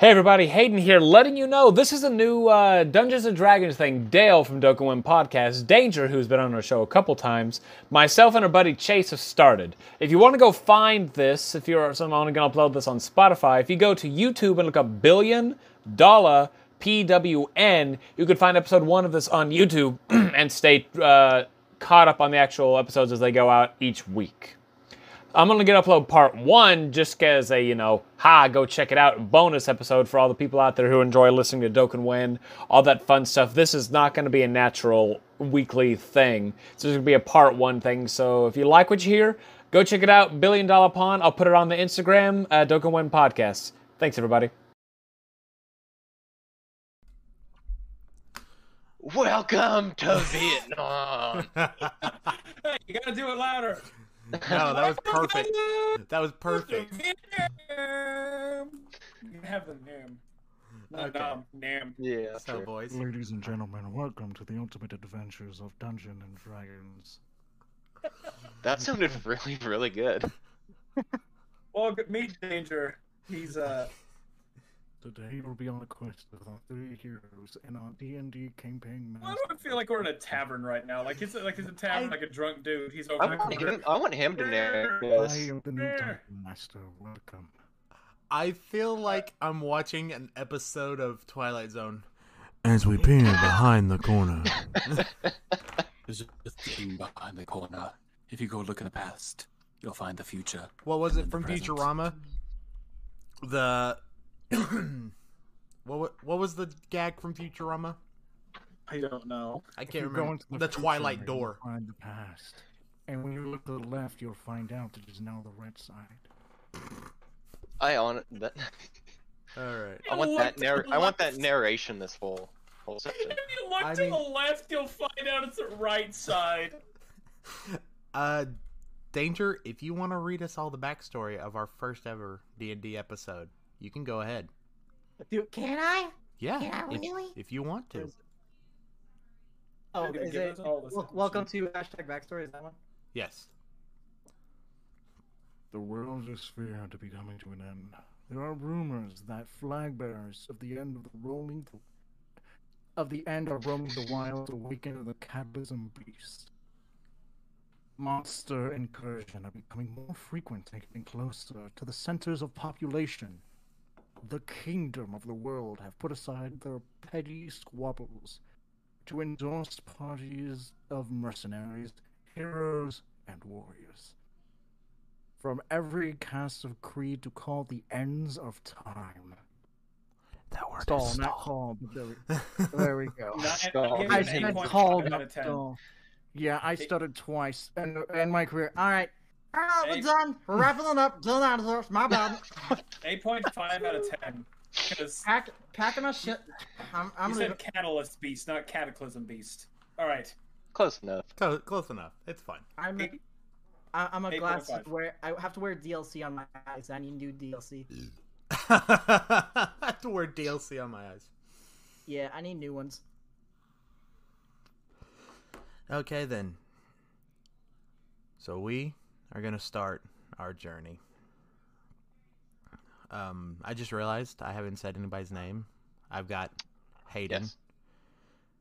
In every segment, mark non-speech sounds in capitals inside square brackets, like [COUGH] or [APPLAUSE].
Hey everybody, Hayden here, letting you know this is a new uh, Dungeons and Dragons thing. Dale from Dokkan When Podcast, Danger, who's been on our show a couple times, myself and our buddy Chase have started. If you want to go find this, if you're someone going to upload this on Spotify, if you go to YouTube and look up Billion Dollar PWN, you can find episode one of this on YouTube [CLEARS THROAT] and stay uh, caught up on the actual episodes as they go out each week. I'm only gonna upload part one just as a you know, ha, go check it out bonus episode for all the people out there who enjoy listening to Dokkan When, all that fun stuff. This is not gonna be a natural weekly thing. It's just gonna be a part one thing. So if you like what you hear, go check it out. Billion Dollar Pawn. I'll put it on the Instagram, uh, Dokkan When Podcast. Thanks everybody. Welcome to Vietnam. Hey, [LAUGHS] you gotta do it louder. No, that was perfect. That was perfect. You have the name. Okay. no, name. yeah, So, sure. boys. Ladies and gentlemen, welcome to the ultimate adventures of Dungeon and Dragons. That sounded really, really good. Well, meet Danger. He's uh. Today we'll be on a quest with our three heroes in our D&D campaign Why do I feel like we're in a tavern right now? Like it's like it's a tavern, I- like a drunk dude. He's over I there. want him. I want him to narrate I this. am the new Dungeon Master. Welcome. I feel uh, like I'm watching an episode of Twilight Zone. As we peer behind the corner. [LAUGHS] There's a thing behind the corner. If you go look in the past, you'll find the future. What was it from present. Futurama? The [COUGHS] what what was the gag from Futurama? I don't know. I can't you go remember. into The future, Twilight Door. Find the past. And when you look to the left, you'll find out it is now the right side. I on that. [LAUGHS] All right. I want that narr- I want that narration this whole whole section. If section. you look I to mean- the left, you'll find out it's the right side. [LAUGHS] Uh, Danger, if you want to read us all the backstory of our first ever D and D episode, you can go ahead. Dude, can I? Yeah, Yeah, if, really? if you want to. Oh, gonna is it? us all this wel- welcome to hashtag backstory. Is that one? Yes. The world is feared to be coming to an end. There are rumors that flag bearers of the end of the roaming of the end are roaming the wild to of the cataclysm beast. Monster incursion are becoming more frequent and getting closer to the centers of population. The kingdom of the world have put aside their petty squabbles to endorse parties of mercenaries, heroes, and warriors from every cast of creed to call the ends of time. That word Stall, not call, but there we, [LAUGHS] there we go. Not- Stall. give I an said 8.5 called, not stall. Yeah, I stuttered twice in, in my career. All right. All right, we're done. We're wrapping it up. Done out of this. My bad. [LAUGHS] 8.5 out of 10. Because Pack, packing my shit. I'm, I'm you leaving. said catalyst beast, not cataclysm beast. All right. Close enough. Close, close enough. It's fine. I'm a, I- I'm a Eight glass. point five. Wear. I have to wear DLC on my eyes. I need new DLC. [LAUGHS] I have to wear DLC on my eyes. Yeah, I need new ones. Okay then. So we are gonna start our journey. Um, I just realized I haven't said anybody's name. I've got Hayden Yes.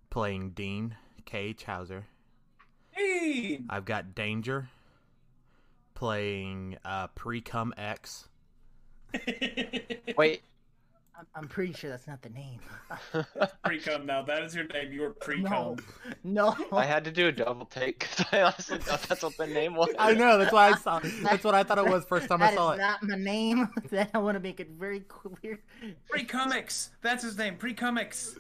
playing Dean K. Chowser. Hey! I've got Danger playing uh, Precum X. [LAUGHS] Wait. I'm, I'm pretty sure that's not the name. Pre-cum now. That is your name. You were [LAUGHS] pre-cum. No. No. I had to do a double take because I honestly thought that's what the name was. I know that's why I saw. [LAUGHS] That's what I thought it was first time I saw is it. not my name. [LAUGHS] That I want to make it very clear. Pre-comics. That's his name. Pre-comics.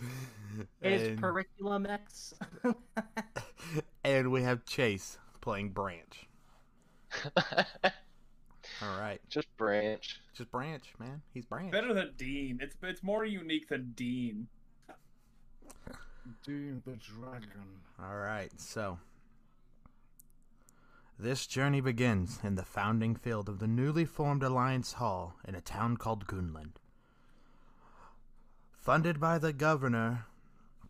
It is And- Curriculum X. and we have Chase playing Branch. All right, Just branch. just Branch, man. He's Branch. Better than Dean. It's it's more unique than Dean. Dean the Dragon. All right, so this journey begins in the founding field of the newly formed Alliance Hall in a town called Gunland. Funded by the governor,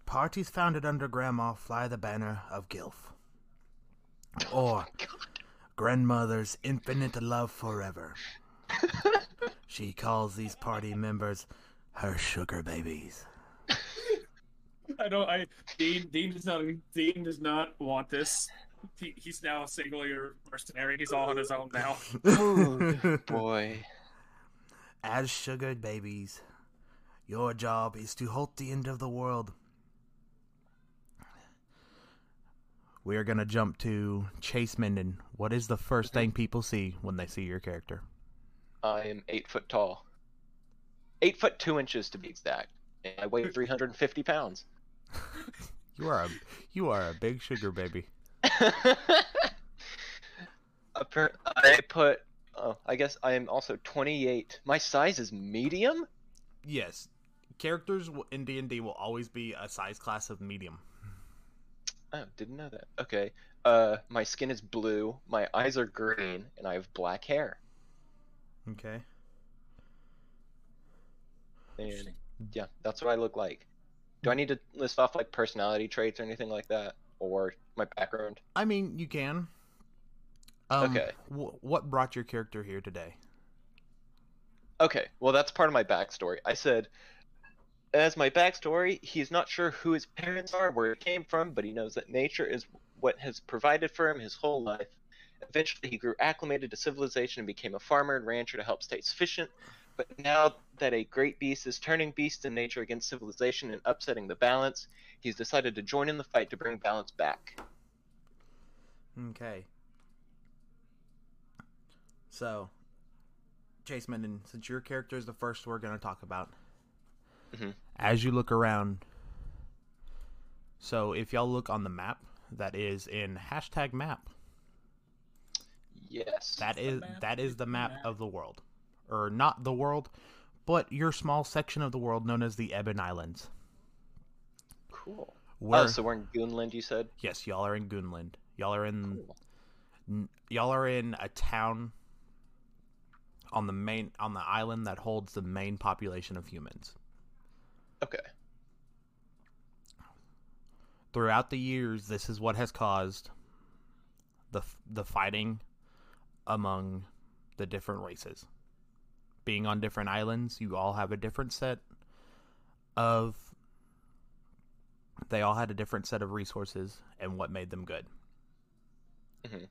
parties founded under Grandma fly the banner of Gilf. [LAUGHS] Oh or grandmother's infinite love forever. [LAUGHS] she calls these party members Her sugar babies. I don't. I Dean. Dean does not. Dean does not want this. He, he's now a single year mercenary. He's all on his own now. [LAUGHS] [LAUGHS] Boy. As sugar babies, your job is to halt the end of the world. We are gonna jump to Chase Minden. What is the first thing people see when they see your character? I am eight foot tall. Eight foot two inches to be exact. And I weigh 350 pounds. [LAUGHS] You are a you are a big sugar baby. [LAUGHS] I put. Oh, I guess I am also 28. My size is medium. Yes, characters in D and D will always be a size class of medium. Oh, didn't know that. Okay. Uh, my skin is blue. My eyes are green, and I have black hair. Okay. And yeah, that's what I look like. Do I need to list off like personality traits or anything like that, or my background? I mean, you can. Um, Okay. wh- what brought your character here today? Okay, well that's part of my backstory. I said, as my backstory, he's not sure who his parents are, where he came from, but he knows that nature is what has provided for him his whole life. Eventually, he grew acclimated to civilization and became a farmer and rancher to help stay sufficient. But now that a great beast is turning beast in nature against civilization and upsetting the balance, he's decided to join in the fight to bring balance back. Okay. So, Chase Menden, since your character is the first we're going to talk about, Mhm. as you look around, so if y'all look on the map that is in hashtag map, Yes. that the is map? that is the map Map. of the world, or not the world, but your small section of the world known as the Ebon Islands. cool. Where, Oh, so we're in Goonland, you said? yes, y'all are in Goonland. Y'all are in Cool. N- y'all are in a town on the main on the island that holds the main population of humans. Okay. Throughout the years, this is what has caused the the fighting among the different races. Being on different islands, you all have a different set of they all had a different set of resources and what made them good. Mhm.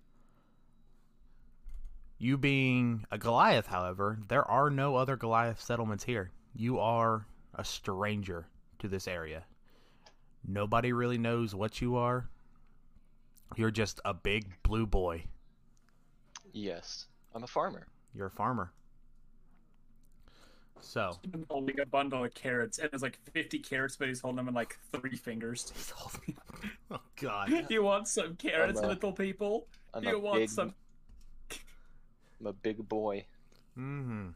You being a Goliath, however, there are no other Goliath settlements here. You are a stranger to this area. Nobody really knows what you are. You're just a big blue boy. Yes. I'm a farmer. You're a farmer. So, He's holding a bundle of carrots, and there's like 50 carrots, but he's holding them in like three fingers. [LAUGHS] [LAUGHS] oh god. Do [LAUGHS] you want some carrots, a- little people? I'm Do you want big, some? I'm a big boy. Mm-hmm.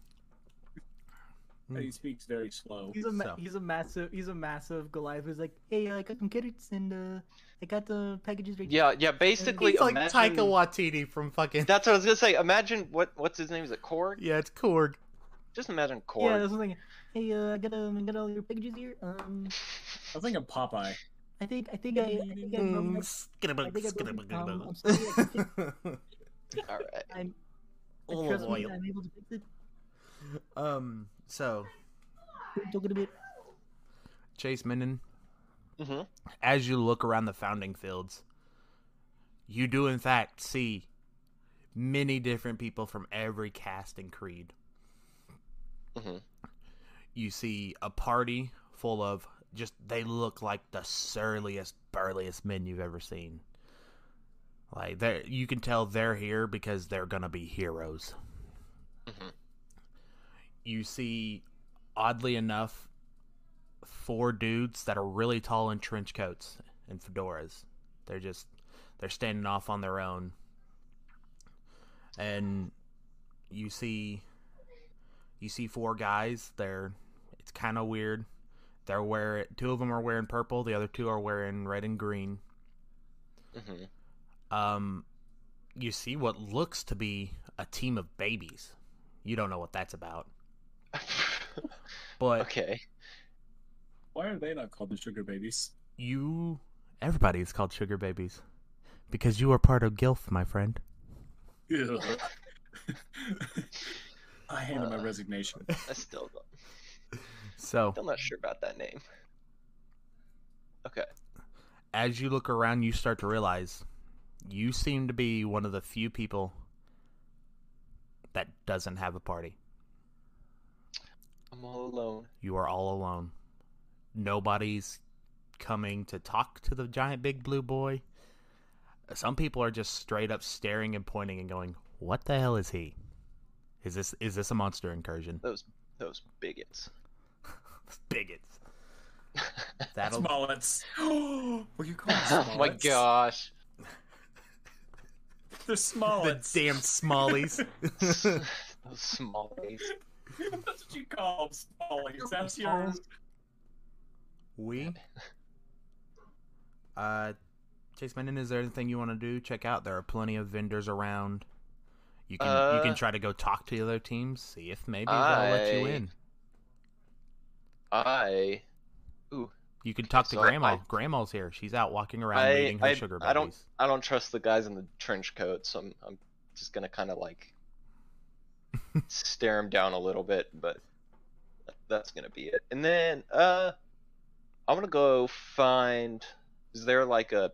Mhm. He speaks very slow. He's a ma- So. he's a massive he's a massive Goliath who's like, hey, I got some carrots and uh, I got the packages right Yeah, yeah. Basically, He's like imagine... Taika Waititi from fucking That's what I was gonna say. Imagine what what's his name? Is it Korg? Yeah, it's Korg. Just imagine Yeah, Korg. that's what I'm. Hey, uh, I got um, I got all your packages here. Um, I was thinking Popeye. I think I think I, I think I broke my, I think I broke, I'm sorry. I [LAUGHS] All right. I'm, trust me, boy. I'm able to fix it. um, so Talk a bit. Chase Minden, hmm as you look around the founding fields, you do in fact see many different people from every caste and creed. hmm You see a party full of just they look like the surliest, burliest men you've ever seen. Like they you can tell they're here because they're gonna be heroes. hmm You see, oddly enough, four dudes that are really tall in trench coats and fedoras. They're just they're standing off on their own. And you see you see four guys, they're it's kind of weird. They're wearing two of them are wearing purple, the other two are wearing red and green. hmm Um you see what looks to be a team of babies. You don't know what that's about. [LAUGHS] But okay. Why are they not called the sugar babies? you everybody is called sugar babies because you are part of gilf my friend Ugh. [LAUGHS] I handed my Uh. resignation. I still don't. So Still not sure about that name. Okay. as you look around, you start to realize you seem to be one of the few people that doesn't have a party. I'm all alone. You are all alone. Nobody's coming to talk to the giant big blue boy. Some people are just straight up staring and pointing and going, "What the hell is he? Is this is this a monster incursion?" Those those bigots. [LAUGHS] Bigots. That'll [LAUGHS] Smollets. [GASPS] what you call oh my gosh. The the Smollets. The damn smallies. [LAUGHS] those small ways. [LAUGHS] That's what you call them, Smallies. That's your. we. Uh, Chase Menden, is there anything you want to do? Check out. There are plenty of vendors around. You can you Uh, can try to go talk to the other teams, see if maybe they'll let you in. I Ooh. You can talk to Grandma. I- Grandma's here. She's out walking around I eating her I, sugar I don't. I don't trust the guys in the trench coat, so I'm I'm just gonna kind of like stare him down a little bit, but that's gonna be it. And then uh, I'm gonna go find. Is there like a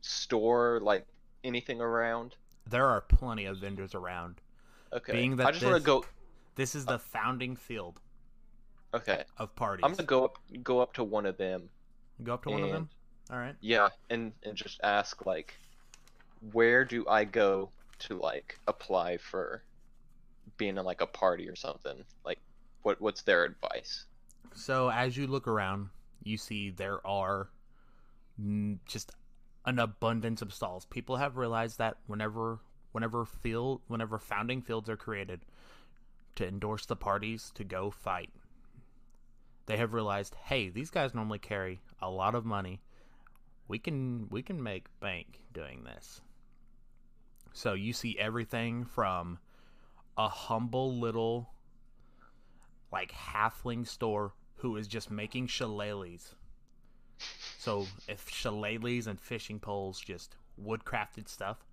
store like anything around? There are plenty of vendors around. Okay. Being that I just want to go. This is the founding field Okay. of parties. I'm gonna go up go up to one of them. go up to one of them. All right. Yeah, and and just ask like, where do I go to like apply for being in like a party or something? Like, what what's their advice? So as you look around, you see there are just an abundance of stalls. People have realized that whenever whenever field whenever founding fields are created to endorse the parties to go fight, they have realized, hey, these guys normally carry a lot of money. We can we can make bank doing this. So you see everything from a humble little like halfling store who is just making shillelaghs. So if shillelaghs and fishing poles, just woodcrafted stuff,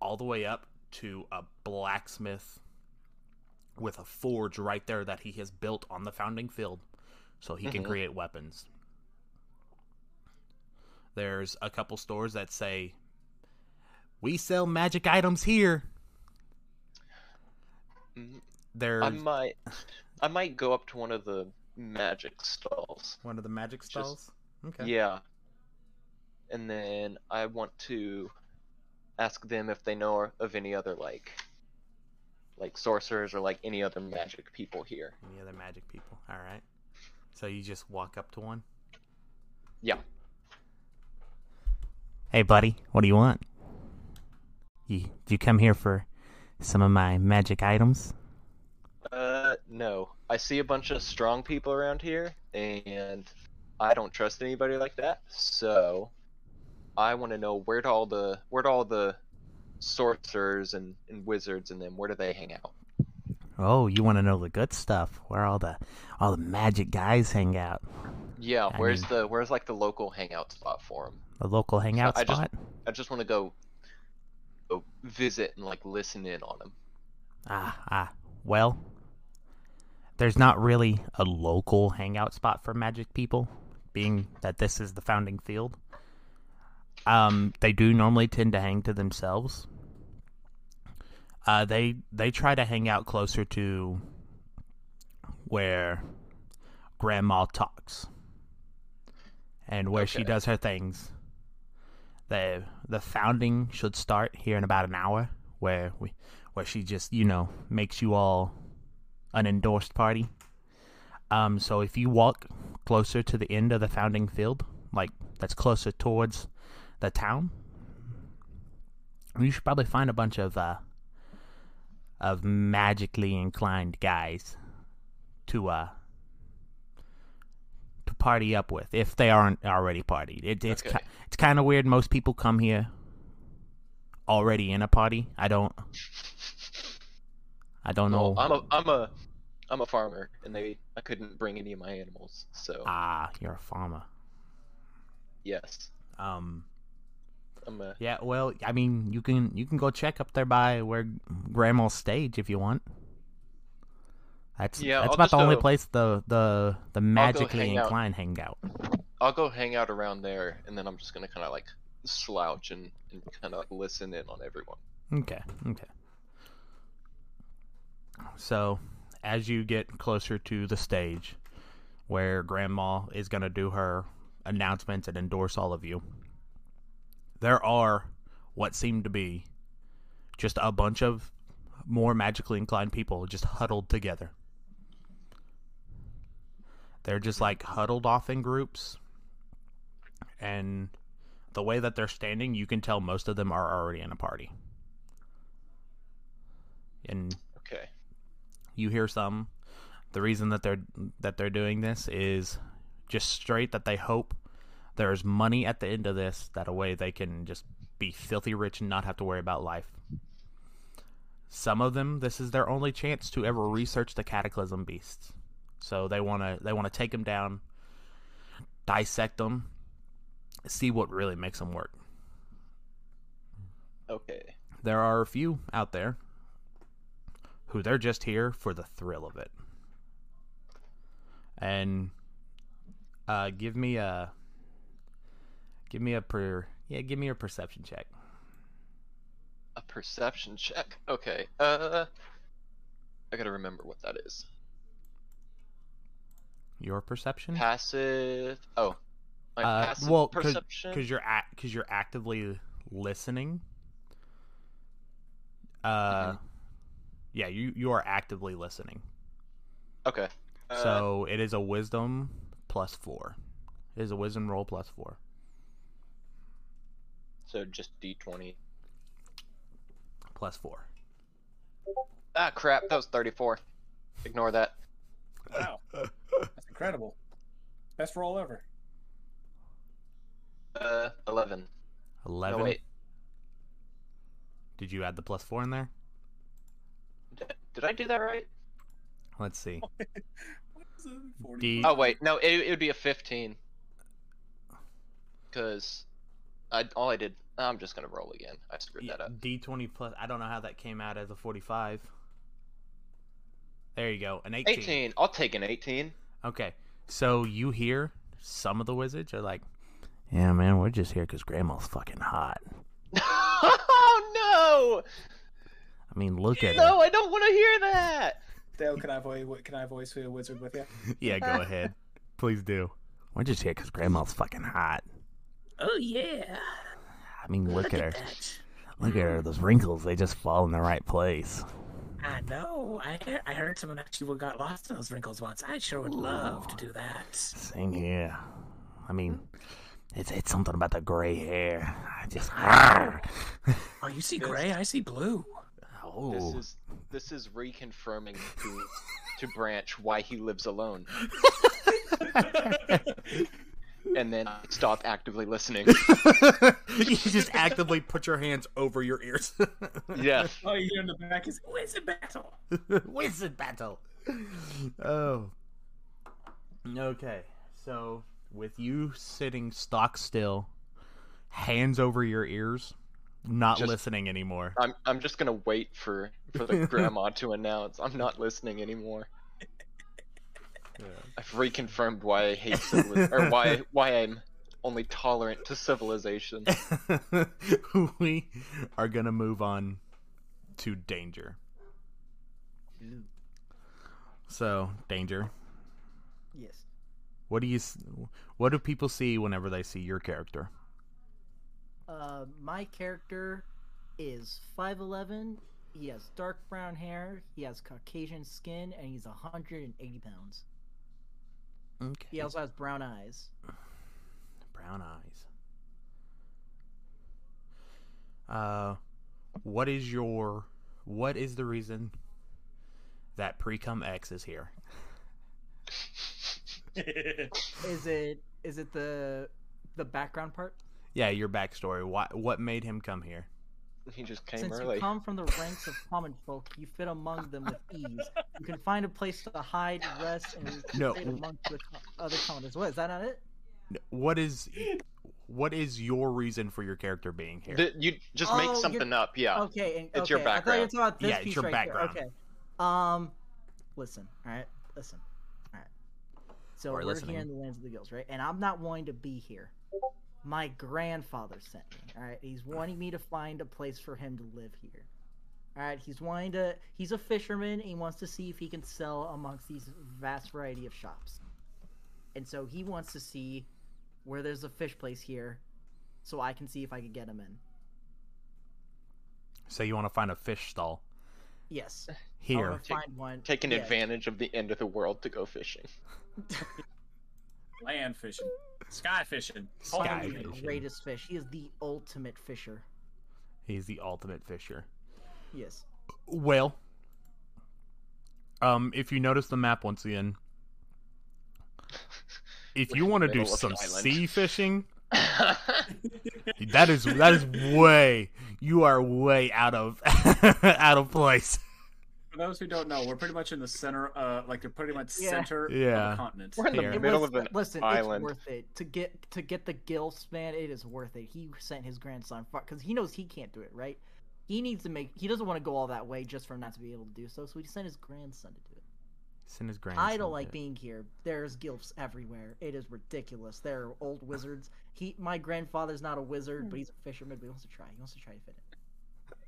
all the way up to a blacksmith with a forge right there that he has built on the founding field, so he can Mhm. create weapons. There's a couple stores that say, "We sell magic items here." There's I might, I might go up to one of the magic stalls. one of the magic Just- stalls. okay. Yeah. And then I want to ask them if they know of any other like, like sorcerers or like any other magic people here. Any other magic people? All right. So you just walk up to one. Yeah. Hey, buddy, what do you want? You you come here for some of my magic items? Uh, no. I see a bunch of strong people around here, and I don't trust anybody like that. So, I want to know where do all the where do all the sorcerers and, and wizards and them where do they hang out? Oh, you want to know the good stuff? Where all the all the magic guys hang out? Yeah, I where's mean- the where's like the local hangout spot for them? The local hangout I just- spot? I just want to go visit and like listen in on them. Ah, ah. Well, there's not really a local hangout spot for magic people, being that this is the founding field. Um, they do normally tend to hang to themselves. Uh, they they try to hang out closer to where Grandma talks and where she does her things. The The founding should start here in about an hour, where we where she just you know makes you all an endorsed party. Um, so if you walk closer to the end of the founding field, like that's closer towards the town, you should probably find a bunch of uh, of magically inclined guys to uh to party up with if they aren't already partied. It, it's Okay. ki- it's kind of weird. Most people come here already in a party. I don't. I don't know. I'm a I'm a I'm a farmer, and they I couldn't bring any of my animals, so ah, you're a farmer. yes, Um. I'm a Yeah. Well, I mean, you can you can go check up there by where Grandma's stage if you want. That's Yeah, that's I'll about the only go- place the the the magically hang inclined hang out. I'll go hang out around there, and then I'm just gonna kind of like slouch and, and kind of listen in on everyone. Okay, okay. So, as you get closer to the stage where Grandma is going to do her announcements and endorse all of you, there are what seem to be just a bunch of more magically inclined people just huddled together. They're just like huddled off in groups, and the way that they're standing, you can tell most of them are already in a party. And Okay. you hear some the reason that they're that they're doing this is just straight that they hope there's money at the end of this that a way they can just be filthy rich and not have to worry about life. Some of them this is their only chance to ever research the cataclysm beasts. So they want to they want to take them down, dissect them, see what really makes them work. Okay. There are a few out there who they're just here for the thrill of it. And uh, give me a give me a per yeah give me a perception check. A perception check. Okay. Uh, I gotta remember what that is. Your perception? Passive. Oh, my Uh, passive well, perception. because you're at because you're actively listening. Uh, yeah, you you are actively listening. Okay. Uh, So it is a wisdom plus four. It is a wisdom roll plus four. so just D20. Plus four. Ah, crap. That was 34. Ignore that. Wow, that's [LAUGHS] incredible. Best roll ever. Uh, 11. Eleven. No, wait. Did you add the plus four in there? Did, did I do that right? Let's see. [LAUGHS] What is it? 40? D Oh, wait. No, it, it would be a 15. Because I, all I did. I'm just gonna roll again. I screwed that up. D twenty plus. I don't know how that came out as a forty-five. There you go, an eighteen. 18. I'll take an 18. Okay, so you hear some of the wizards are like, "Yeah, man, we're just here because Grandma's fucking hot." oh, [LAUGHS] no! I mean, look no! at No, her. I don't want to hear that! Dale, can I voice can I voice a wizard with you? [LAUGHS] yeah, go ahead, please do. We're just here because Grandma's fucking hot. Oh yeah. I mean, look, at her. that. Look at her. Those wrinkles, they just fall in the right place. I know. I heard, I heard someone actually got lost in those wrinkles once. I sure would love to do that. Same here. I mean, it's it's something about the gray hair. I just. [LAUGHS] Oh, you see gray? I see blue. oh. This is this is reconfirming to to Branch why he lives alone. [LAUGHS] and then stop actively listening. [LAUGHS] you just actively put your hands over your ears. [LAUGHS] yes. Oh, you hear in the back is wizard battle. [LAUGHS] Wizard battle. Oh. Okay. So, with you sitting stock still, hands over your ears, not Just- listening anymore. I'm I'm just gonna wait for for the grandma to announce I'm not listening anymore. I've reconfirmed why I hate civili- or why [LAUGHS] why I'm only tolerant to civilization. [LAUGHS] we are gonna move on to danger. So, danger. Yes. What do you? What do people see whenever they see your character? Uh, my character is 5'11. He has dark brown hair. He has Caucasian skin, and he's 180 pounds. Okay. He also has brown eyes. Brown eyes. Uh, what is your? What is the reason that Precum X is here? [LAUGHS] Is it is it the the background part? Yeah, your backstory. What what made him come here? He just came Since early. you come from the ranks of common folk, you fit among them with ease. You can find a place to hide, rest, and [LAUGHS] No. stay among the co- other commoners. What is that not it? What is what is your reason for your character being here? Th- you just Oh, make you're- something up, yeah. Okay, and, It's your okay, I thought you were background. talking about this Yeah, it's your right background. Here. Okay. Um, listen, all right, listen, all right. So We're we're, here in the lands of the gills, right? And I'm not wanting to be here. My grandfather sent me. All right, he's wanting me to find a place for him to live here. All right, he's wanting to. He's a fisherman. And he wants to see if he can sell amongst these vast variety of shops. And so he wants to see where there's a fish place here, so I can see if I can get him in. So you want to find a fish stall Yes, I here? want to find one. Taking yeah. advantage of the end of the world to go fishing. [LAUGHS] Land fishing, sky fishing, Sky Holy- the fishing. greatest fish. He is the ultimate fisher. He's the ultimate fisher. Yes. Well, um, if you notice the map once again, if you want to do some sea fishing, [LAUGHS] that is that is way you are way out of [LAUGHS] out of place. For those who don't know, we're pretty much in the center, uh, like the pretty much Yeah. center of Yeah. the continent. We're in the Here. Middle was- of an listen, island. it's worth it to get to get the gilfs, man. It is worth it. He sent his grandson because he knows he can't do it, right? He needs to make. He doesn't want to go all that way just for him not to be able to do so. So he sent his grandson to do it. Send his grandson. I don't like to- being here. There's gilfs everywhere. It is ridiculous. There are old wizards. He, my grandfather's not a wizard, but he's a fisherman. But he wants to try. He wants to try to fit in.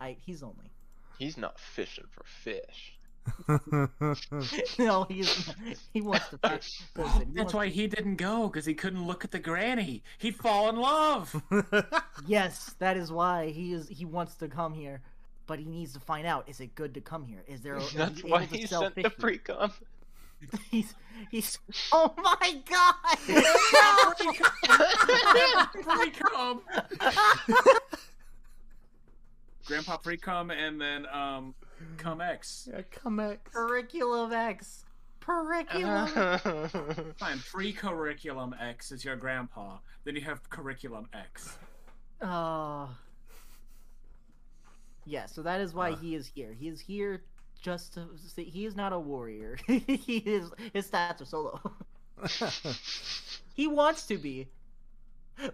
I, he's only. He's not fishing for fish. [LAUGHS] no, he's. He wants to fish. Listen, That's wants why he didn't go because he couldn't look at the granny. He'd fall in love. [LAUGHS] [LAUGHS] Yes, that is why he is. He wants to come here, but he needs to find out: is it good to come here? Is there? is That's why he sent fish the here? pre-com. He's. He's. Oh my god! Pre-cum. Grandpa pre-cum and then um, cum X. yeah, come X. Curriculum X. Curriculum. [LAUGHS] Fine, pre-curriculum X is your grandpa. Then you have curriculum X. Oh. Yeah, so that is why Uh. he is here. He is here just to see. He is not a warrior. [LAUGHS] he is. His stats are so low. [LAUGHS] he wants to be,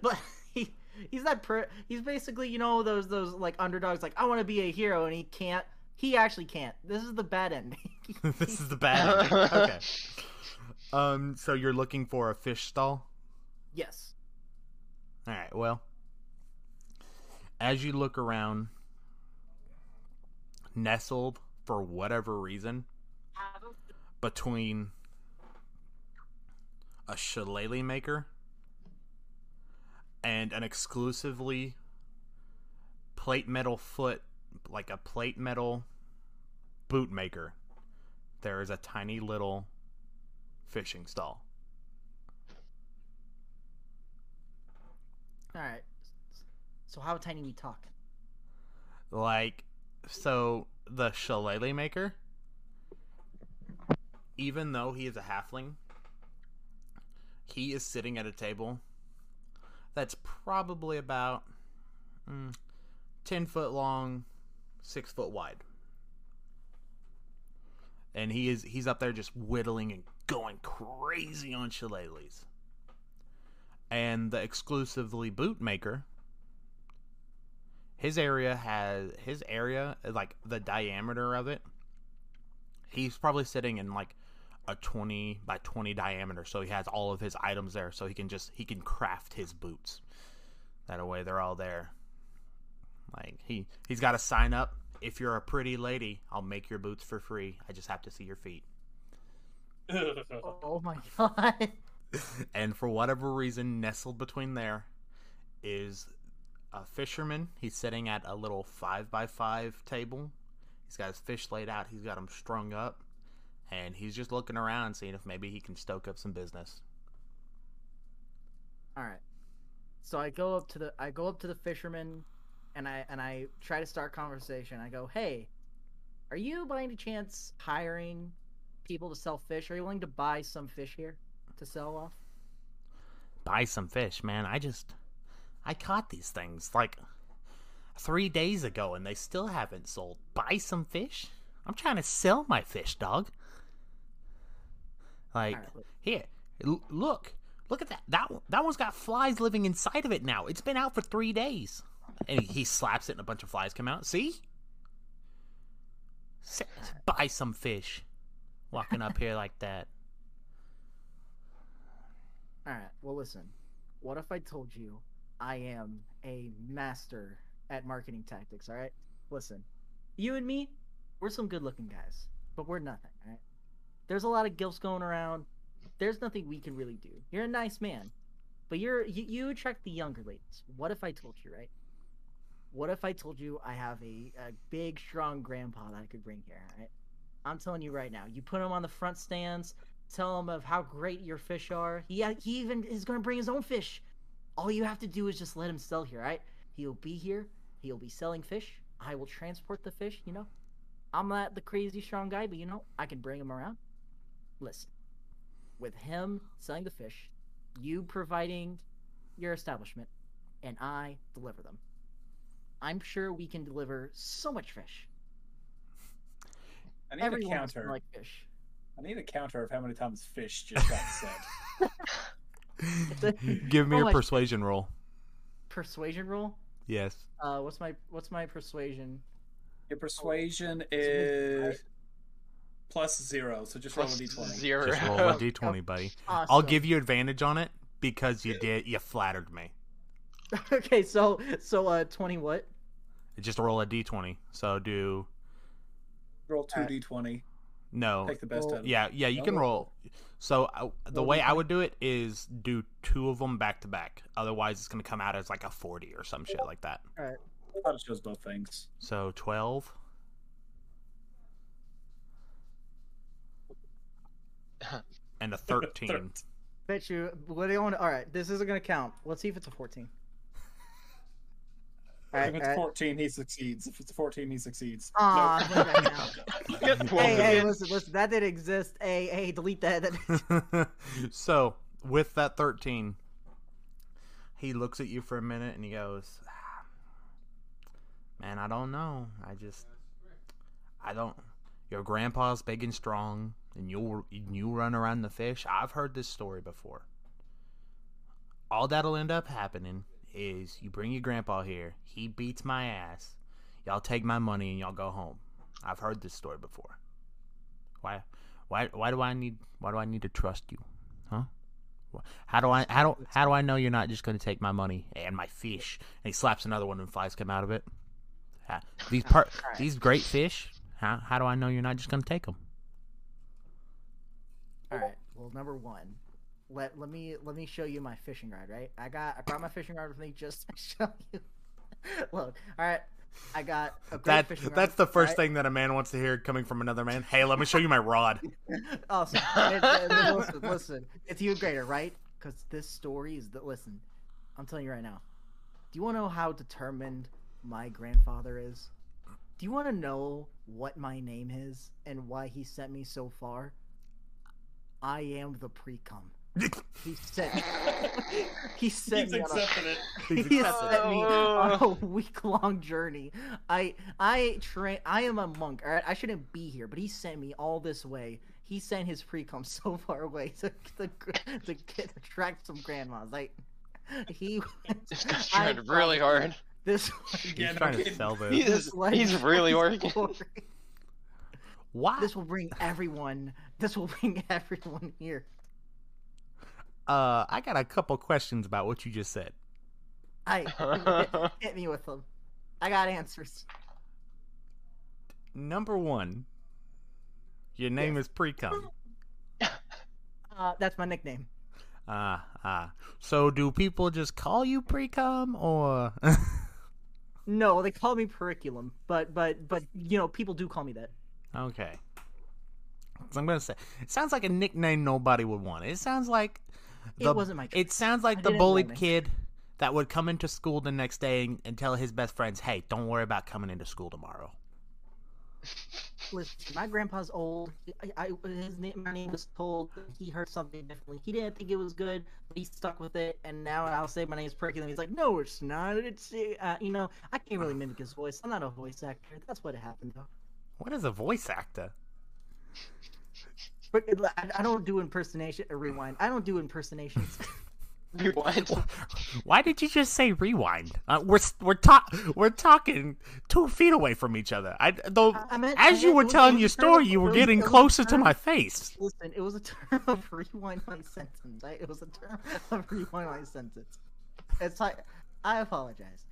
but he he's that per. He's basically you know those those like underdogs. Like I want to be a hero, and he can't. He actually can't. This is the bad ending. [LAUGHS] [LAUGHS] this is the bad. ending. Okay. [LAUGHS] Um. So you're looking for a fish stall. yes. All right. Well, as you look around, nestled for whatever reason between a shillelagh maker and an exclusively plate metal foot, like a plate metal boot maker, there is a tiny little fishing stall. All right. So how tiny we talking? Like, so the shillelagh maker, even though he is a halfling, he is sitting at a table that's probably about mm, 10 foot long, 6 foot wide. And he is he's up there just whittling and going crazy on shillelaghs. And the exclusively boot maker his area has his area like the diameter of it he's probably sitting in like a 20 by 20 diameter so he has all of his items there so he can just he can craft his boots that way they're all there like he he's got to sign up if you're a pretty lady i'll make your boots for free i just have to see your feet [LAUGHS] Oh my god. [LAUGHS] and for whatever reason, nestled between there is a fisherman. He's sitting at a little five by five table. He's got his fish laid out. He's got them strung up, and he's just looking around, seeing if maybe he can stoke up some business. All right. So I go up to the I go up to the fisherman, and I and I try to start conversation. I go, "Hey, are you by any chance hiring people to sell fish? Are you willing to buy some fish here to sell off?" Buy some fish, man. I just I caught these things like three days ago, and they still haven't sold. Buy some fish. I'm trying to sell my fish, dog. Like look. here, look, look at that. That that one's got flies living inside of it now. It's been out for three days, and he, he slaps it, and a bunch of flies come out. See, S- buy some fish. walking up here like that. [LAUGHS] All right. Well, listen. What if I told you I am a master at marketing tactics? All right. Listen, you and me, we're some good-looking guys, but we're nothing. All right. There's a lot of gilfs going around. There's nothing we can really do. You're a nice man, but you're you, you attract the younger ladies. What if I told you, right? What if I told you I have a, a big, strong grandpa that I could bring here? Right. I'm telling you right now. You put him on the front stands tell him of how great your fish are. He he even is going to bring his own fish. All you have to do is just let him sell here, right? He'll be here. He'll be selling fish. I will transport the fish. You know, I'm not the crazy strong guy, but you know, I can bring him around. Listen, with him selling the fish, you providing your establishment, and I deliver them. I'm sure we can deliver so much fish. I need Everyone a counter. like fish. I need a counter of how many times fish just got [LAUGHS] said. Give me Oh a my- persuasion roll. Persuasion roll. Yes. Uh, what's my what's my persuasion? Your persuasion Oh, is plus zero, so just roll a Plus d20. zero. Just roll [LAUGHS] a d20, buddy. Awesome. I'll give you advantage on it because you did. You flattered me. [LAUGHS] okay, so so uh, twenty what? Just roll a d20. So do Roll two Alright. d20. no. Take the best Well, out of. Yeah, yeah, you No, can roll. So uh, the Roll way I d20. would do it is do two of them back to back. Otherwise, it's gonna come out as like a forty or some shit like that. All right. I thought it shows both things. So twelve. [LAUGHS] And a thirteen. Bet you. What do you want? All right, this isn't gonna count. Let's see if it's a fourteen. All right, if it's all right. 14, he succeeds. If it's 14, he succeeds. Aw, Nope. that [LAUGHS] Hey, hey, listen, listen. That didn't exist. Hey, hey, delete that. That- [LAUGHS] so with that thirteen, he looks at you for a minute and he goes, "Ah, "Man, I don't know. I just, I don't. Your grandpa's big and strong, and you you run around the fish. I've heard this story before. All that'll end up happening is you bring your grandpa here. He beats my ass. Y'all take my money and y'all go home. I've heard this story before. Why, why, why do I need? Why do I need to trust you, huh? How do I? How do? How do I know you're not just going to take my money and my fish? And he slaps another one, and flies come out of it. These part, these great fish. How how do I know you're not just going to take them? All right. Well, number one, let let me let me show you my fishing rod. Right, I got I brought my fishing rod with me just to [LAUGHS] show you. Look, all right. I got a great That fishing rod. that's the first right? thing that a man wants to hear coming from another man. Hey, let me show you my rod. [LAUGHS] Awesome. It- it- listen, listen, it's even greater, right? Because this story is that. Listen, I'm telling you right now. Do you want to know how determined my grandfather is? Do you want to know what my name is and why he sent me so far? I am the pre-cum. [LAUGHS] He sent. [LAUGHS] he sent He's me on a accepted it. [LAUGHS] he accepted sent me on a oh. week long journey. I I train. I am a monk. All right, I shouldn't be here, but he sent me all this way. He sent his pre cum so far away to to, to get attract some grandmas. Like he. This guy's I trying really hard. This. He's Again, trying I'm to sell this. He's, this he's really working. story- Why? This will bring everyone. This will [LAUGHS] bring everyone here. Uh, I got a couple questions about what you just said. I [LAUGHS] hit, hit me with them. I got answers. Number one, your name is Precum. Uh, that's my nickname. Ah, ah. So do people just call you Precum or? [LAUGHS] No, they call me Periculum, but but but you know people do call me that. okay. So I'm gonna say it sounds like a nickname nobody would want. It sounds like It wasn't my It sounds like I the bullied kid that would come into school the next day and, and tell his best friends, "Hey, don't worry about coming into school tomorrow." Listen, my grandpa's old. I, I his name, my name was told. He heard something differently. He didn't think it was good, but he stuck with it. And now I'll say my name is name's and He's like, no, it's not. It's uh, you know, I can't really mimic his voice. I'm not a voice actor. That's what happened though. What is a voice actor? But I, I don't do impersonation. uh, Rewind. I don't do impersonations. [LAUGHS] Rewind. Why did you just say rewind? Uh, we're we're ta- we're talking two feet away from each other. I though I- I meant- I as you meant were telling your was a term story, you were getting it was a closer to my face. Listen, it was a term of rewind my sentence. Right? It was a term [LAUGHS] of rewind my sentence. It's like I apologize.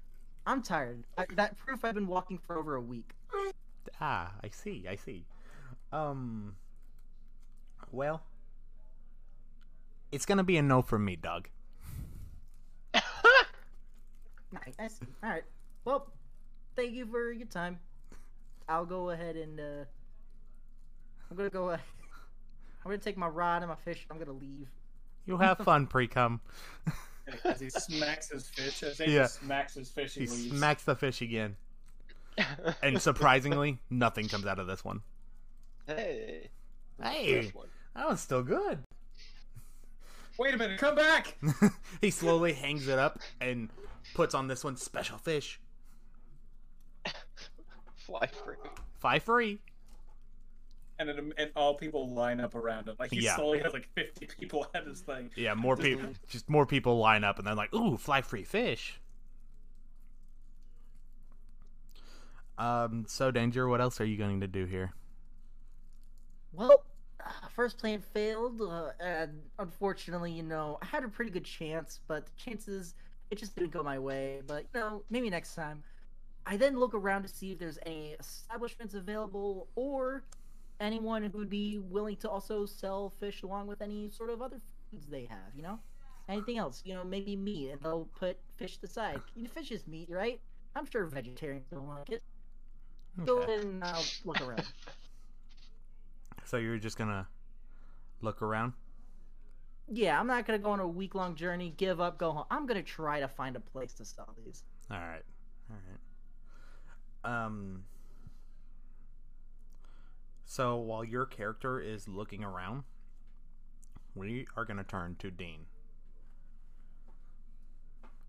I'm tired. I, that proof I've been walking for over a week. Ah, I see. I see. Um. Well, it's gonna be a no from me, Doug. Nice. All right. Well, thank you for your time. I'll go ahead and uh, I'm gonna go. Uh, I'm gonna take my rod and my fish. I'm gonna leave. You have fun, [LAUGHS] pre-cum. As he smacks his fish, as he Yeah. just smacks his fish, He he leaves. smacks the fish again, [LAUGHS] and surprisingly, nothing comes out of this one. Hey. Hey, that one's still good. Wait a minute, come back! [LAUGHS] he slowly hangs it up and puts on this one special fish. Fly free. Fly free. And then and all people line up around him. Like he Yeah. slowly has like 50 people [LAUGHS] at his thing. Yeah, more people. Just more people line up, and they're like, "Ooh, fly free fish." Um. So, danger. What else are you going to do here? Well, uh, first plan failed, uh, and unfortunately, you know, I had a pretty good chance, but the chances it just didn't go my way. But you know, maybe next time. I then look around to see if there's any establishments available or anyone who would be willing to also sell fish along with any sort of other foods they have. You know, anything else? You know, maybe meat, and they'll put fish aside. You know, fish is meat, right? I'm sure vegetarians don't like it. Go ahead and I'll look around. [LAUGHS] So you're just gonna look around. Yeah, I'm not gonna go on a week long journey, give up, go home. I'm gonna try to find a place to sell these. All right. All right. Um. So while your character is looking around, we are to turn to Dean.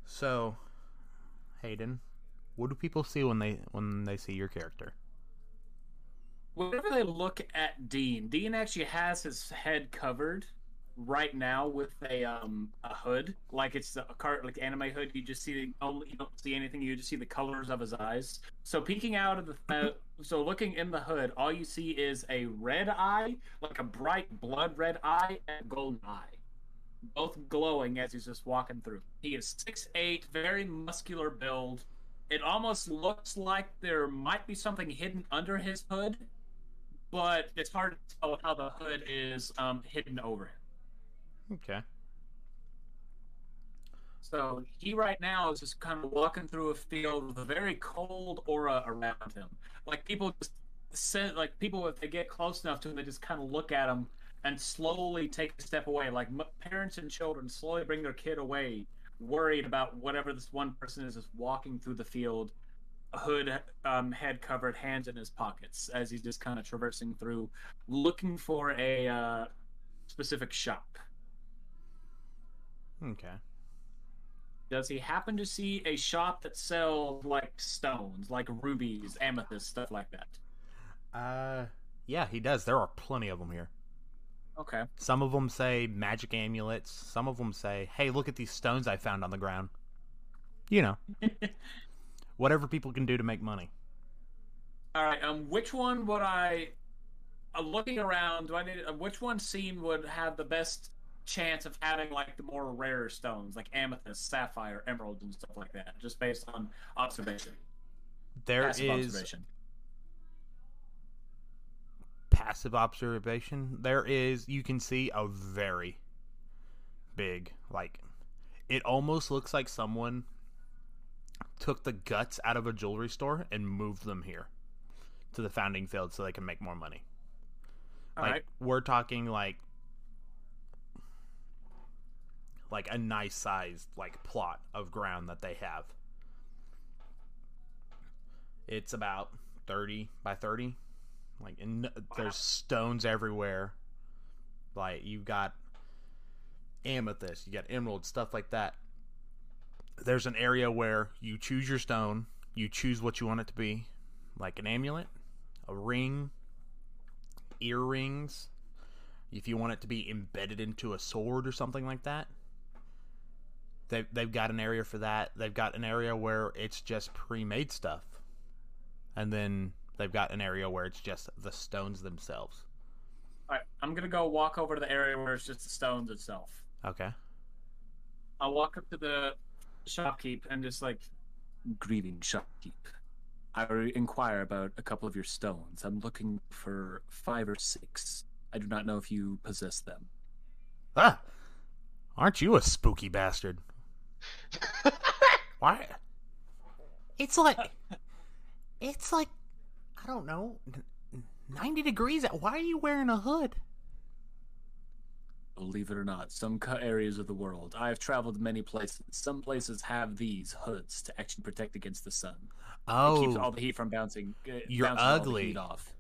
So, Hayden, what do people see when they when they see your character? Whenever they look at Dean, Dean actually has his head covered right now with a um a hood, like it's a cart like anime hood. You just see the only you don't see anything. You just see the colors of his eyes. So peeking out of the uh, so looking in the hood, all you see is a red eye, like a bright blood red eye, and golden eye, both glowing as he's just walking through. He is six eight, very muscular build. It almost looks like there might be something hidden under his hood, but it's hard to tell how the hood is um, hidden over him. Okay. So he right now is just kind of walking through a field with a very cold aura around him. Like people just send, like people if they get close enough to him, they just kind of look at him and slowly take a step away. Like m- parents and children slowly bring their kid away, worried about whatever this one person is just walking through the field, hood, um, head covered, hands in his pockets as he's just kind of traversing through, looking for a uh, specific shop. Okay. Does he happen to see a shop that sells like stones, like rubies, amethyst, stuff like that? Uh, yeah, he does. There are plenty of them here. Okay. Some of them say magic amulets. Some of them say, "Hey, look at these stones I found on the ground." You know, [LAUGHS] whatever people can do to make money. All right. Um, which one would I? Uh, looking around, do I need? Uh, which one scene would have the best chance of having like the more rare stones, like amethyst, sapphire, emerald, and stuff like that, just based on observation? There Passive is observation. passive observation. There is you can see a very big like it almost looks like someone took the guts out of a jewelry store and moved them here to the founding field so they can make more money. All like right. we're talking like like a nice sized like plot of ground that they have. It's about 30 by 30. Like and there's stones everywhere. Like you've got amethyst, you got emerald, stuff like that. There's an area where you choose your stone, you choose what you want it to be, like an amulet, a ring, earrings, if you want it to be embedded into a sword or something like that. They they've got an area for that. They've got an area where it's just pre-made stuff, and then they've got an area where it's just the stones themselves. All right, I'm gonna go walk over to the area where it's just the stones itself. Okay. I'll walk up to the shopkeep and just like, Greeting, shopkeep. I will inquire about a couple of your stones. I'm looking for five or six. I do not know if you possess them. Ah, aren't you a spooky bastard? Why? It's like, it's like, I don't know, ninety degrees. Why are you wearing a hood? Believe it or not, some areas of the world, I have traveled many places. Some places have these hoods to actually protect against the sun. Oh, It keeps all the heat from bouncing. uh, You're bouncing ugly. off.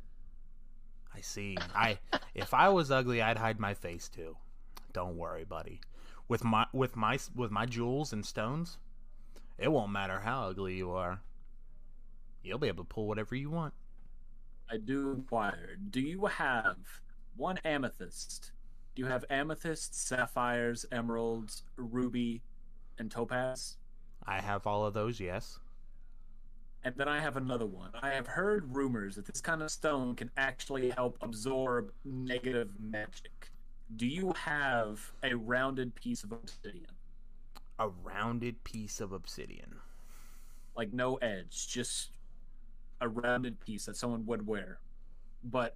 I see. I if I was ugly, I'd hide my face too. Don't worry, buddy. With my with my with my jewels and stones, it won't matter how ugly you are. You'll be able to pull whatever you want. I do inquire. Do you have one amethyst? Do you have amethyst, sapphires, emeralds, ruby, and topaz? I have all of those, yes. And then I have another one. I have heard rumors that this kind of stone can actually help absorb negative magic. Do you have a rounded piece of obsidian? A rounded piece of obsidian. Like no edge, just a rounded piece that someone would wear. But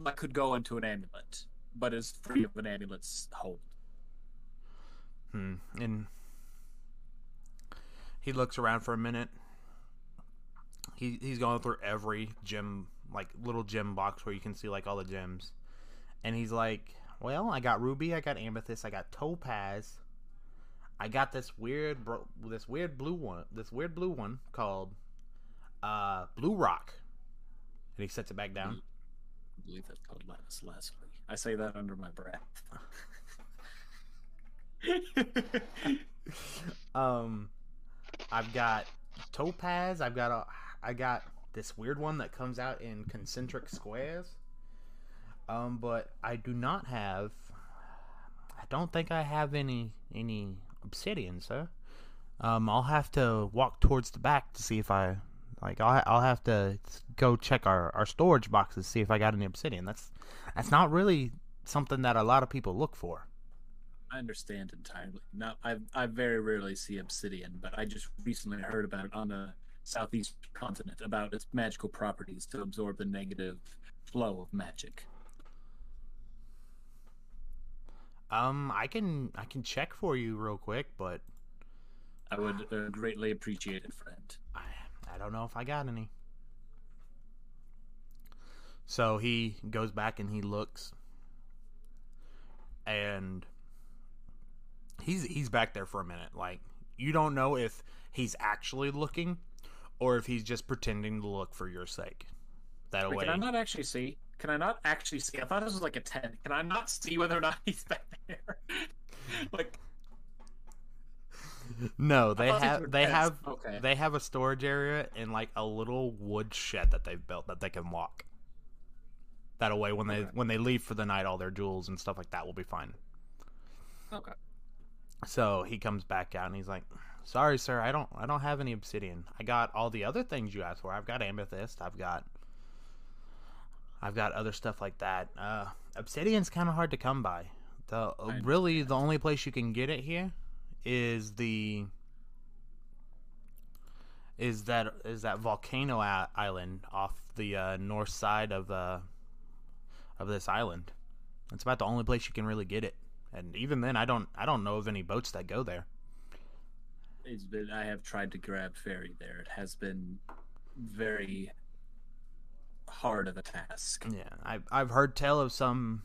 that could go into an amulet, but is free of an amulet's hold. Hmm. And he looks around for a minute. He he's going through every gem like little gem box where you can see like all the gems. And he's like, "Well, I got ruby, I got amethyst, I got topaz. I got this weird bro- this weird blue one, this weird blue one called uh blue rock." And he sets it back down. I believe that's called Lapis Lazuli. I say that under my breath. [LAUGHS] um I've got topaz, I've got a I got this weird one that comes out in concentric squares. Um but I do not have I don't think I have any any obsidian, sir. Um I'll have to walk towards the back to see if I like I'll I'll have to go check our our storage boxes see if I got any obsidian. That's that's not really something that a lot of people look for. I understand entirely. Now, I I very rarely see obsidian, but I just recently heard about it on the southeast continent about its magical properties to absorb the negative flow of magic. Um, I can I can check for you real quick, but I would uh, greatly appreciate it, friend. I I don't know if I got any. So he goes back and he looks, and he's he's back there for a minute. Like you don't know if he's actually looking, or if he's just pretending to look for your sake. That Wait, way, can I not actually see? Can I not actually see? I thought this was like a ten. Can I not see whether or not he's [LAUGHS] back there? like no, they have they have Okay. they have a storage area in like a little wood shed that they've built that they can walk. That way, when they Okay. when they leave for the night, all their jewels and stuff like that will be fine. okay. So he comes back out and he's like, "Sorry, sir, I don't I don't have any obsidian. I got all the other things you asked for. I've got amethyst. I've got I've got other stuff like that. Uh, obsidian's kind of hard to come by. The really the only place you can get it here is the is that is that volcano i- island off the uh, north side of uh, of this island. It's about the only place you can really get it. And even then, I don't I don't know of any boats that go there. It's been I have tried to grab ferry there. It has been very hard of a task. Yeah, I've I've heard tell of some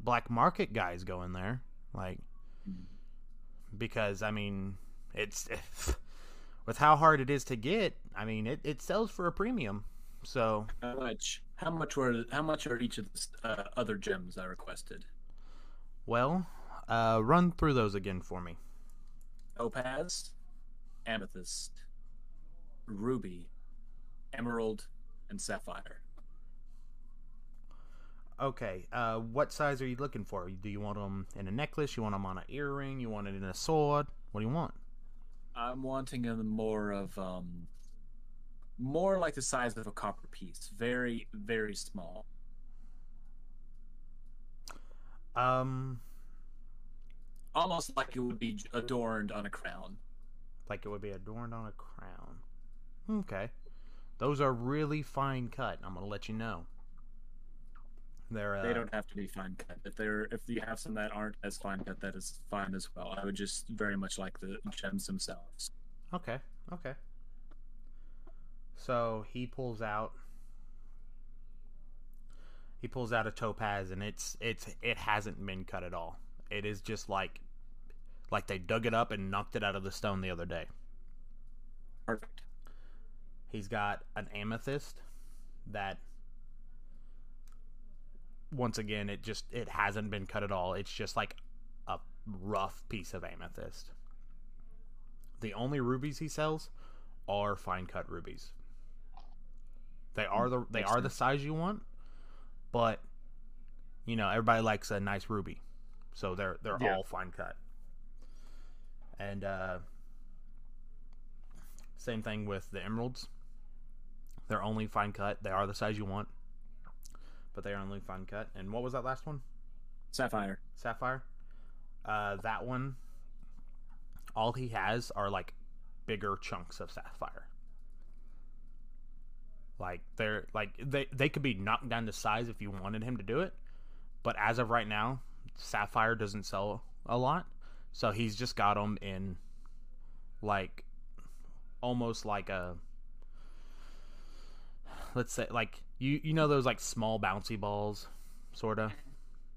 black market guys going there, like hmm. because I mean it's [LAUGHS] with how hard it is to get. I mean it, it sells for a premium. So How much? How much were? How much are each of the uh, other gems I requested? well, uh, run through those again for me. Topaz, amethyst, ruby, emerald, and sapphire. Okay, uh, what size are you looking for? Do you want them in a necklace? You want them on an earring? You want it in a sword? What do you want? I'm wanting a more of um, more like the size of a copper piece, very very small. Um, almost like it would be adorned on a crown. like it would be adorned on a crown. Okay. Those are really fine cut. I'm gonna let you know. They're uh, They don't have to be fine cut. If they're if you have some that aren't as fine cut, that is fine as well. I would just very much like the gems themselves. Okay. Okay. So he pulls out. He pulls out a topaz, and it's it's it hasn't been cut at all. It is just like, like they dug it up and knocked it out of the stone the other day. Perfect. He's got an amethyst that once again it just it hasn't been cut at all. It's just like a rough piece of amethyst. The only rubies he sells are fine cut rubies. They are the they are the size you want, but you know, everybody likes a nice ruby. So they're they're Yeah. all fine cut. And uh same thing with the emeralds. They're only fine cut. They are the size you want, but they are only fine cut. And what was that last one? Sapphire. Sapphire. Uh, that one. All he has are like bigger chunks of sapphire. Like they're like they they could be knocked down to size if you wanted him to do it, but as of right now, sapphire doesn't sell a lot, so he's just got them in like almost like a let's say like you you know those like small bouncy balls sort of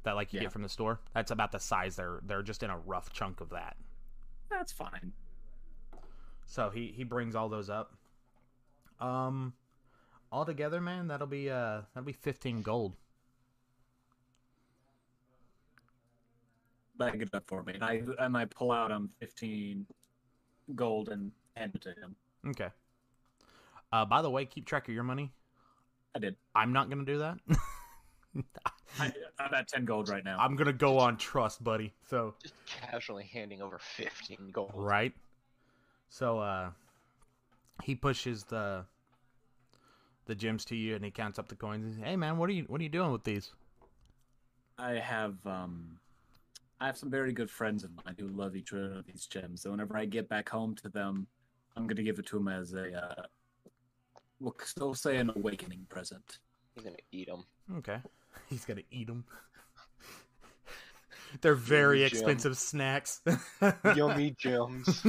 that like you Yeah. get from the store? That's about the size they're they're just in a rough chunk of that. That's fine. so he he brings all those up. Um all together man that'll be uh that'll be 15 gold Bag it up for me. And I and I pull out um fifteen gold and hand it to him. okay uh by the way keep track of your money I did. i'm not gonna do that [LAUGHS] I, I'm at ten gold right now. i'm gonna go on trust buddy so Just casually handing over 15 gold. right so uh he pushes the the gems to you and he counts up the coins and says, hey man what are you what are you doing with these I have um I have some very good friends of mine who love each one of these gems. So whenever I get back home to them, I'm gonna give it to them as a uh, we'll still say an awakening present. He's gonna eat them. Okay. [LAUGHS] He's gonna eat them. They're very Yummy gem. expensive snacks. Yummy gems.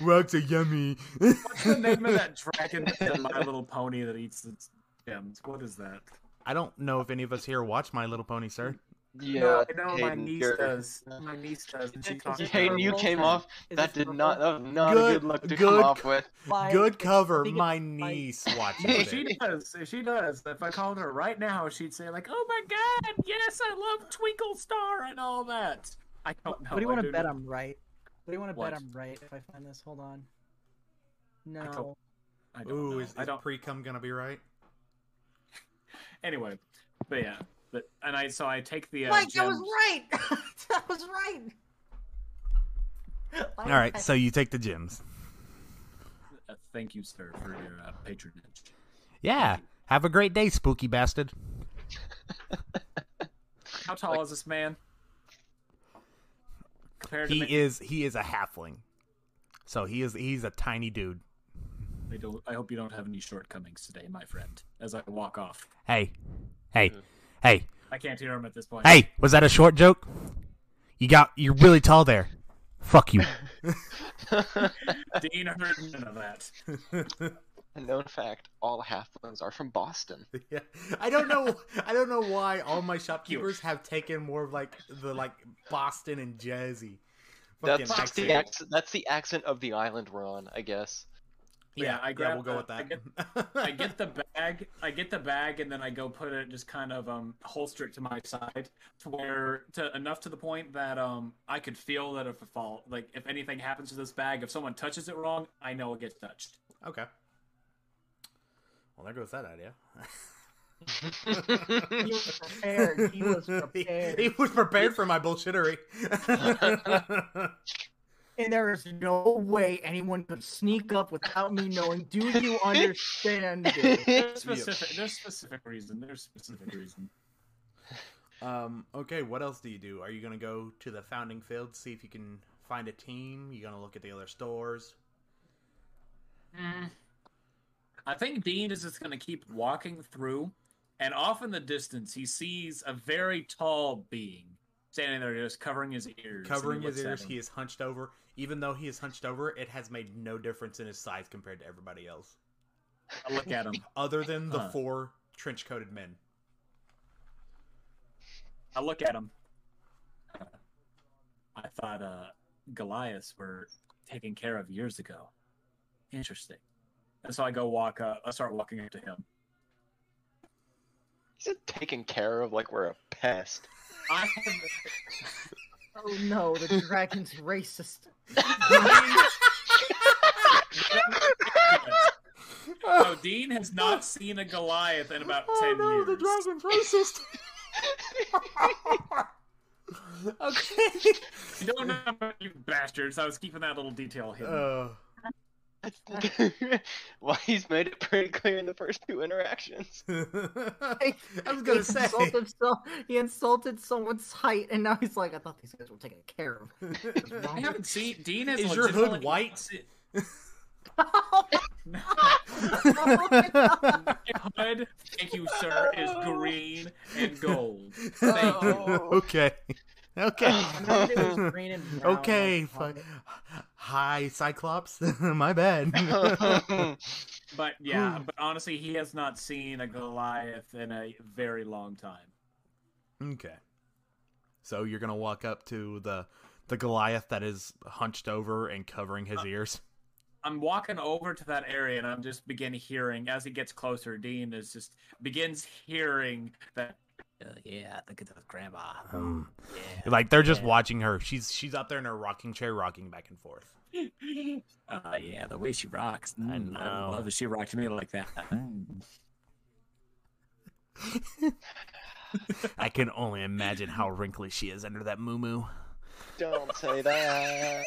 Rocks are yummy. What's the name of that dragon that's in My Little Pony that eats its gems? What is that? I don't know if any of us here watch My Little Pony, sir. Yeah, no, I know my Hayden, niece you're- does. My niece does. And she talks Hayden, you purple? came off. Is That did purple? not. That was not Good- a good look to good come off with. Like, Good cover. I think My niece [LAUGHS] watches If she does, if she does, if I called her right now, she'd say like, "Oh my God, yes, I love Twinkle Star and all that." I don't know. What do you want to bet I'm right? What do you want to bet I'm right if I find this? Hold on. don't- No. I don't Ooh, know. is, I is pre-cum gonna be right? [LAUGHS] Anyway, but yeah, but and I so I take the. Uh, Mike, that was right. [LAUGHS] that was right. All right, so you take the gems. Uh, thank you, sir, for your uh, patronage. Yeah. Have a great day, spooky bastard. How tall is this man? Compared He me, is he is a halfling. So he is he's a tiny dude. I, don't, I hope you don't have any shortcomings today, my friend. As I walk off, Hey. Hey. Hey. I can't hear him at this point. Hey, was that a short joke? You got you're really tall there. Fuck you. [LAUGHS] Dean heard none of that. A known fact: all halflings are from Boston. [LAUGHS] yeah. I don't know I don't know why all my shopkeepers have taken more of like the like Boston and Jersey. fucking That's the accent. accent. That's the accent of the island we're on, I guess. Yeah, I yeah, grab we'll go the- with I that. get- I get [LAUGHS] the bag. I get the bag, and then I go put it, just kind of um holster it to my side, to where to enough to the point that um I could feel that if a fall, like if anything happens to this bag, if someone touches it wrong, I know it gets touched. Okay. Well, there goes that idea. He was [LAUGHS] prepared. He was prepared. he was prepared for my bullshittery. [LAUGHS] and there is no way anyone could sneak up without me knowing. Do you [LAUGHS] understand? There's specific. There's specific reason. There's specific reason. Um, okay, what else do you do? Are you gonna go to the founding field, see if you can find a team? You gonna look at the other stores? Mm. I think Dean is just going to keep walking through, and off in the distance, he sees a very tall being standing there, just covering his ears. Covering his ears, he is hunched over. Even though he is hunched over, it has made no difference in his size compared to everybody else, I look at him. [LAUGHS] other than the Huh. four trench-coated men. I look at him. Uh, I thought uh, Goliaths were taken care of years ago. Interesting. And so I go walk up. I start walking up to him. He's taken care of like we're a pest. I [LAUGHS] Oh no, the dragon's racist. No, Dean has not seen a Goliath in about ten years. racist. [LAUGHS] okay. You don't know, you bastards. I was keeping that little detail hidden. Uh, [LAUGHS] well, he's made it pretty clear in the first two interactions. [LAUGHS] I was gonna say. insulted, so, he insulted someone's height, and now he's like, I thought these guys were taking care of. [LAUGHS] I haven't seen Dean has Is your hood legitimately- white? No. Oh my hood, thank you, sir, is green and gold. Thank you. Oh. okay. Okay. I remember green and brown, okay. like, Fi- Hi, Cyclops. [LAUGHS] My bad. [LAUGHS] But [LAUGHS] yeah, but honestly, he has not seen a Goliath in a very long time. okay. So you're gonna walk up to the the Goliath that is hunched over and covering his ears. I'm walking over to that area and I'm just begin hearing as he gets closer. Dean is just begins hearing that. Uh, yeah, look at that grandma. Um, Yeah. like they're just Yeah. watching her. She's she's up there in her rocking chair, rocking back and forth. [LAUGHS] Uh, yeah, the way she rocks. I Mm, I know. love that she rocked me like that. [LAUGHS] I can only imagine how wrinkly she is under that moo Don't say that.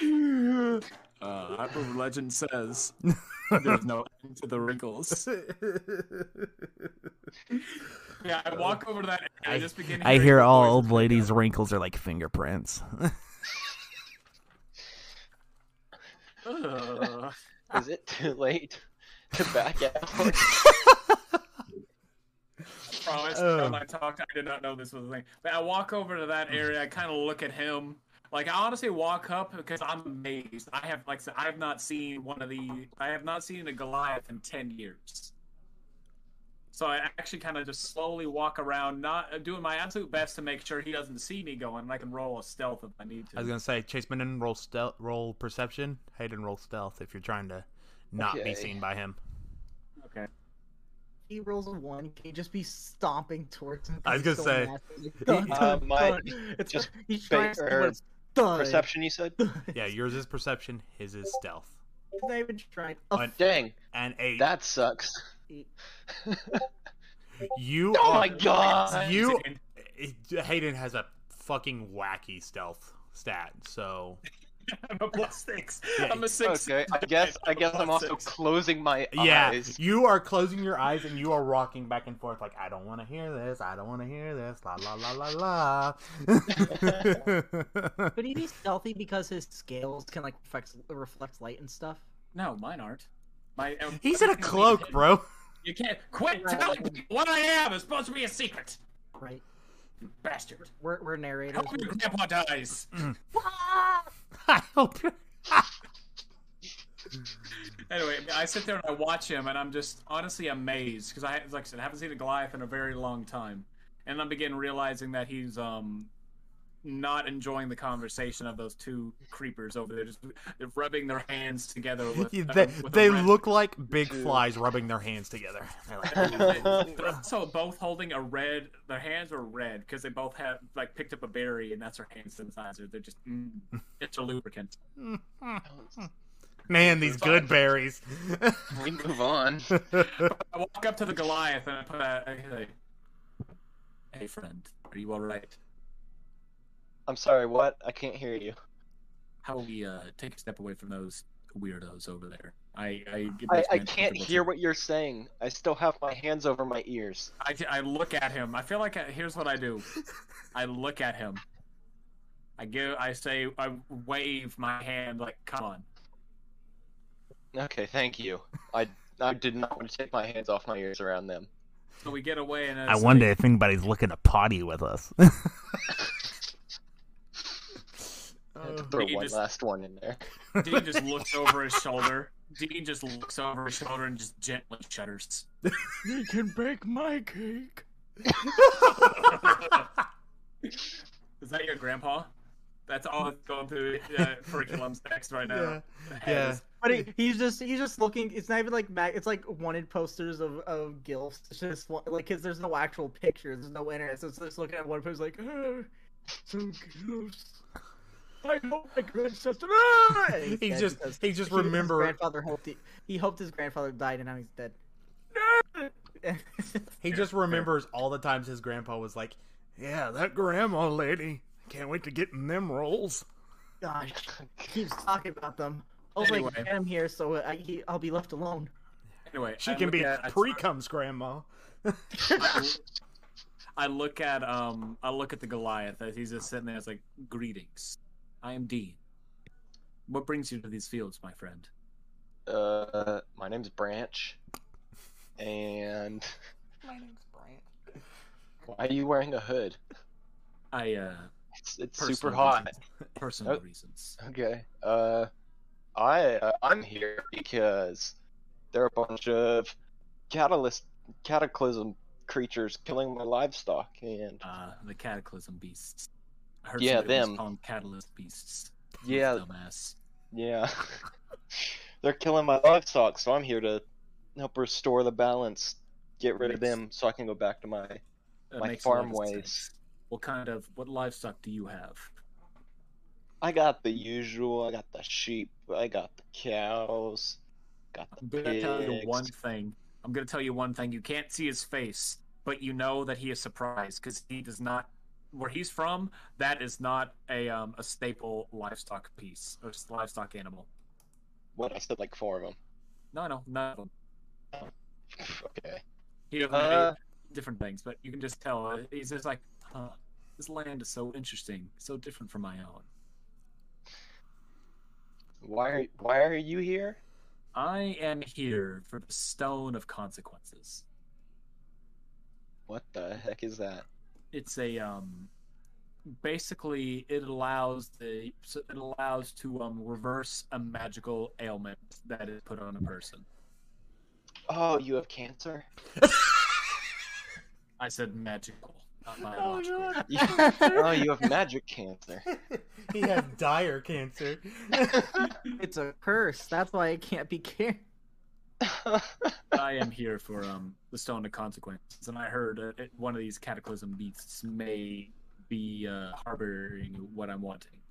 [LAUGHS] Uh, I believe legend says there's no end to the wrinkles. Yeah, I walk over to that area. I, just begin. I hear all old ladies' wrinkles are like fingerprints. Ugh. Is it too late to back out? [LAUGHS] promise. Oh. When I talked, I did not know this was a thing. But I walk over to that area. I kind of look at him. Like I honestly walk up because I'm amazed. I have, like I have not seen one of the. I have not seen a Goliath in ten years. So I actually kind of just slowly walk around, not doing my absolute best to make sure he doesn't see me going. and I can roll a stealth if I need to. I was gonna say, Chase Minden roll stealth, roll perception. Hayden roll stealth if you're trying to not be seen by him. Okay. He rolls a one. Can you just be stomping towards him? 'cause I was gonna say, massive? Dun, Uh, my- It's just he's trying to or but it's done. Perception, you said? [LAUGHS] Yeah, yours is perception. His is stealth. He's not even trying. Oh, But- Dang, And eight. that sucks. You. Oh are- my god! You. Hayden has a fucking wacky stealth stat. So [LAUGHS] I'm a plus six. Yeah, I'm a six. Okay, I guess I guess [LAUGHS] I'm also Plus six. closing my yeah, eyes. you are closing your eyes and you are rocking back and forth like I don't want to hear this. I don't want to hear this. La la la la la. [LAUGHS] Could he be stealthy because his scales can like reflect, reflect light and stuff? No, mine aren't. My um, He's in a cloak, bro. You can't quit telling me what I am. It's supposed to be a secret, Right. bastard. We're, we're narrators. Hope your grandpa dies. [CLEARS THROAT] [LAUGHS] I hope. [LAUGHS] Anyway, I sit there and I watch him, and I'm just honestly amazed because I, like I said, I haven't seen a Goliath in a very long time, and I'm beginning realizing that he's um not enjoying the conversation of those two creepers over there, just rubbing their hands together. With, [LAUGHS] they uh, with they look like big flies rubbing their hands together. [LAUGHS] They're like, [LAUGHS] They're also both holding a red. Their hands are red because they both have like picked up a berry, and that's their hand sanitizer. They're just mm, it's a lubricant. Man, these good berries. We move on. I walk up to the Goliath and I put a. say, "Hey, friend, are you all right?" I'm sorry, what? I can't hear you. how about we uh, take a step away from those weirdos over there? I I, I, I can't hear to- what you're saying. I still have my hands over my ears. I, I look at him. I feel like I, here's what I do. [LAUGHS] I look at him. I give. I say. I wave my hand like, "Come on." Okay, thank you. I I did not want to take my hands off my ears around them. So we get away, and I it's wonder if anybody's looking to potty with us. [LAUGHS] I had to throw He one just- last one in there. [LAUGHS] Dean just looks [LAUGHS] over his shoulder. Dean just looks over his shoulder and just gently shudders. [LAUGHS] You can bake my cake. Is that your grandpa? That's all that's going through uh, curriculum's text right now. yeah. But he, he's just he's just looking. It's not even like mag. It's like wanted posters of of gilfs. It's just like because there's no actual pictures. There's no internet. So it's just looking at one post like, oh, some gilfs. I hope my grandsister. Ah! And He just- because he just his remember- grandfather hoped he, he hoped his grandfather died and now he's dead. [LAUGHS] He just remembers all the times his grandpa was like, Yeah, that grandma lady. Can't wait to get in them rolls. Gosh, keeps talking about them. I was like, Anyway. get him here so I, he, I'll be left alone. Anyway, She I can be pre-comes grandma. I, [LAUGHS] I look at um I look at the Goliath as he's just sitting there. It's like greetings. I am Dean. What brings you to these fields, my friend? Uh, my name's Branch, and [LAUGHS] My name's Brant. why are you wearing a hood? I uh It's, it's super hot. reasons. Personal Oh. reasons. Okay. Uh, I uh, I'm here because there are a bunch of catalyst cataclysm creatures killing my livestock, and Uh, the cataclysm beasts. I heard Yeah, them. catalyst beasts. [LAUGHS] yeah, dumbass. yeah, [LAUGHS] they're killing my livestock. So I'm here to help restore the balance, get rid of them, so I can go back to my My makes farm ways. sense. What kind of what livestock do you have? I got the usual. I got the sheep. I got the cows. Got I'm the gonna tell you pigs. one thing. I'm gonna tell you one thing. You can't see his face, but you know that he is surprised because he does not. Where he's from, that is not a um a staple livestock piece or s- livestock animal. What I said, like four of them. No, no, none of them. [LAUGHS] okay. He doesn't Uh, different things, but you can just tell. uh, He's just like, huh, this land is so interesting, so different from my own. why are Why are you here? I am here for the Stone of Consequences. What the heck is that? It's a um basically it allows the it allows to um reverse a magical ailment that is put on a person Oh, you have cancer. i said magical not Oh, biological You, [LAUGHS] [LAUGHS] oh, you have magic cancer. he has dire cancer. [LAUGHS] It's a curse. That's why it can't be cured. I am here for um the stone of consequences and i heard uh, one of these cataclysm beasts may be uh harboring what i'm wanting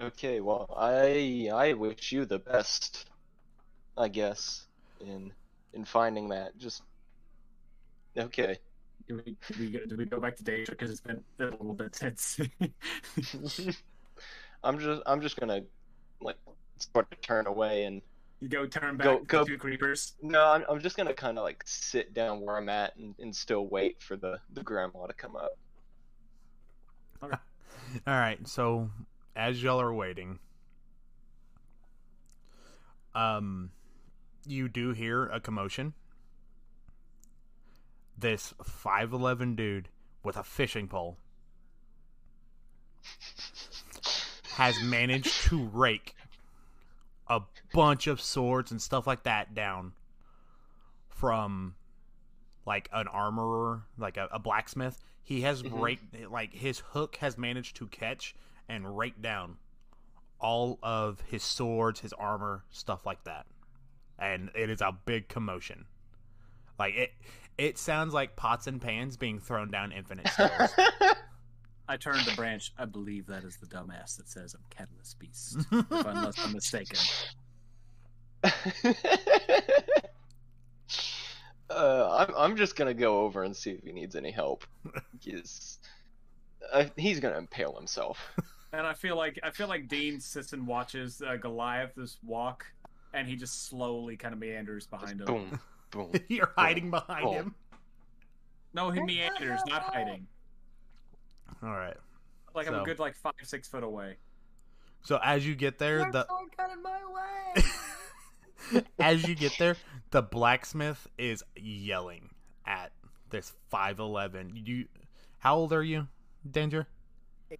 okay, well, I I wish you the best. I guess in in finding that. Just okay. do we, do we, go, do we go back to danger because it's been a little bit since [LAUGHS] I'm just I'm just gonna like sort of turn away and you go turn back Go- to go- two creepers no, I'm I'm just gonna kind of like sit down where I'm at and, and still wait for the the grandma to come up. [LAUGHS] All right, so as y'all are waiting, um, you do hear a commotion. This five eleven dude with a fishing pole [LAUGHS] has managed to rake a bunch of swords and stuff like that down from like an armorer, like a, a blacksmith. He has Mhm. raked like his hook has managed to catch and rake down all of his swords, his armor, stuff like that. And it is a big commotion. Like it it sounds like pots and pans being thrown down infinite stairs. [LAUGHS] I turned to Branch. I believe that is the dumbass that says I'm Catalyst Beast, if unless I'm [LAUGHS] mistaken. [LAUGHS] uh, I'm I'm just gonna go over and see if he needs any help. [LAUGHS] He's uh, he's gonna impale himself. And I feel like I feel like Dean sits and watches uh, Goliath just walk, and he just slowly kind of meanders behind him. Boom, boom. You're hiding behind Oh. him. No, he meanders, not hiding. All right. Like I'm a good like five six foot away. So as you get there, the Sword in my way. [LAUGHS] as you get there, the blacksmith is yelling at this 5'11. You How old are you, Danger? I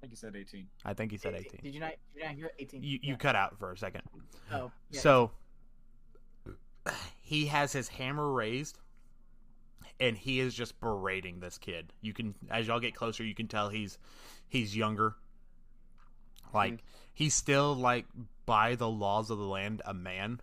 think he said 18. I think he said 18. Did you not? Did you not hear? Eighteen. You you Yeah. cut out for a second. Oh. yeah. So he has his hammer raised and he is just berating this kid. You can as y'all get closer you can tell he's he's younger. Like he's still like by the laws of the land a man,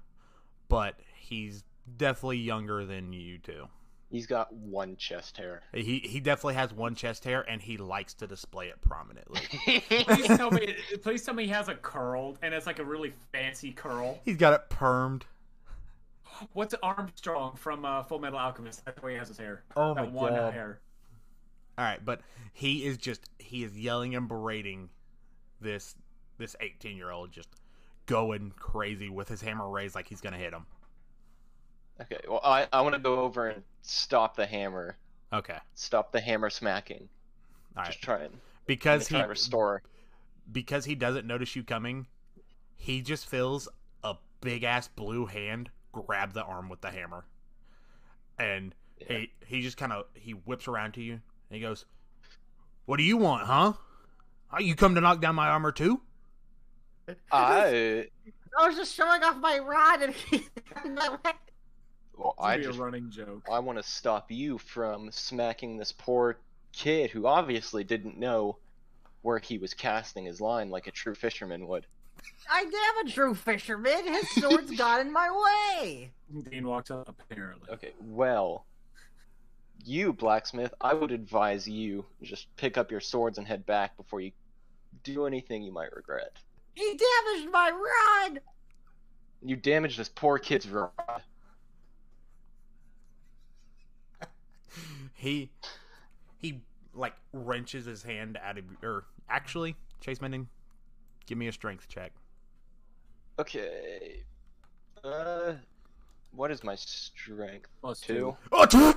but he's definitely younger than you two. He's got one chest hair. He he definitely has one chest hair and he likes to display it prominently. [LAUGHS] Please tell me. Please tell me he has a curled, and it's like a really fancy curl. he's got it permed. What's Armstrong from uh, Fullmetal Alchemist? That's why he has his hair. Oh that my one God. hair. All right, but he is just he is yelling and berating this this 18 year old just going crazy with his hammer raised like he's gonna hit him. Okay, well, I, I want to go over and stop the hammer. Okay, Stop the hammer smacking. all right. Just try and Because try he and restore. because he doesn't notice you coming, he just feels a big ass blue hand grab the arm with the hammer, and Yeah. he he just kind of he whips around to you and he goes, "What do you want, huh? Huh, you come to knock down my armor too?" I [LAUGHS] [LAUGHS] I was just showing off my rod, and he got in my way. well, I would just a running joke. I want to stop you from smacking this poor kid who obviously didn't know where he was casting his line like a true fisherman would. I am a true fisherman. His sword's [LAUGHS] got in my way. Dean walks up. Apparently. Okay, well, you blacksmith, I would advise you just pick up your swords and head back before you do anything you might regret. He damaged my rod. You damaged this poor kid's rod. [LAUGHS] he he like wrenches his hand out of or actually chase mending give me a strength check Okay. Uh, what is my strength? Plus Two. oh,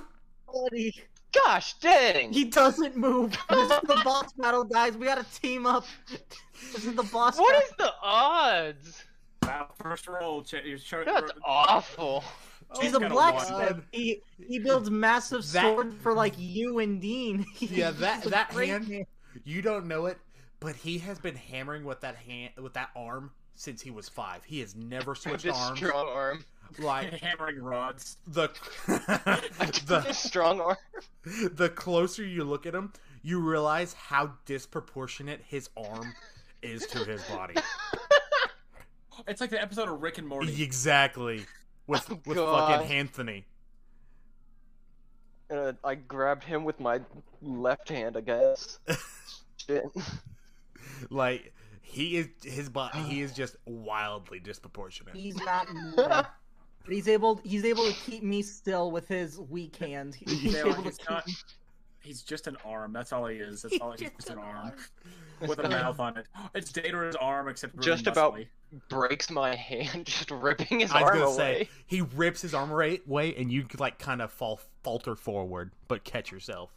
Buddy, Gosh dang! he doesn't move. [LAUGHS] This is the boss battle, guys. We gotta team up. This is the boss. What battle. is the odds? Wow, first roll. Ch- you show, That's awful. He's Oh, a got a blacksmith. He he builds massive That- swords for like you and Dean. [LAUGHS] Yeah, that- that great hand- you don't know it but he has been hammering with that hand with that arm since he was five he has never [LAUGHS] switched this arms strong arm. like [LAUGHS] hammering rods. the This [LAUGHS] the strong arm. the closer you look at him you realize how disproportionate his arm is to his body It's like the episode of Rick and Morty. exactly with Oh, with God. fucking Anthony Uh, I grabbed him with my left hand, I guess. Shit. Like he is his body he is [SIGHS] just wildly disproportionate He's not moving. But he's able he's able to keep me still with his weak hand. [LAUGHS] He's He's able to he's keep not- me He's just an arm. That's all he is. That's all. He's just an arm [LAUGHS] with a mouth on it. It's Data's arm, except really Just about breaks my hand, [LAUGHS] just ripping his I was arm gonna away. say he rips his arm right way, and you could like kind of fall falter forward, but catch yourself.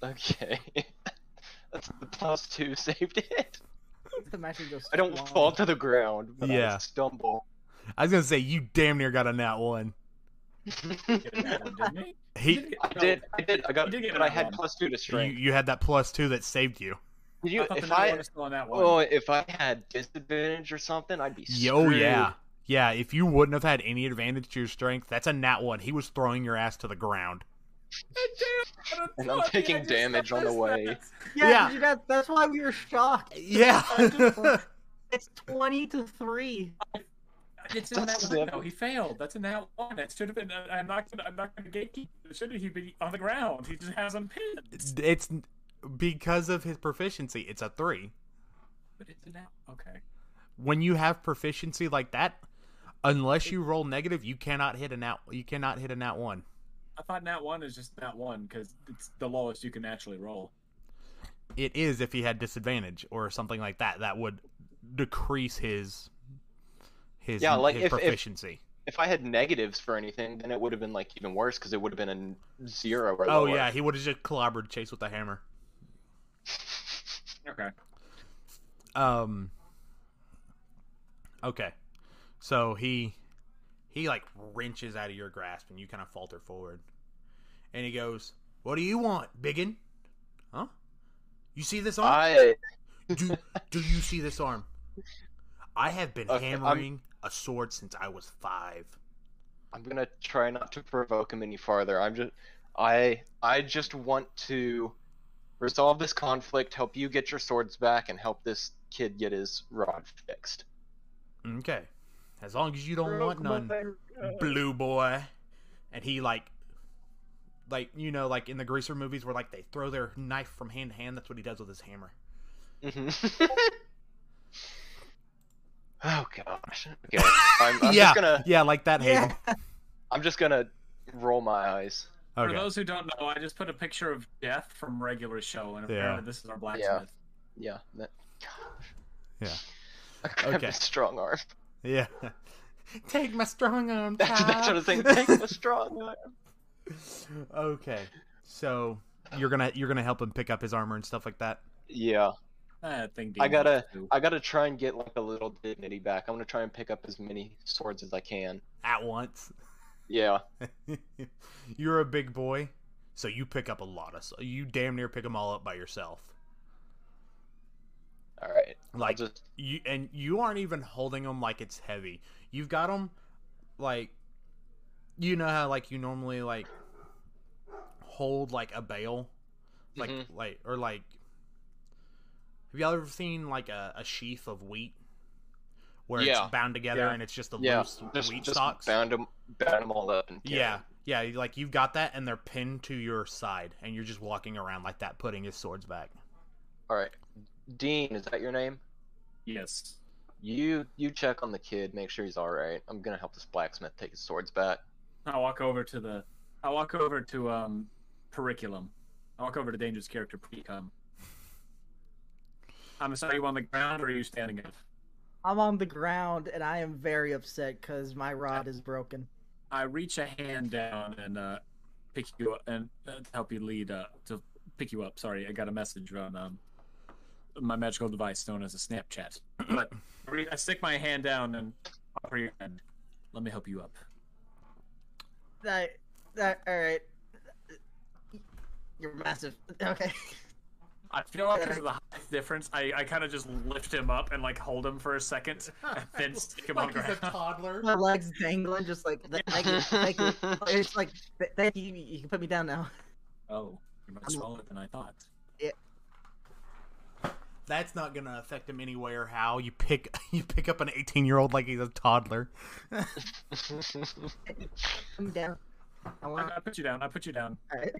Okay. That's the plus two [LAUGHS] saved it. Imagine just I don't flying. fall to the ground, but Yeah. I stumble. I was gonna say you damn near got a nat one. [LAUGHS] Get a nat one, he? He He I did, I did, I got, did get but I had one. plus two to you, strength. you had that plus two that saved you. Did you, I if I, one is still on that one. oh, if I had disadvantage or something, I'd be Yo, screwed. yeah, yeah. If you wouldn't have had any advantage to your strength, that's a nat one. He was throwing your ass to the ground. And I'm taking damage on the way. Yeah, Yeah. dude, that, that's why we were shocked. Yeah. [LAUGHS] It's [LAUGHS] twenty to three. It's in that That's one. it. No, he failed. That's in that one. It should have been. uh, I'm not gonna. I'm not gonna gatekeep. It should have been on the ground. He just has him pinned. it's because of his proficiency. It's a three. But it's in that. Okay. When you have proficiency like that, unless you roll negative, you cannot hit a nat. You cannot hit a nat one. I thought nat one is just nat one because it's the lowest you can actually roll. it is if he had disadvantage or something like that. That would decrease his his, Yeah, like, his if- if- proficiency. If I had negatives for anything, then it would have been like even worse because it would have been a zero or oh lower. yeah, he would have just clobbered Chase with a hammer. [LAUGHS] Okay. Um. Okay, so he he like wrenches out of your grasp, and you kind of falter forward, and he goes, "What do you want, biggin? Huh? You see this arm? I [LAUGHS] do Do you see this arm? I have been Okay, I'm- hammering a sword since I was five. I'm gonna try not to provoke him any farther. I'm just I I just want to resolve this conflict, help you get your swords back, and help this kid get his rod fixed. Okay, as long as you don't want none, blue boy." And he like. Like you know, like in the greaser movies, where like they throw their knife from hand to hand. That's what he does with his hammer. hmm [LAUGHS] oh gosh. Okay. [LAUGHS] I'm, I'm yeah, just gonna yeah, like that. Hagen. Yeah. I'm just gonna roll my eyes. For those who don't know, I just put a picture of Death from regular show, and Yeah. apparently this is our blacksmith. Yeah. That, Yeah. [LAUGHS] I grabbed Okay. strong arm. Yeah. [LAUGHS] Take my strong arm. That's, that's what I child. was saying. Take my [LAUGHS] strong arm. okay. So you're gonna you're gonna help him pick up his armor and stuff like that. Yeah. I think I gotta- I gotta try and get like a little dignity back. I'm gonna try and pick up as many swords as I can. At once. Yeah. [LAUGHS] you're a big boy, so you pick up a lot of. s- You damn near pick them all up by yourself. All right. Like just you and you aren't even holding them like it's heavy. You've got them like you know how like you normally like hold like a bale, like Mhm. like or like. Have y'all ever seen like a, a sheaf of wheat where Yeah. it's bound together Yeah. and it's just a yeah. loose Just, wheat just stalks? bound them, bound them all up and carry Yeah, 'em. yeah, like you've got that, and they're pinned to your side, and you're just walking around like that, putting his swords back. All right. Dean, is that your name? Yes. You you check on the kid, make sure he's all right. I'm gonna help this blacksmith take his swords back. I walk over to the. I walk over to um, Periculum. I walk over to Danger's character Precum. I'm sorry, you on the ground or are you standing up? I'm on the ground and I am very upset because my rod is broken. I reach a hand down and uh, pick you up and uh, help you lead uh, to pick you up. Sorry, I got a message on um, my magical device known as a Snapchat. [CLEARS THROAT] But I stick my hand down and offer you a hand. Let me help you up. That, that, all right. You're massive. Okay. I feel like because of the height difference, I, I kind of just lift him up and like hold him for a second, [LAUGHS] and then stick him on the ground. a toddler. My legs dangling, just like thank you, thank you. It's like thank you. You can put me down now. Oh, you're much smaller than I thought. That's not gonna affect him anyway or how. You pick [LAUGHS] you pick up an 18 year old like he's a toddler. [LAUGHS] Put me down. I I, want. I put you down. I put you down. All right.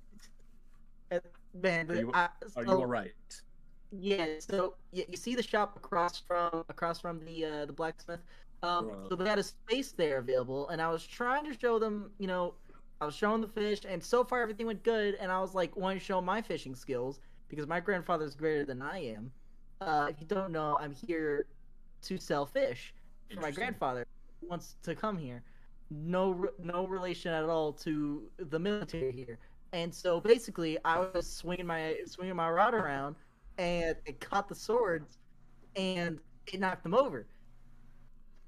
Man, Are you- I, Are you all right? Yeah, so you, you see the shop across from across from the uh, the blacksmith. Um, so they had a space there available, and I was trying to show them, you know, I was showing the fish, and so far everything went good. And I was like, wanting to show my fishing skills because my grandfather's greater than I am. Uh, if you don't know, I'm here to sell fish for my grandfather. who Wants to come here. No, no relation at all to the military here. And so basically, I was swinging my swinging my rod around, and it caught the swords, and it knocked them over.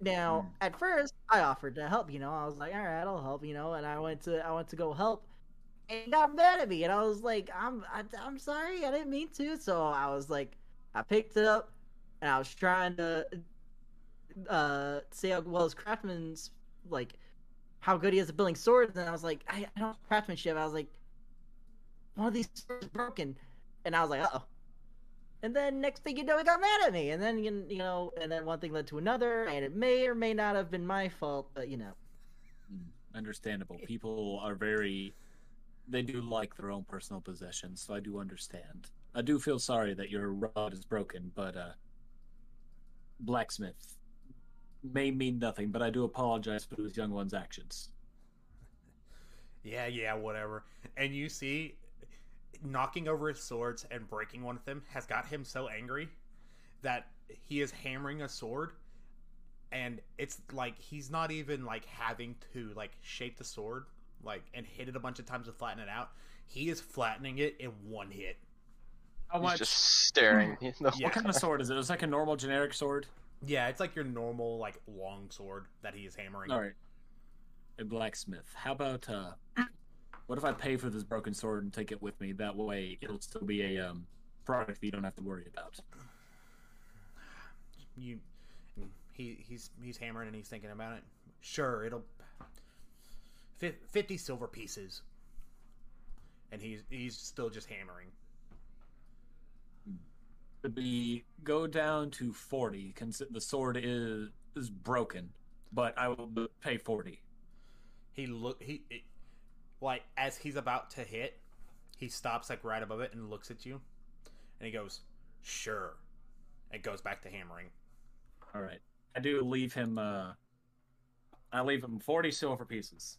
Now, Hmm. at first, I offered to help. You know, I was like, "All right, I'll help." You know, and I went to I went to go help, and he got mad at me, and I was like, "I'm I, I'm sorry, I didn't mean to." So I was like, I picked it up, and I was trying to uh say how well his craftsman's like how good he is at building swords, and I was like, I, I don't have craftsmanship. I was like, one of these swords broken, and I was like, oh. And then next thing you know, he got mad at me, and then you you know, and then one thing led to another, and it may or may not have been my fault, but you know, Hmm, Understandable. People are very. They do like their own personal possessions, so I do understand. I do feel sorry that your rod is broken, but uh, blacksmith may mean nothing. But I do apologize for those young one's actions. [LAUGHS] Yeah, yeah, whatever. And you see, knocking over his swords and breaking one of them has got him so angry that he is hammering a sword and it's like he's not even like having to like shape the sword like and hit it a bunch of times to flatten it out he is flattening it in one hit How He's just staring. [LAUGHS] Yeah. What kind of sword is it? It's like a normal generic sword. yeah it's like your normal like long sword that he is hammering All right. A blacksmith. How about uh, what if I pay for this broken sword and take it with me? That way, it'll still be a um product that you don't have to worry about. you he he's he's hammering and he's thinking about it sure it'll 50 silver pieces and he's he's still just hammering To be go down to forty. Consider the sword is is broken, but I will pay forty. he look he it, like as he's about to hit he stops like right above it and looks at you and he goes sure and goes back to hammering All right. I do leave him. uh I leave him forty silver pieces.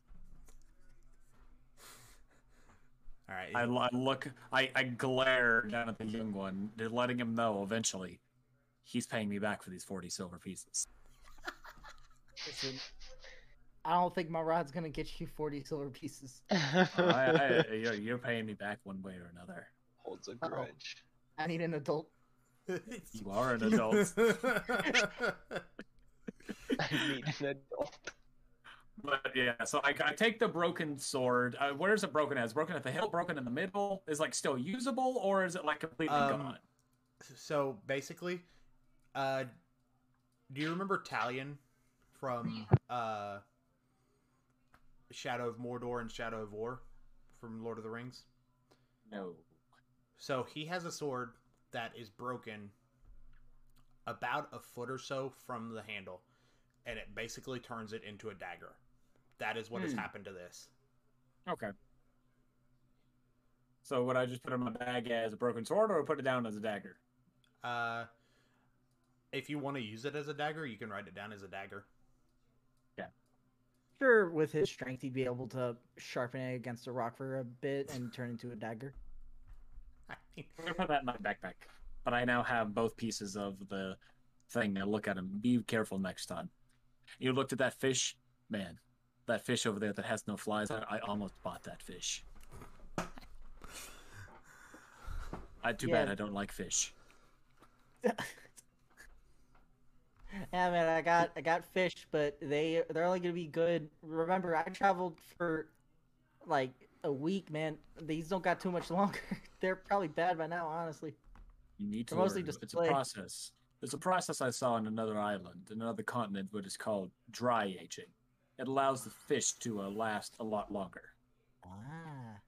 All right I, I look. I, I glare down at the young one, letting him know eventually he's paying me back for these forty silver pieces. Listen, I don't think my rod's gonna get you 40 silver pieces. [LAUGHS] Oh, I, I, you're, you're paying me back one way or another. Holds a grudge. I need an adult. You are an adult. [LAUGHS] [LAUGHS] I need an adult. But yeah, so I, I take the broken sword. Uh, where's it broken as? Broken at the hilt? Broken in the middle? Is like still usable, or is it like completely Um, gone? so basically uh do you remember talion from uh shadow of mordor and shadow of war from lord of the rings No. So he has a sword that is broken about a foot or so from the handle, and it basically turns it into a dagger. That is what has Hmm. happened to this. Okay. So would I just put it in my bag as a broken sword, or put it down as a dagger? Uh, if you want to use it as a dagger, you can write it down as a dagger. Yeah. Sure, with his strength, he'd be able to sharpen it against a rock for a bit and turn into a dagger. [LAUGHS] I'm gonna put that in my backpack. But I now have both pieces of the thing. Now look at him. Be careful next time. You looked at that fish, man. That fish over there that has no flies. I, I almost bought that fish. I too bad I don't like fish. [LAUGHS] Yeah, man, I got I got fish, but they they're only gonna be good. Remember, I traveled for like a week, man. These don't got too much longer. [LAUGHS] they're probably bad by now, honestly. You need to mostly learn. It's a process. There's a process I saw on another island, another continent, what is called dry aging. It allows the fish to uh, last a lot longer. Ah.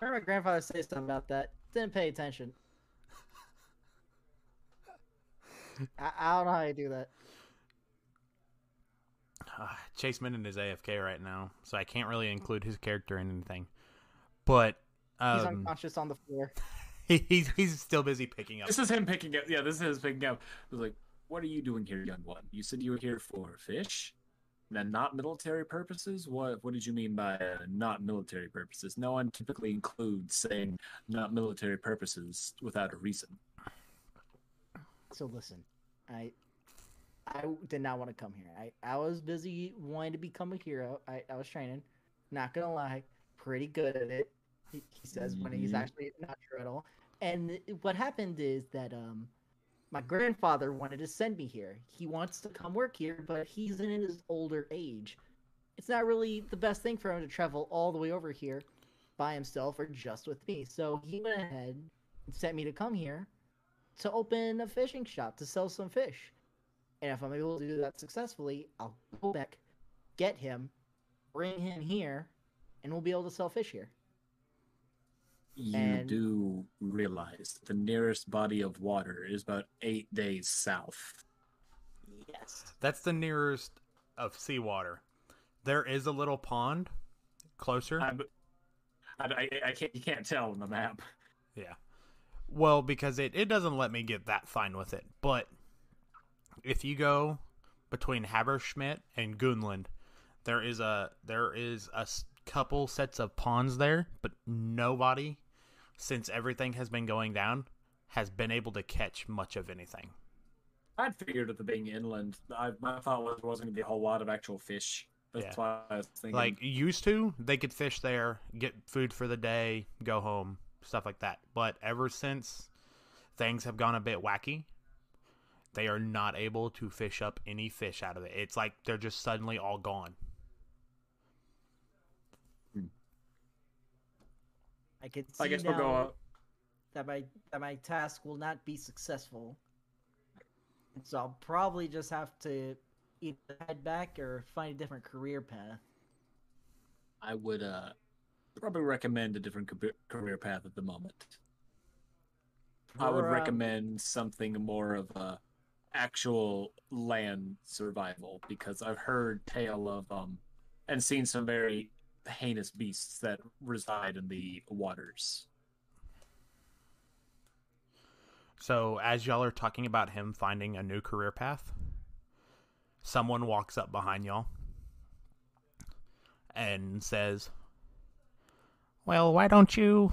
I heard my grandfather say something about that. Didn't pay attention. I, I don't know how you do that. Uh, Chase Minden is AFK right now, so I can't really include his character in anything. But He's um, unconscious on the floor. [LAUGHS] he, he's he's still busy picking up. This is him picking up. Yeah, this is his picking up. It was like, what are you doing here, young one? You said you were here for fish, and not military purposes. What What did you mean by uh, not military purposes? No one typically includes saying not military purposes without a reason. So listen, I I did not want to come here. I, I was busy wanting to become a hero. I, I was training. Not gonna lie, pretty good at it. He, he says when he's Mhm. actually not sure at all. And what happened is that um my mm-hmm. grandfather wanted to send me here. He wants to come work here, but he's in his older age. It's not really the best thing for him to travel all the way over here by himself or just with me. So he went ahead and sent me to come here to open a fishing shop to sell some fish. And if I'm able to do that successfully, I'll go back, get him, bring him here, and we'll be able to sell fish here. You And- do realize the nearest body of water is about eight days south. Yes. That's the nearest of seawater. There is a little pond closer. I'm, I, I, I can't. You can't tell on the map. Yeah. Well, because it, it doesn't let me get that fine with it. But if you go between Haberschmidt and Gunland, there is a there is a s- couple sets of pawns there, but nobody, since everything has been going down, has been able to catch much of anything. I'd figured with the being inland, I, my thought was there wasn't going to be a whole lot of actual fish. That's Yeah. why I was thinking. Like used to, they could fish there, get food for the day, go home, stuff like that. But ever since things have gone a bit wacky, they are not able to fish up any fish out of it. It's like they're just suddenly all gone. I can see I guess now we'll go. Uh, that my that my task will not be successful. So I'll probably just have to either head back or find a different career path. I would uh, probably recommend a different career- career path at the moment. I would For, um, recommend something more of a actual land survival because I've heard tale of um and seen some very heinous beasts that reside in the waters. So as y'all are talking about him finding a new career path, someone walks up behind y'all and says, Well, why don't you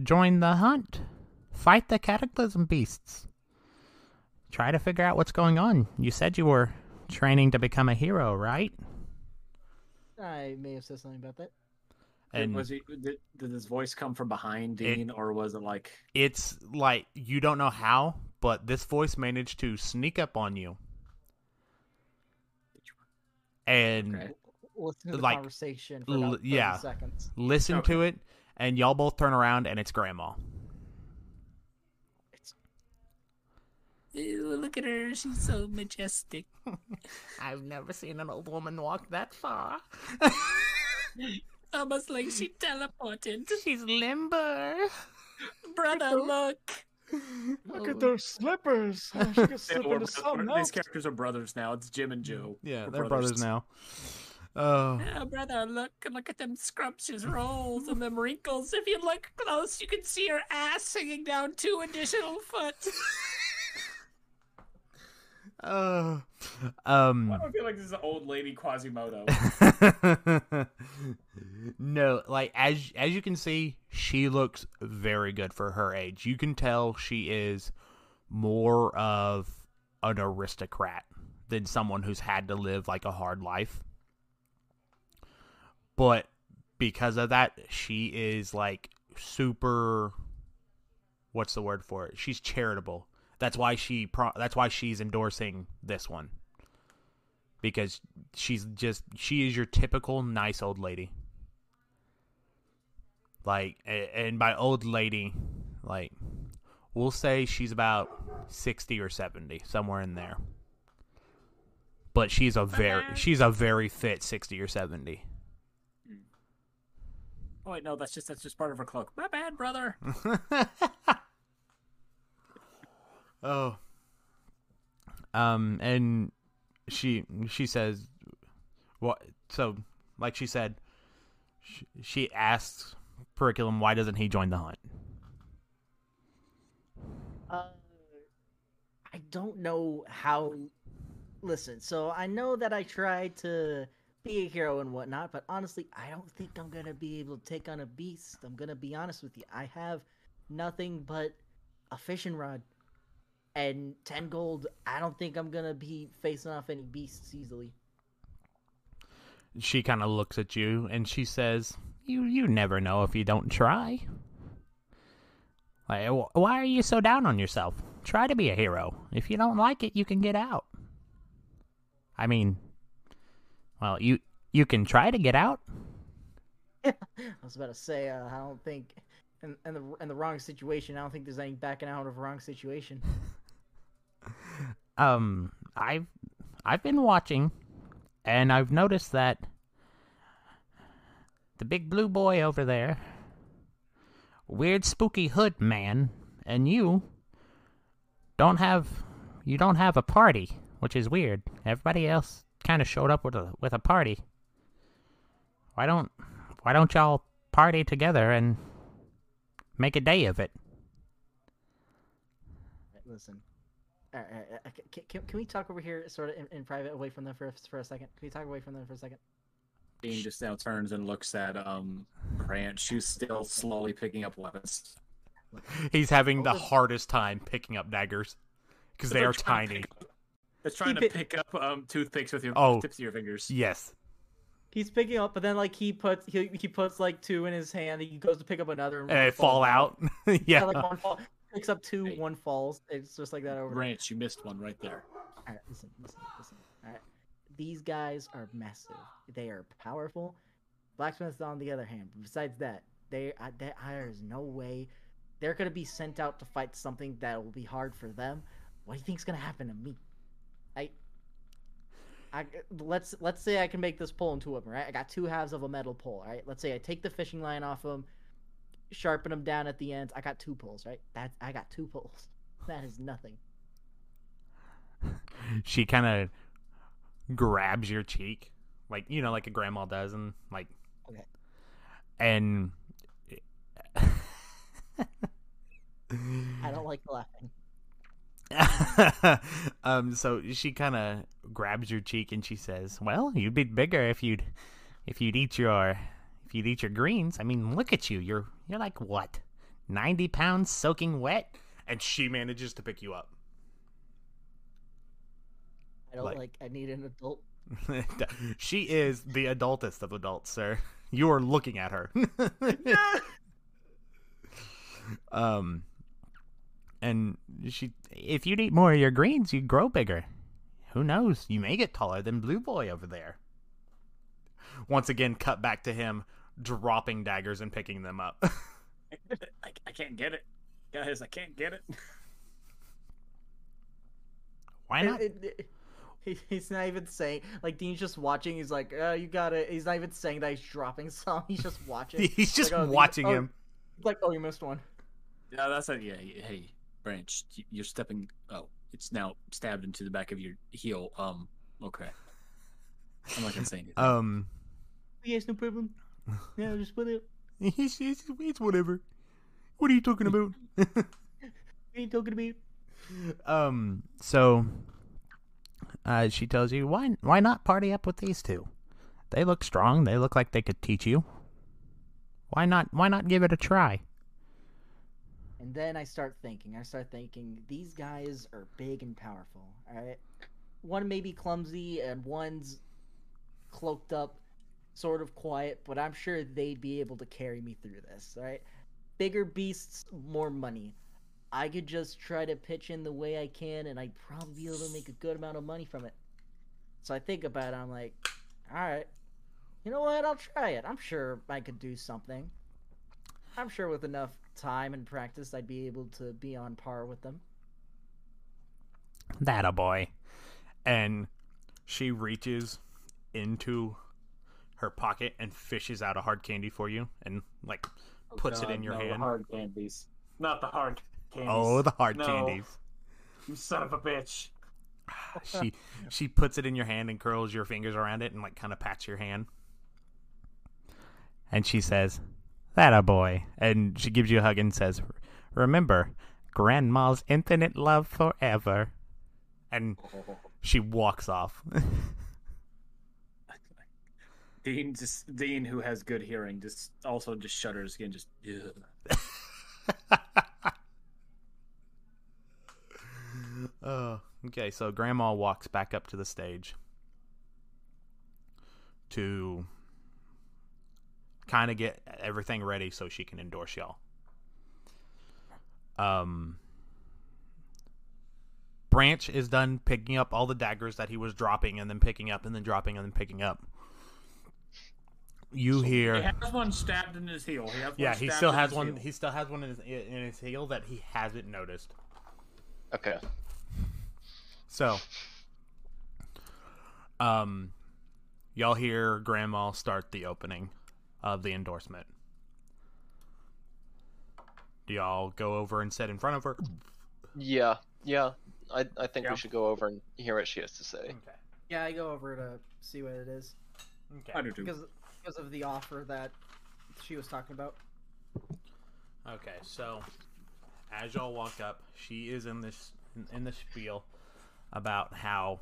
join the hunt? Fight the cataclysm beasts. Try to figure out what's going on. You said you were training to become a hero, right? I may have said something about that. and was he did, did his voice come from behind It- Dean or was it like it's like you don't know how, but this voice managed to sneak up on you. And Okay. Listen to the Like, conversation for l- about 30 yeah. seconds. listen Okay. to it, and y'all both turn around, and it's Grandma. Look at her. She's so majestic. [LAUGHS] I've never seen an old woman walk that far. [LAUGHS] Almost like she teleported. She's limber. Brother, look. Look at oh. those slippers. Oh, she could slip into something we're- else. these characters are brothers now. It's Jim and Joe. Yeah, We're they're brothers, now. [SIGHS] Oh, Oh, brother, look. Look at them scrumptious rolls and them wrinkles. If you look close, you can see her ass hanging down two additional foot. [LAUGHS] oh, um. I don't feel like this is an old lady Quasimodo. [LAUGHS] no, like as as you can see, she looks very good for her age. You can tell she is more of an aristocrat than someone who's had to live like a hard life. But because of that, she is like super what's the word for it? She's charitable. That's why she pro- that's why she's endorsing this one because she's just she is your typical nice old lady. Like and by old lady, like we'll say she's about 60 or 70, somewhere in there. But she's a very she's a very fit 60 or 70. oh wait, no, that's just that's just part of her cloak. My bad, brother. [LAUGHS] oh. Um and she she says what so like she said she, she asks Periculum why doesn't he join the hunt? Uh, I don't know how. Listen, so I know that I tried to be a hero and whatnot, but honestly, I don't think I'm gonna be able to take on a beast. I'm gonna be honest with you. I have nothing but a fishing rod and ten gold. I don't think I'm gonna be facing off any beasts easily. She kind of looks at you and she says, You you never know if you don't try. Like, why are you so down on yourself? Try to be a hero. If you don't like it, you can get out. I mean, well, you you can try to get out. [LAUGHS] I was about to say, uh, I don't think in, in the in the wrong situation. I don't think there's any backing out of a wrong situation. [LAUGHS] Um, I've I've been watching, and I've noticed that the big blue boy over there, weird spooky hood man, and you don't have you don't have a party, which is weird. Everybody else kind of showed up with a with a party. Why don't why don't y'all party together and make a day of it? Listen. All right, all right, uh, can, can, can we talk over here, sort of in, in private, away from them for a, for a second? Can we talk away from them for a second? Dean just now turns and looks at um Branch, who's still slowly picking up weapons. He's having the hardest time picking up daggers because they They're are trying to tiny. pick It's trying to pick up um toothpicks with your Oh. tips of your fingers. Yes. He's picking up, but then like he puts he, he puts like two in his hand. He goes to pick up another, And one they fall falls out. [LAUGHS] Yeah, yeah. like one fall picks up two, Hey. one falls. It's just like that over. Branch, you missed one right there. All right, listen, listen, listen. All right, these guys are massive. They are powerful. Blacksmiths, on the other hand, besides that, they I, there there is no way they're gonna be sent out to fight something that will be hard for them. What do you think's gonna happen to me? I, I let's let's say I can make this pole into a weapon, right? I got two halves of a metal pole, right? Let's say I take the fishing line off of them, sharpen them down at the ends. I got two poles, right? That's I got two poles. [LAUGHS] That is nothing. [LAUGHS] she kind of grabs your cheek, like you know, like a grandma does, and like, Okay. and I don't like laughing. [LAUGHS] um, so she kind of grabs your cheek and she says, "Well, you'd be bigger if you'd if you'd eat your if you'd eat your greens. I mean, look at you. You're you're like what, ninety pounds soaking wet." And she manages to pick you up. I don't Like- like. I need an adult. [LAUGHS] she is the adultest of adults, sir. You are looking at her. [LAUGHS] um, and she, if you'd eat more of your greens, you'd grow bigger. Who knows? You may get taller than Blue Boy over there. Once again, cut back to him dropping daggers and picking them up. [LAUGHS] I, I can't get it, guys. I can't get it. Why not? It- it- he, he's not even saying like Dean's just watching. He's like, uh, "You got it." He's not even saying that he's dropping [LAUGHS] some. He's just watching. [LAUGHS] He's just Like, oh, watching oh, him. He's like, "Oh, you missed one." Yeah, that's it. Yeah, yeah, hey, Branch, you're stepping. Oh, it's now stabbed into the back of your heel. Um, okay. I'm not gonna say anything. Um, Yes, no problem. [LAUGHS] Yeah, just put it. [LAUGHS] it's, it's, it's whatever. What are you talking about? [LAUGHS] What are you talking about? Um. So, uh, she tells you why why not party up with these two? They look strong. They look like they could teach you. Why not? Why not give it a try? And then I start thinking. I start thinking these guys are big and powerful. All right, one may be clumsy and one's cloaked up, sort of quiet, but I'm sure they'd be able to carry me through this. right? bigger beasts, more money. I could just try to pitch in the way I can, and I'd probably be able to make a good amount of money from it. So I think about it. I'm like, all right, you know what? I'll try it. I'm sure I could do something. I'm sure with enough time and practice, I'd be able to be on par with them. That a boy. And she reaches into her pocket and fishes out a hard candy for you, and like oh, puts it in your no, hand. The hard candies, not the hard candies. Oh, the hard No. candies. You son of a bitch. [SIGHS] she she puts it in your hand and curls your fingers around it and like kind of pats your hand. And she says, "That a boy." And she gives you a hug and says, "Remember, Grandma's infinite love forever." And she walks off. [LAUGHS] Dean just Dean, who has good hearing, just also just shudders again. Just. [LAUGHS] Oh, okay. So Grandma walks back up to the stage to kind of get everything ready so she can endorse y'all. Um, Branch is done picking up all the daggers that he was dropping and then picking up and then dropping and then picking up. You He hear, has one stabbed in his heel. He has one yeah, he still has one. heel. He still has one in his in his heel that he hasn't noticed. Okay. So, um, y'all hear Grandma start the opening of the endorsement. Do y'all go over and sit in front of her? Yeah, yeah. I I think Yeah. we should go over and hear what she has to say. Okay. Yeah, I go over to see what it is Okay. I do too. because because of the offer that she was talking about. Okay. So, as y'all walk up, she is in this in, in the spiel about how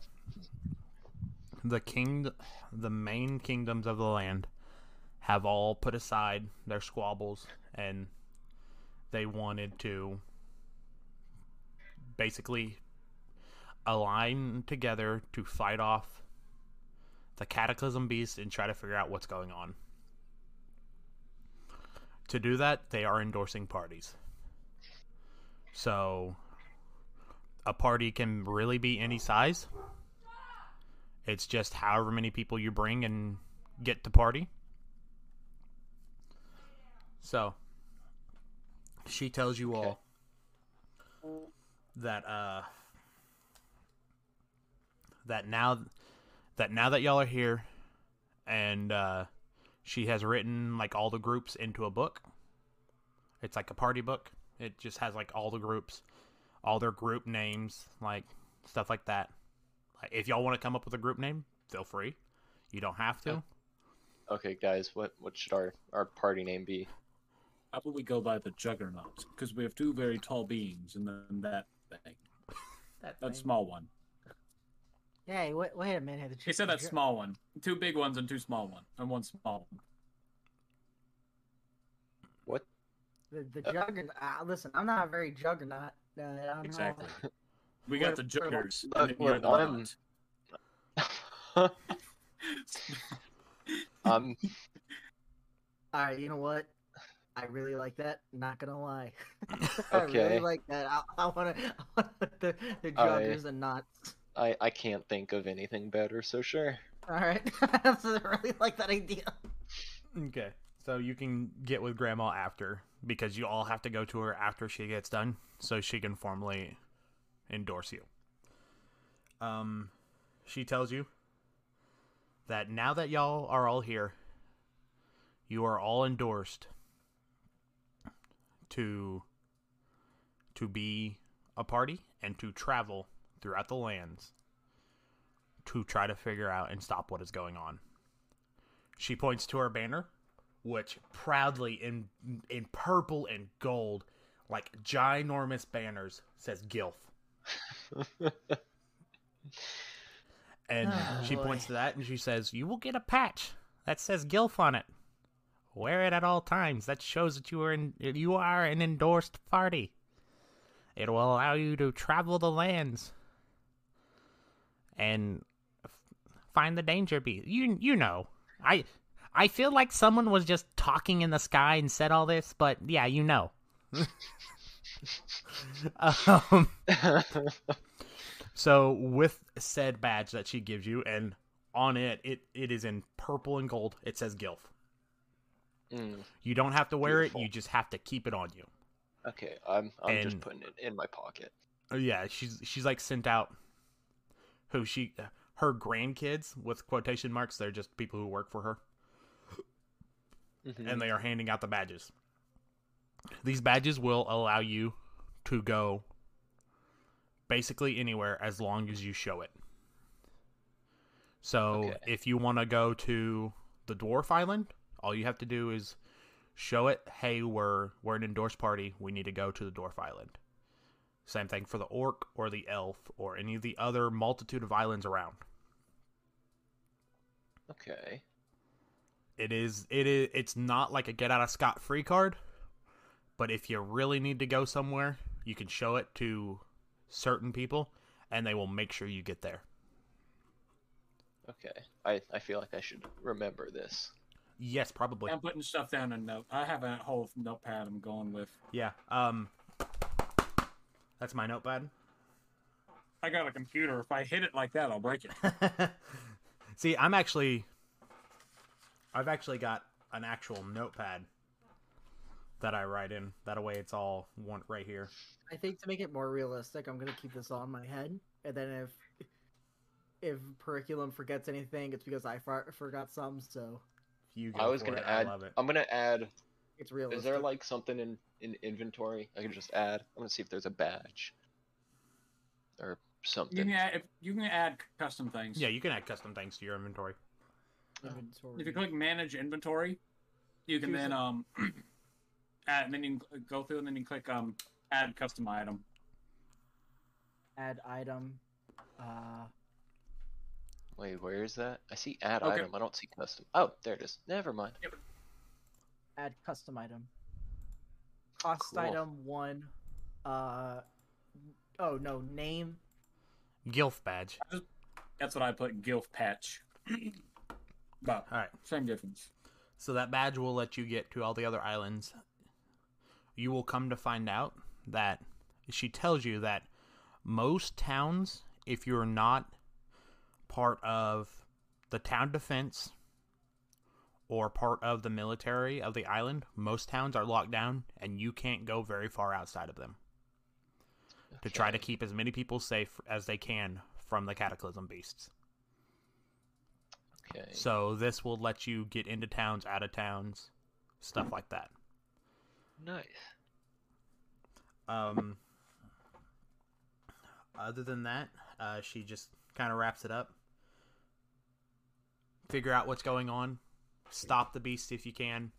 the king, the main kingdoms of the land, have all put aside their squabbles and they wanted to basically align together to fight off the cataclysm beast and try to figure out what's going on. To do that, they are endorsing parties. So a party can really be any size. It's just however many people you bring and get to party. So she tells you all that uh that now that now that y'all are here and uh she has written like all the groups into a book. It's like a party book. It just has like all the groups, all their group names, like stuff like that. Like, if y'all want to come up with a group name, feel free. You don't have to. Okay, guys, what what should our our party name be? How about we go by the Juggernaut? Because we have two very tall beings, and then that thing, That that thing. small one. Hey, wait, wait a minute. The He said that small one. Two big ones and two small ones. And one small one. What? The, the juggernaut. Uh, listen, I'm not a very juggernaut. Uh, I don't know. Exactly. We got the We're- we're- Juggers. Look, and then you look, I'm- [LAUGHS] um, All right, you know what? I really like that. Not gonna lie. okay. [LAUGHS] I really like that. I, I want [LAUGHS] to the the I- joggers and knots. I I can't think of anything better, so sure. All right, so [LAUGHS] I really like that idea. Okay. So you can get with grandma after because you all have to go to her after she gets done so she can formally endorse you. Um she tells you that now that y'all are all here, you are all endorsed to to be a party and to travel throughout the lands to try to figure out and stop what is going on. She points to her banner, which proudly in in purple and gold, like ginormous banners, says Gilf. [LAUGHS] And Oh, she boy. points to that and she says, You will get a patch that says Gilf on it. Wear it at all times. That shows that you are in, you are an endorsed party. It will allow you to travel the lands and f- find the danger beast. You you know. I I feel like someone was just talking in the sky and said all this, but yeah, you know. um, so with said badge that she gives you, and on it, it it is in purple and gold. It says Gilf. Mm, You don't have to wear Beautiful. it. You just have to keep it on you. okay, I'm I'm just putting it in my pocket. Uh, Yeah, she's she's like sent out. Who she her grandkids with quotation marks? They're just people who work for her, Mhm. and they are handing out the badges. These badges will allow you to go basically anywhere as long as you show it. So Okay. if you want to go to the dwarf island, all you have to do is show it. Hey, we're we're an endorsed party. We need to go to the dwarf island. Same thing for the orc or the elf or any of the other multitude of islands around. Okay. It is it is it's not like a get out of scot free card, but if you really need to go somewhere, you can show it to certain people and they will make sure you get there. Okay. I I feel like I should remember this. Yes, probably. I'm putting stuff down in note. I have a whole notepad I'm going with. Yeah. Um That's my notepad. I got a computer. If I hit it like that, I'll break it. [LAUGHS] See, I'm actually I've actually got an actual notepad that I write in. That way it's all one right here. I think to make it more realistic, I'm gonna keep this all on my head, and then if if Periculum forgets anything, it's because I for- forgot some. So you go I was for gonna it, add. I love it. I'm gonna add. it's real. Is there like something in in inventory I can just add? I'm gonna see if there's a badge or You something. can add, if, you can add custom things. Yeah, you can add custom things to your inventory. inventory? If you click manage inventory, you can Choose then um [CLEARS THROAT] add, and then you can go through and then you click um add custom item. add item, uh, Wait, where is that? I see add Okay. item. I don't see custom. Oh, there it is. Never mind. Add custom item. Cost Cool. item one. Uh. Oh no, name. Gilf badge. That's what I put. Gilf patch. [CLEARS THROAT] but All right. same difference. So that badge will let you get to all the other islands. You will come to find out that she tells you that most towns, if you're not part of the town defense or part of the military of the island, most towns are locked down and you can't go very far outside of them to try to keep as many people safe as they can from the cataclysm beasts. Okay. So this will let you get into towns, out of towns, stuff like that. Nice. Um, other than that, uh, she just kind of wraps it up. Figure out what's going on. Stop the beast if you can.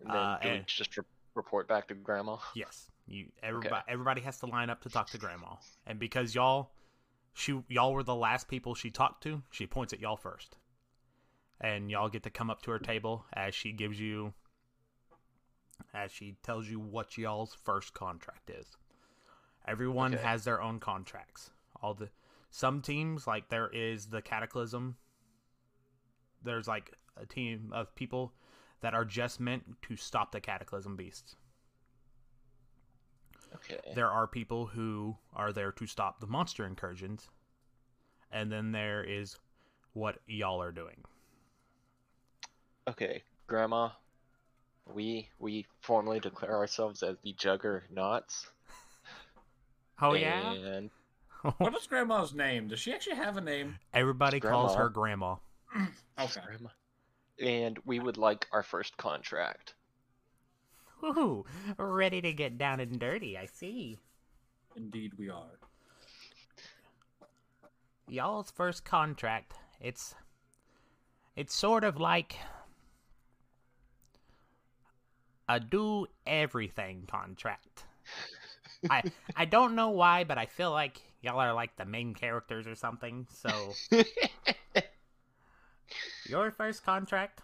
And then Uh, and- just re- report back to Grandma. Yes, you. Everybody, everybody has to line up to talk to Grandma, and because y'all, she, y'all were the last people she talked to. She points at y'all first, and y'all get to come up to her table as she gives you, as she tells you what y'all's first contract is. Everyone Okay. has their own contracts. All the some teams like there is the Cataclysm. There's like a team of people that are just meant to stop the Cataclysm beasts. Okay. There are people who are there to stop the monster incursions, and then there is what y'all are doing. Okay, Grandma. We we formally declare ourselves as the Juggernauts. Oh yeah, And [LAUGHS] What is Grandma's name? Does she actually have a name? everybody calls her grandma. Okay. Grandma. And we would like our first contract. Woohoo! Ready to get down and dirty, I see. Indeed, we are. Y'all's first contract. It's it's sort of like a do everything contract. I [LAUGHS] I don't know why, but I feel like y'all are like the main characters or something. So [LAUGHS] your first contract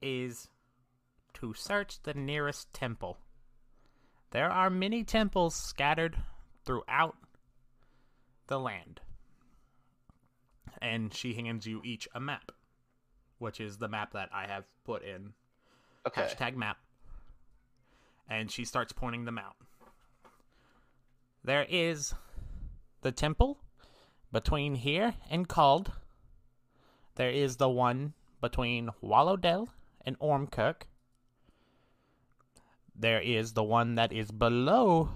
is to search the nearest temple. There are many temples scattered throughout the land. And she hands you each a map, which is the map that I have put in Okay. hashtag map. And she starts pointing them out. There is the temple between here and Cald. There is the one between Wallowdell and Ormkirk. There is the one that is below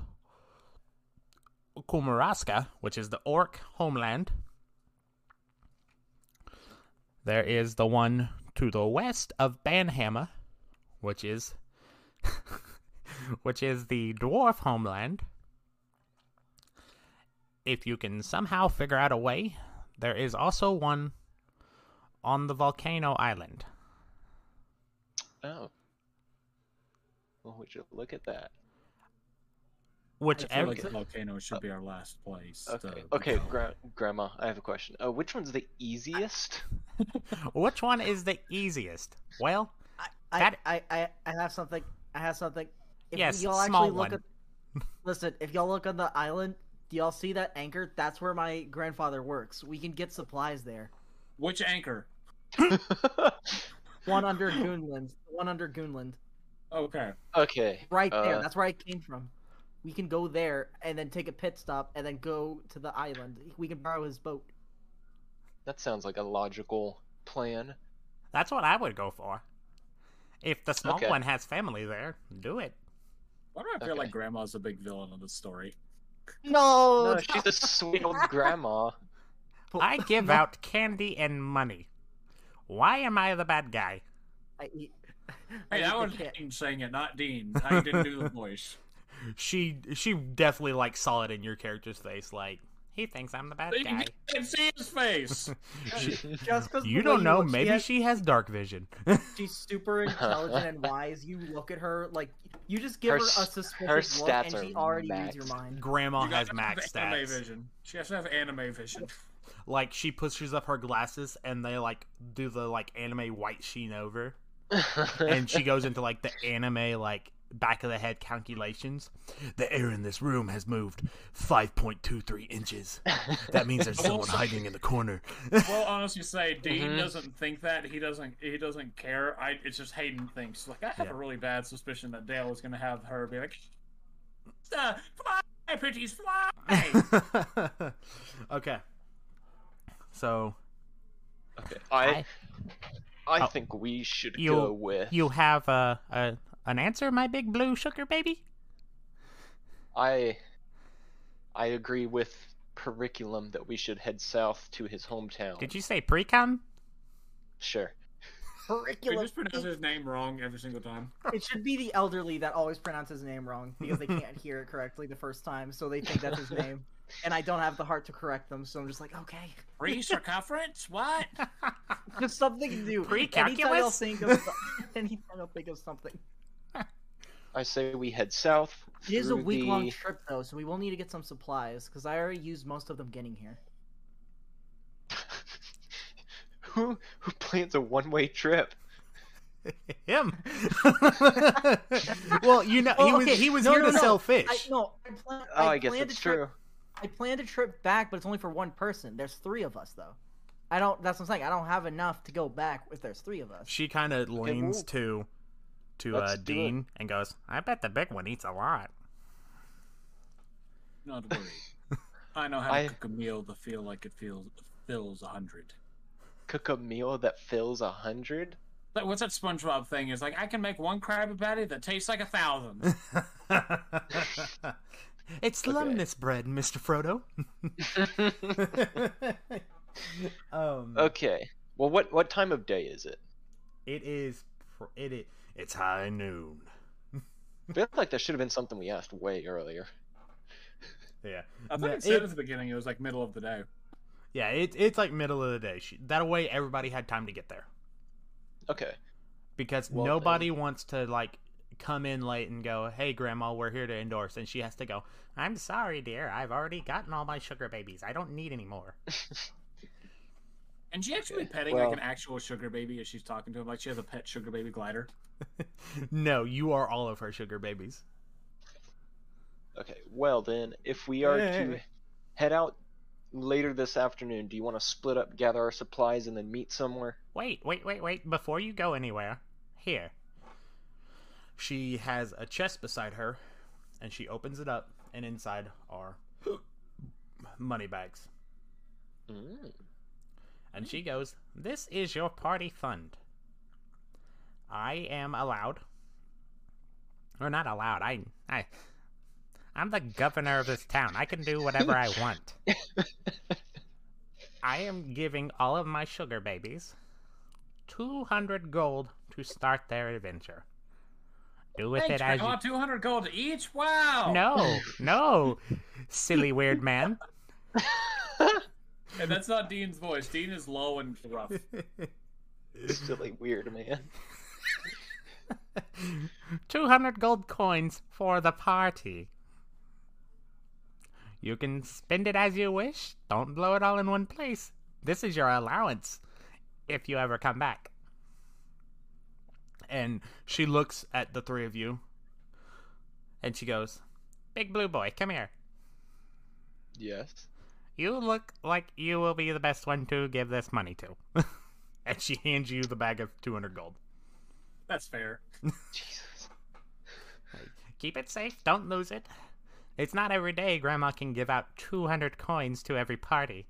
Kumaraska, which is the Orc homeland. There is the one to the west of Banhammer, which is [LAUGHS] which is the dwarf homeland. If you can somehow figure out a way, there is also one on the volcano island. Oh. Well, would you look at that? I Whichever feel like the volcano should be our last place. Okay. Okay, gra- Grandma, I have a question. Uh, which one's the easiest? [LAUGHS] Which one is the easiest? Well, I, That- I, I, I have something. I have something. If Yes, y'all small actually look one. at, listen, if y'all look on the island, do y'all see that anchor? That's where my grandfather works. We can get supplies there. Which anchor? [LAUGHS] One under Goonland. One under Goonland. Okay. okay. Right there. uh, That's where I came from. We can go there and then take a pit stop and then go to the island. We can borrow his boat. That sounds like a logical plan. that's what I would go for. If the small Okay. one has family there, do it. Why do I feel Okay. like Grandma's a big villain of the story? No, No, she's a sweet old grandma. [LAUGHS] I give out candy and money. Why am I the bad guy? I eat. I Hey, eat that was cat. Dean saying it, not Dean. I didn't do the [LAUGHS] voice. She she definitely like saw it in your character's face, like He thinks I'm the bad You guy. can't see his face. [LAUGHS] Just 'cause You the way don't know. look, she Maybe has- she has dark vision. [LAUGHS] she's super intelligent and wise. You look at her like you just give Her her, a s- suspicious her look, stats and she are already reads your mind. Grandma You has gotta max have anime stats. vision. She has to have anime vision. Like she pushes up her glasses and they like do the like anime white sheen over, [LAUGHS] and she goes into like the anime like back of the head calculations. The air in this room has moved 5.23 inches. That means there's [LAUGHS] someone hiding in the corner. Well, honestly, say [LAUGHS] Dean Mhm. doesn't think that. He doesn't. He doesn't care. I. It's just Hayden thinks. Like I have Yeah. a really bad suspicion that Dale is going to have her be like, uh, "Fly, pretties, fly." okay. So okay, I I Oh. think we should You- go with you have a, a an answer, my big blue sugar baby? I I agree with curriculum that we should head south to his hometown. Did you say pre-com? Sure. we Curriculum. just pronounce his name wrong every single time. It should be the elderly that always pronounces his name wrong because they [LAUGHS] can't hear it correctly the first time, so they think that's his [LAUGHS] name. And I don't have the heart to correct them, so I'm just like, okay, Free circumference? [LAUGHS] What? just something new. Pre-calculus? Anytime I'll think of, [LAUGHS] anytime I'll think of something. I say we head south. It is a week long the- trip though, so we will need to get some supplies because I already used most of them getting here. [LAUGHS] who who plans a one way trip? Him. well, you know, he was okay, he was no, here no, to no. sell fish. I, no, I, plan, Oh, I, I guess that's a trip, true. I planned a trip back, but it's only for one person. There's three of us though. I don't. That's what I'm saying. I don't have enough to go back if there's three of us. She kind of leans well, to to let's uh, do it. Dean and goes, "I bet the big one eats a lot." Not worry. I know how I- to cook a meal that feel like it feels fills a hundred. Cook a meal that fills a hundred. Like, what's that SpongeBob thing? Is like I can make one Krabby Patty that tastes like a thousand. [LAUGHS] [LAUGHS] it's Okay. lembas bread, Mister Frodo. [LAUGHS] um, Okay. Well, what what time of day is it? it is pr- it is it's high noon. I feel like that should have been something we asked way earlier. Yeah, I No, it said it- at the beginning it was like middle of the day. yeah. It's it's like middle of the day. She, that way, everybody had time to get there. Okay. because Well, nobody wants to like come in late and go, "Hey, Grandma, we're here to endorse," and she has to go. I'm sorry, dear. I've already gotten all my sugar babies. I don't need any more. [LAUGHS] And she actually petting well- like an actual sugar baby as she's talking to him, like she has a pet sugar baby glider. [LAUGHS] no, you are all of her sugar babies. Okay. Well then, if we are to head out later this afternoon, do you want to split up, gather our supplies, and then meet somewhere? Wait, wait, wait, wait! Before you go anywhere, here. She has a chest beside her, and she opens it up, and inside are money bags. Mm. And she goes, This is your party fund. I am allowed. Or not allowed. I I I'm the governor of this town. I can do whatever I want. [LAUGHS] I am giving all of my sugar babies 200 gold to start their adventure. Do with Thanks, it as you Grandma, 200 gold each? Wow! No, [LAUGHS] no, silly weird man. And that's not Dean's voice. Dean is low and rough. Silly weird man. [LAUGHS] 200 gold coins for the party. You can spend it as you wish. Don't blow it all in one place. This is your allowance if you ever come back. And she looks at the three of you and she goes, Big blue boy, come here. Yes. You look like you will be the best one to give this money to. [LAUGHS] and she hands you the bag of 200 gold. That's fair. [LAUGHS] Jesus. Keep it safe. Don't lose it. It's not every day Grandma can give out 200 coins to every party.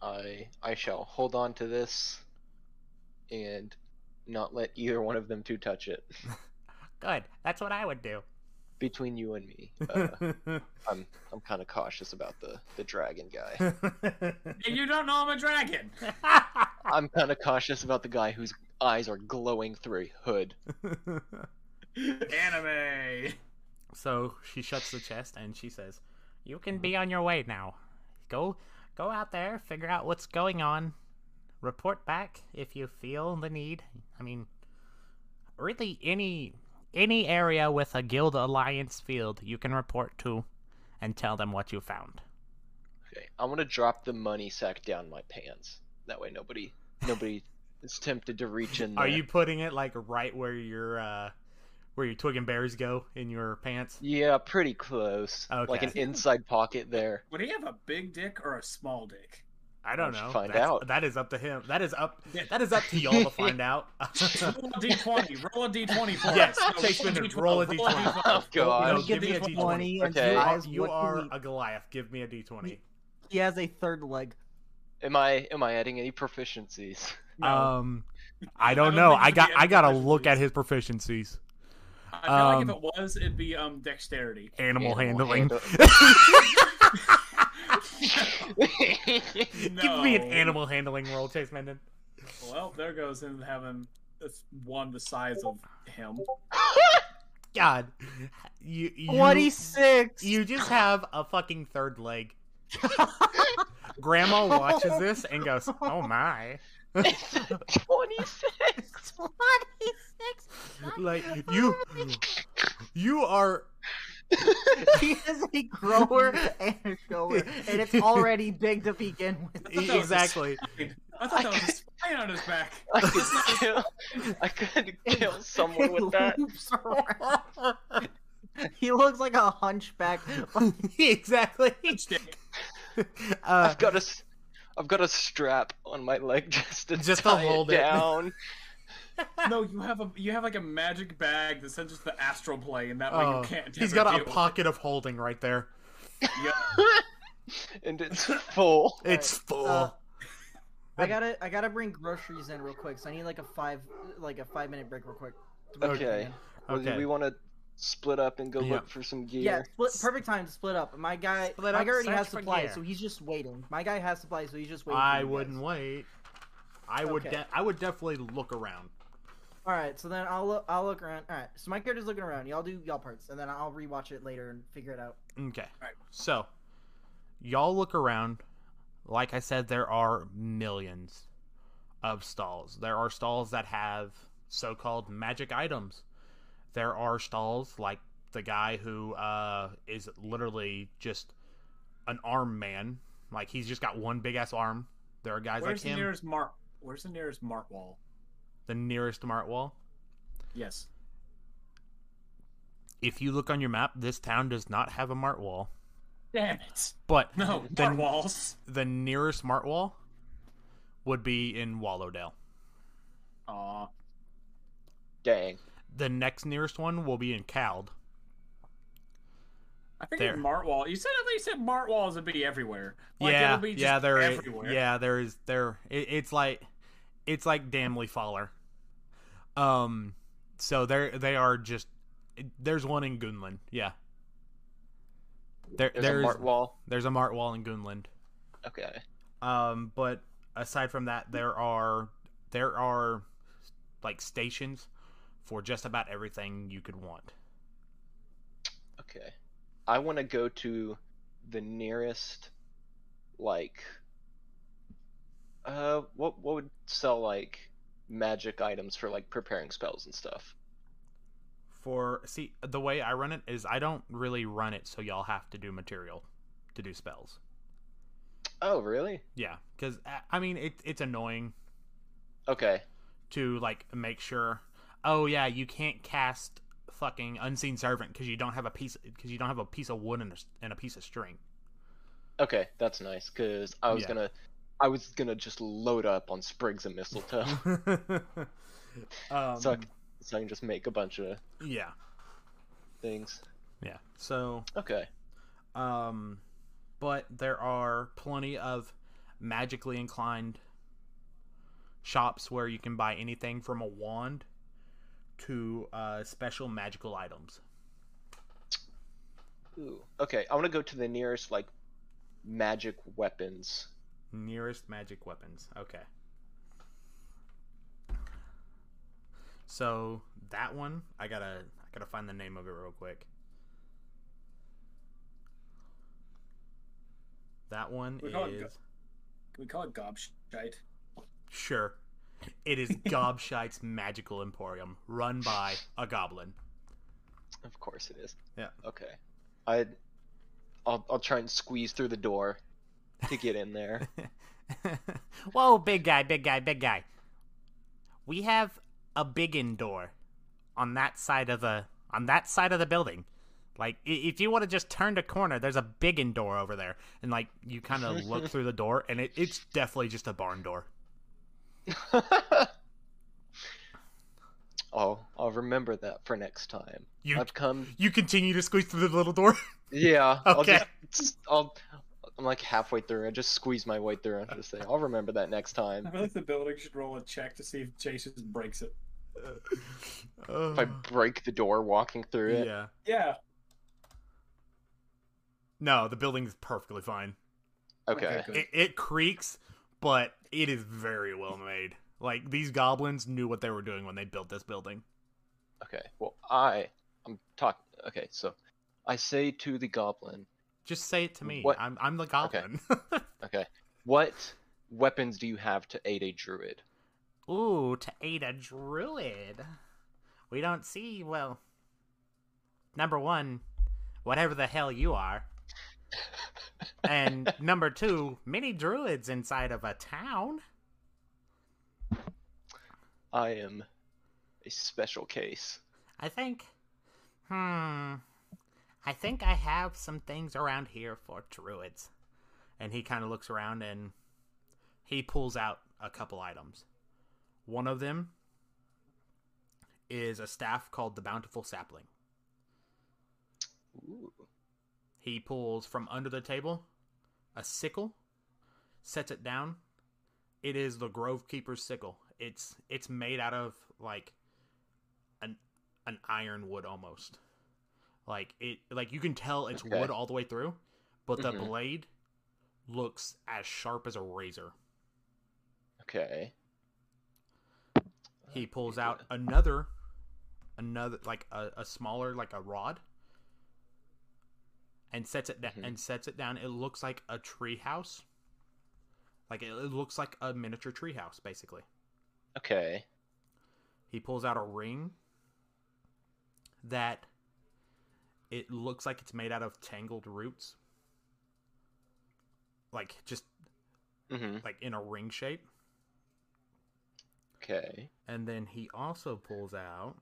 I I shall hold on to this and not let either one of them two touch it. [LAUGHS] Good. That's what I would do. Between you and me, uh, [LAUGHS] I'm I'm kind of cautious about the the dragon guy. And [LAUGHS] you don't know I'm a dragon! I'm kind of cautious about the guy whose eyes are glowing through a hood. Anime! so she shuts the chest and she says, you can be on your way now. Go go out there, figure out what's going on. Report back if you feel the need. I mean, really any any area with a guild alliance field you can report to and tell them what you found. Okay, I want to drop the money sack down my pants. That way, nobody nobody [LAUGHS] is tempted to reach in there. Are you putting it like right where your uh, where your twig and berries go in your pants? Yeah, pretty close. Okay. Like an inside pocket there. Would he have a big dick or a small dick? I don't know. find That's- out. That is up to him. That is up. That is up to y'all to find [LAUGHS] out. Roll a [LAUGHS] d20. Roll a d20 for Yes, us. No, Chase roll a Bender, d12, roll a roll d20. Oh god. No, Let me give give me you a a D20. Okay. you you are, you are a Goliath. Give me a d20. he has a third leg. Am I am I adding any proficiencies? No. Um, I I don't don't know. I got. I gotta look at his proficiencies. I feel like um, if it was, it'd be um dexterity. Animal, Animal handling. [LAUGHS] handle- [LAUGHS] Give me an animal handling roll, Chase Menden. Well, there goes him having this one the size of him. [LAUGHS] God, you you, 26! you just have a fucking third leg. [LAUGHS] Grandma watches this and goes, "Oh my!" 26. 26! Like you, you are [LAUGHS] he is a grower [LAUGHS] and a shower, and it's already big to begin with. thought that was a exactly. I thought that was a spine on his back. I could kill I could [LAUGHS] kill someone with that. Loops. He looks like a hunchback. exactly. Stick. Uh, I've got a s- I've got a strap on my leg just to Just to hold it it. down. [LAUGHS] No, you have a you have like a magic bag that sends us the astral plane. That way oh, you can't. he's ever got a deal with pocket of holding right there. it. Yep. [LAUGHS] and it's full. It's full. Uh, [LAUGHS] I gotta, I gotta bring groceries in real quick. So I need like a five, like a five minute break real quick. to bring Okay. Well, do Okay. we want to split up and go Yeah. look for some gear? Yeah, split, perfect time to split up. My guy, Split my guy already search has supplies, so he's just waiting. My guy has supplies, so he's just waiting. I wouldn't guys. wait. I would. Okay. De- I would definitely look around. All right, so then I'll look, I'll look around. All right, so my character's looking around. Y'all do y'all parts, and then I'll rewatch it later and figure it out. Okay. Alright. So, y'all look around. Like I said, there are millions of stalls. There are stalls that have so called magic items. There are stalls like the guy who uh, is literally just an arm man. Like, he's just got one big ass arm. There are guys Where's like the nearest mart? Where's the nearest mart wall? The nearest Mart wall. Yes. If you look on your map, this town does not have a Mart wall. Damn it. But No, the, mart walls. the nearest Mart wall would be in Wallowdale. Aw. Dang. The next nearest one will be in Cald. I think There. mart wall. You said at least you said mart walls would be everywhere. Like, yeah, it'll be just yeah, there is. everywhere. Yeah, there is. There, it, it's like, it's like Damley Faller. Um, so there, they are just. There's one in Gunland. Yeah. There, There's, there's a mart wall. there's a Mart wall in Gunland. Okay. Um, but aside from that, there are there are like stations for just about everything you could want. Okay. I want to go to the nearest, like, uh, what what would sell like magic items for like preparing spells and stuff? For see, the way I run it is I don't really run it so y'all have to do material to do spells. Oh, really? Yeah, because I mean it, it's annoying Okay. to like make sure. Oh yeah, you can't cast fucking unseen servant because you don't have a piece because you don't have a piece of wood and a, and a piece of string. Okay, that's nice. Cause I was Yeah. gonna, I was gonna just load up on sprigs and mistletoe, [LAUGHS] um, so I, so I can just make a bunch of yeah, things. yeah. So Okay. Um, but there are plenty of magically inclined shops where you can buy anything from a wand to uh, special magical items. Ooh. Okay, I want to go to the nearest like magic weapons. Nearest magic weapons. Okay. So that one, I gotta, I gotta find the name of it real quick. That one We call go- is Can we call it gobshite? sure. It is [LAUGHS] Gobshite's Magical Emporium, run by a goblin. Of course it is. Yeah. Okay. I, I'll I'll try and squeeze through the door to get in there. [LAUGHS] Whoa, big guy, big guy, big guy. We have a big door on that side of the on that side of the building. Like if you want to just turn the corner, there's a big door over there, and like you kind of look [LAUGHS] through the door, and it, it's definitely just a barn door. [LAUGHS] I'll I'll remember that for next time. You I've come. you continue to squeeze through the little door. Yeah. I'll Okay. just I'll. I'm like halfway through. I just squeeze my way through and just say, "I'll remember that next time." I feel like the building should roll a check to see if Chase just breaks it. Uh, if I break the door walking through it, yeah. Yeah. No, the building's perfectly fine. okay. good. It, it creaks, but it is very well made. Like these goblins knew what they were doing when they built this building. Okay. Well, I I'm talking. Okay, so I say to the goblin, Just say it to me. What- I'm I'm the goblin. [LAUGHS] okay, what weapons do you have to aid a druid? Ooh, to aid a druid. We don't see, well. Number one, whatever the hell you are. [LAUGHS] and number two, many druids inside of a town. I am a special case. I think. Hmm. I think I have some things around here for druids. and he kind of looks around and he pulls out a couple items. One of them is a staff called the Bountiful Sapling. Ooh. He pulls from under the table a sickle, sets it down. It is the Grove Keeper's sickle. It's it's made out of like an an iron wood almost. Like it like you can tell it's Okay. wood all the way through, but the Mhm. blade looks as sharp as a razor. Okay. He pulls out another another like a, a smaller like a rod and sets it down Mhm. and sets it down. It looks like a tree house. Like it, it looks like a miniature tree house, basically. Okay. He pulls out a ring that it looks like it's made out of tangled roots. Like just Mm-hmm. like in a ring shape. Okay. And then he also pulls out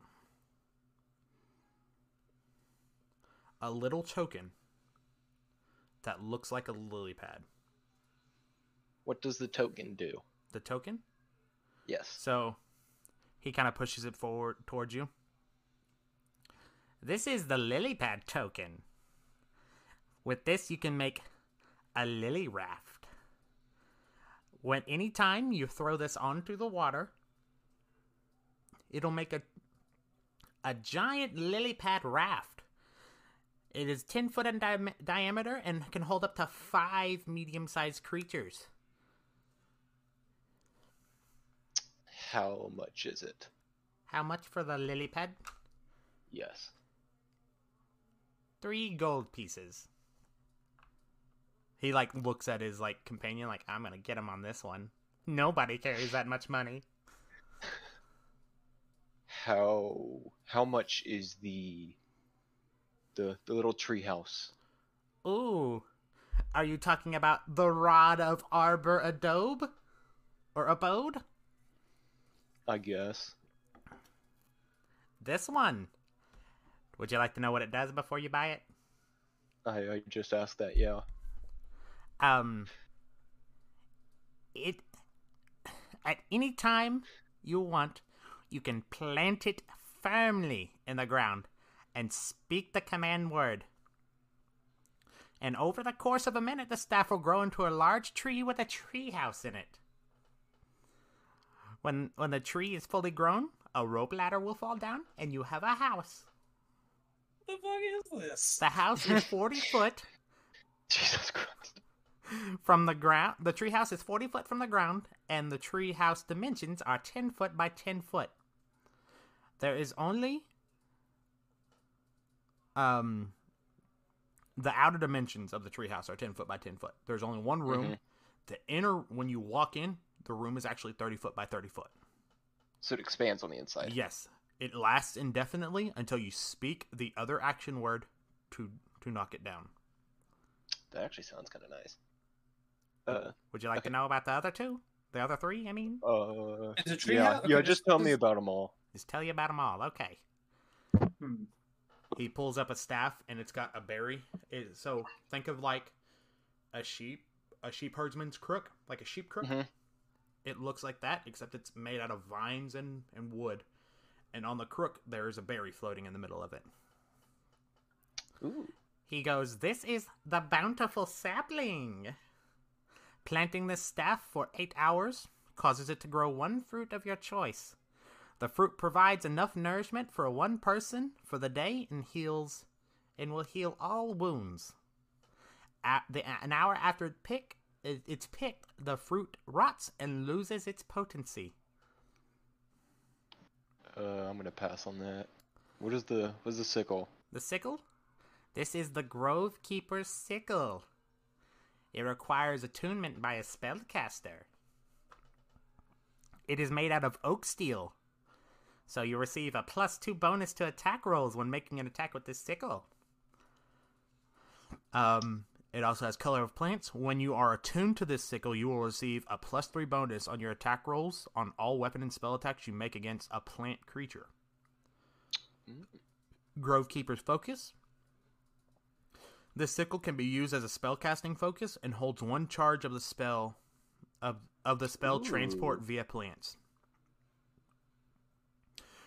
a little token that looks like a lily pad. What does the token do? The token? Yes. So he kind of pushes it forward towards you. This is the lily pad token. With this, you can make a lily raft. When any time you throw this onto the water, it'll make a a giant lily pad raft. It is 10 foot in di- diameter and can hold up to five medium sized creatures. How much is it? How much for the lily pad? Yes. Three gold pieces. He like looks at his like companion like I'm to get him on this one. Nobody carries that much money. How how much is the the the little tree house? Ooh. Are you talking about the rod of Arbor Adobe? Or Abode? I guess. This one. Would you like to know what it does before you buy it? I, I just asked that, yeah. Um. It. At any time you want, you can plant it firmly in the ground and speak the command word. And over the course of a minute, the staff will grow into a large tree with a tree house in it. When when the tree is fully grown, a rope ladder will fall down, and you have a house. What the fuck is this? The house is forty [LAUGHS] foot Jesus Christ. from the ground. The tree house is forty foot from the ground, and the tree house dimensions are ten foot by ten foot. There is only Um the outer dimensions of the treehouse are 10 foot by 10 foot. There's only one room. Mhm. The inner, when you walk in, the room is actually 30 foot by 30 foot. So it expands on the inside. Yes. It lasts indefinitely until you speak the other action word to to knock it down. That actually sounds kind of nice. Uh, Would you like Okay. to know about the other two? The other three, I mean? uh, Is it tree yeah, house? yeah. Just tell me about them all. Just tell you about them all. Okay. Hmm. He pulls up a staff and it's got a berry. It, so think of like a sheep, a sheep herdsman's crook, like a sheep crook. Mhm. It looks like that, except it's made out of vines and, and wood. And on the crook, there is a berry floating in the middle of it. Ooh. He goes, This is the bountiful sapling. Planting this staff for eight hours causes it to grow one fruit of your choice. The fruit provides enough nourishment for one person for the day and heals and will heal all wounds. At the, an hour after pick, it's picked, the fruit rots and loses its potency. Uh, I'm gonna pass on that. What is the what's the sickle? The sickle? This is the Grove Keeper's sickle. It requires attunement by a spellcaster. It is made out of oak steel. So you receive a plus two bonus to attack rolls when making an attack with this sickle. Um, it also has color of plants. When you are attuned to this sickle, you will receive a plus three bonus on your attack rolls on all weapon and spell attacks you make against a plant creature. Grove Keeper's Focus. This sickle can be used as a spellcasting focus and holds one charge of the spell of of the spell transport via plants.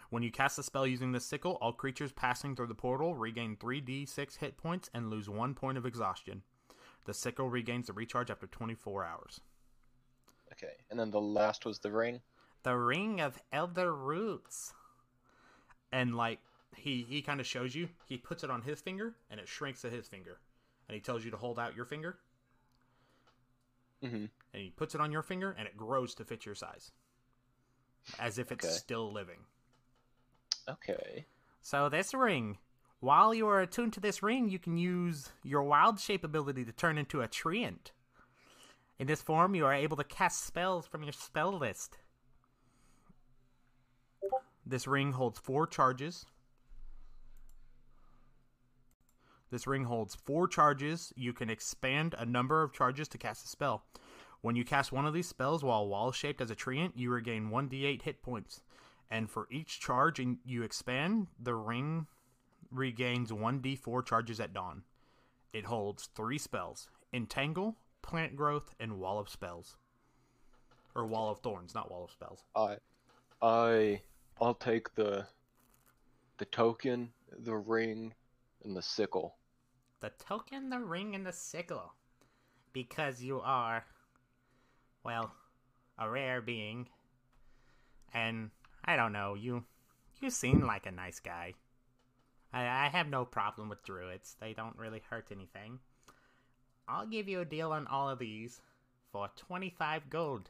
When you cast a spell using this sickle, all creatures passing through the portal regain 3d6 hit points and lose 1 point of exhaustion. The sickle regains the recharge after 24 hours. Okay, and then the last was the ring. The Ring of Elder Roots. And like he he kind of shows you, he puts it on his finger and it shrinks to his finger. And he tells you to hold out your finger Mm-hmm. and he puts it on your finger and it grows to fit your size. As if it's Okay. still living. Okay. So this ring, while you are attuned to this ring, you can use your wild shape ability to turn into a treant. In this form, you are able to cast spells from your spell list. This ring holds four charges. This ring holds four charges. You can expand a number of charges to cast a spell. When you cast one of these spells while wall shaped as a treant, you regain 1d8 hit points. And for each charge you expand, the ring regains 1d4 charges at dawn. It holds three spells Entangle, Plant Growth, and Wall of Spells. Or Wall of Thorns, not Wall of Spells. I, I, I'll take the, the token, the ring, and the sickle. The token, the ring, and the sickle. Because you are, well, a rare being. And I don't know, you you seem like a nice guy. I, I have no problem with druids. They don't really hurt anything. I'll give you a deal on all of these for 25 gold.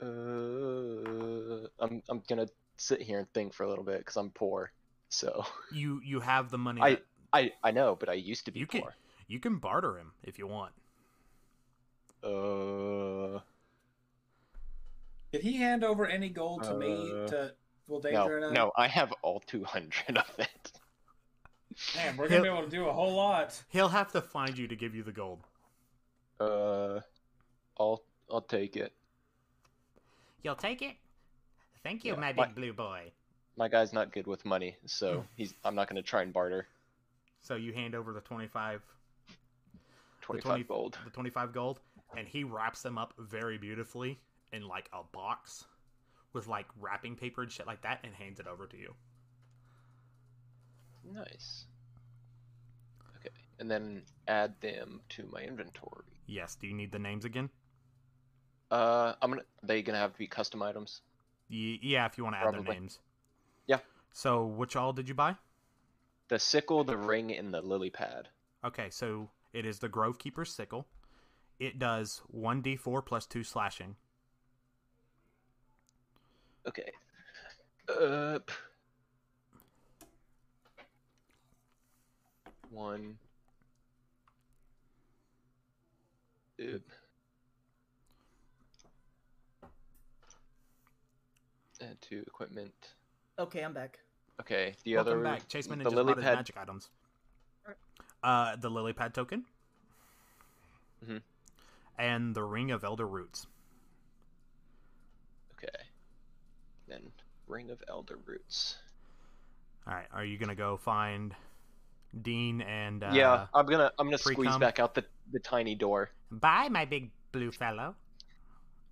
Uh, I'm I'm gonna sit here and think for a little bit because I'm poor. So [LAUGHS] You you have the money. I that- I I know, but I used to be you can poor. you can barter him if you want. Uh, Did he hand over any gold to me Uh, to Full no, Danger? and I? no, I have all 200 of it. Man, we're gonna be able to do a whole lot. He'll have to find you to give you the gold. Uh, I'll I'll take it. You'll take it? Thank you, Yeah, my my- big blue boy. My guy's not good with money, so [LAUGHS] he's I'm not gonna try and barter. So you hand over the 25 the 25 20 gold. The 25 gold and he wraps them up very beautifully in like a box with like wrapping paper and shit like that and hands it over to you. Nice. Okay, and then add them to my inventory. Yes, do you need the names again? Uh, I'm gonna. They gonna have to be custom items. Y- yeah, if you want to add their names. Yeah. So which all did you buy? The sickle, the ring, and the lily pad. Okay, so it is the Grove Keeper's sickle. It does 1d4 plus 2 slashing. Okay. Uh, p- one. Oop. Add to equipment. Okay, I'm back. Okay, the Welcome other back. Chase the Ninja lily pad. magic items. Uh, the lily pad token. Mhm. And the ring of elder roots. Okay. Then ring of elder roots. All right, are you gonna go find Dean and? Uh, yeah, I'm gonna I'm gonna squeeze pre-com? back out the the tiny door. Bye, my big blue fellow.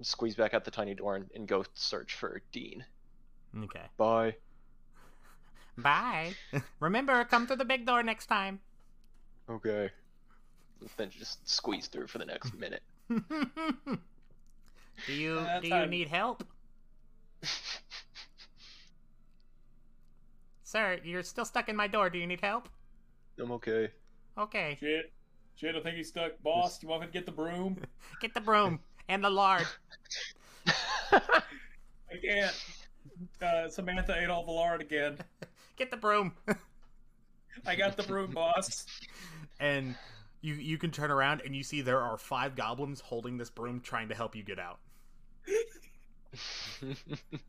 Squeeze back out the tiny door and, and go search for Dean. Okay. Bye. Bye. [LAUGHS] Remember, come through the big door next time. Okay. Then just squeeze through for the next minute. [LAUGHS] do you Yeah, do you need help, [LAUGHS] sir? You're still stuck in my door. Do you need help? I'm okay. Okay, Shit. Shit, I think he's stuck. Boss, do you want me to get the broom? [LAUGHS] get the broom and the lard. [LAUGHS] I can't. Uh, Samantha ate all the lard again. Get the broom. I got the broom, boss. and you you can turn around and you see there are five goblins holding this broom trying to help you get out. [LAUGHS]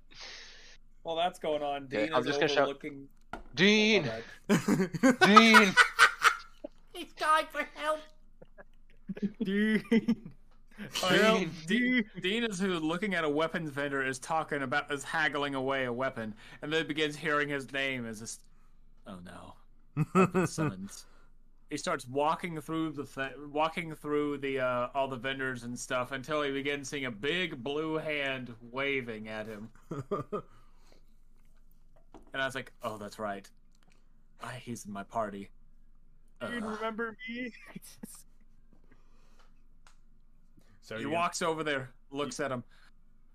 Well, that's going on. Okay, Dean I'm is just gonna shout- overlooking. Dean! Oh Alright. [LAUGHS] Dean! He's calling for help. Dude. Oh, you know, Dean. Dean, Dean is who looking at a weapons vendor is talking about is haggling away a weapon, and then begins hearing his name as this. Oh no! [LAUGHS] Summons. He starts walking through the th- walking through the uh, all the vendors and stuff until he begins seeing a big blue hand waving at him, [LAUGHS] and I was like, "Oh, that's right. I, he's in my party." Uh, remember me? [LAUGHS] so He you walks over there, looks at him.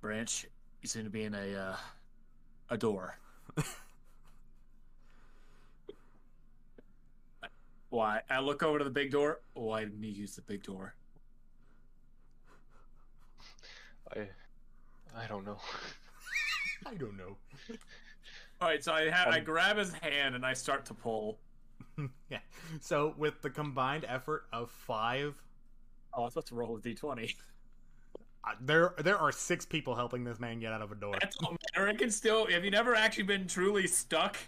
Branch, you seem to be in a uh, a door. [LAUGHS] Why? I look over to the big door. Why didn't you use the big door? I I don't know. [LAUGHS] I don't know. All right, so I ha- I grab his hand and I start to pull. [LAUGHS] yeah. So with the combined effort of five, Oh, I was supposed to roll a d20. [LAUGHS] uh, there there are six people helping this man get out of a door. That's all matter. It can still. Have you never actually been truly stuck?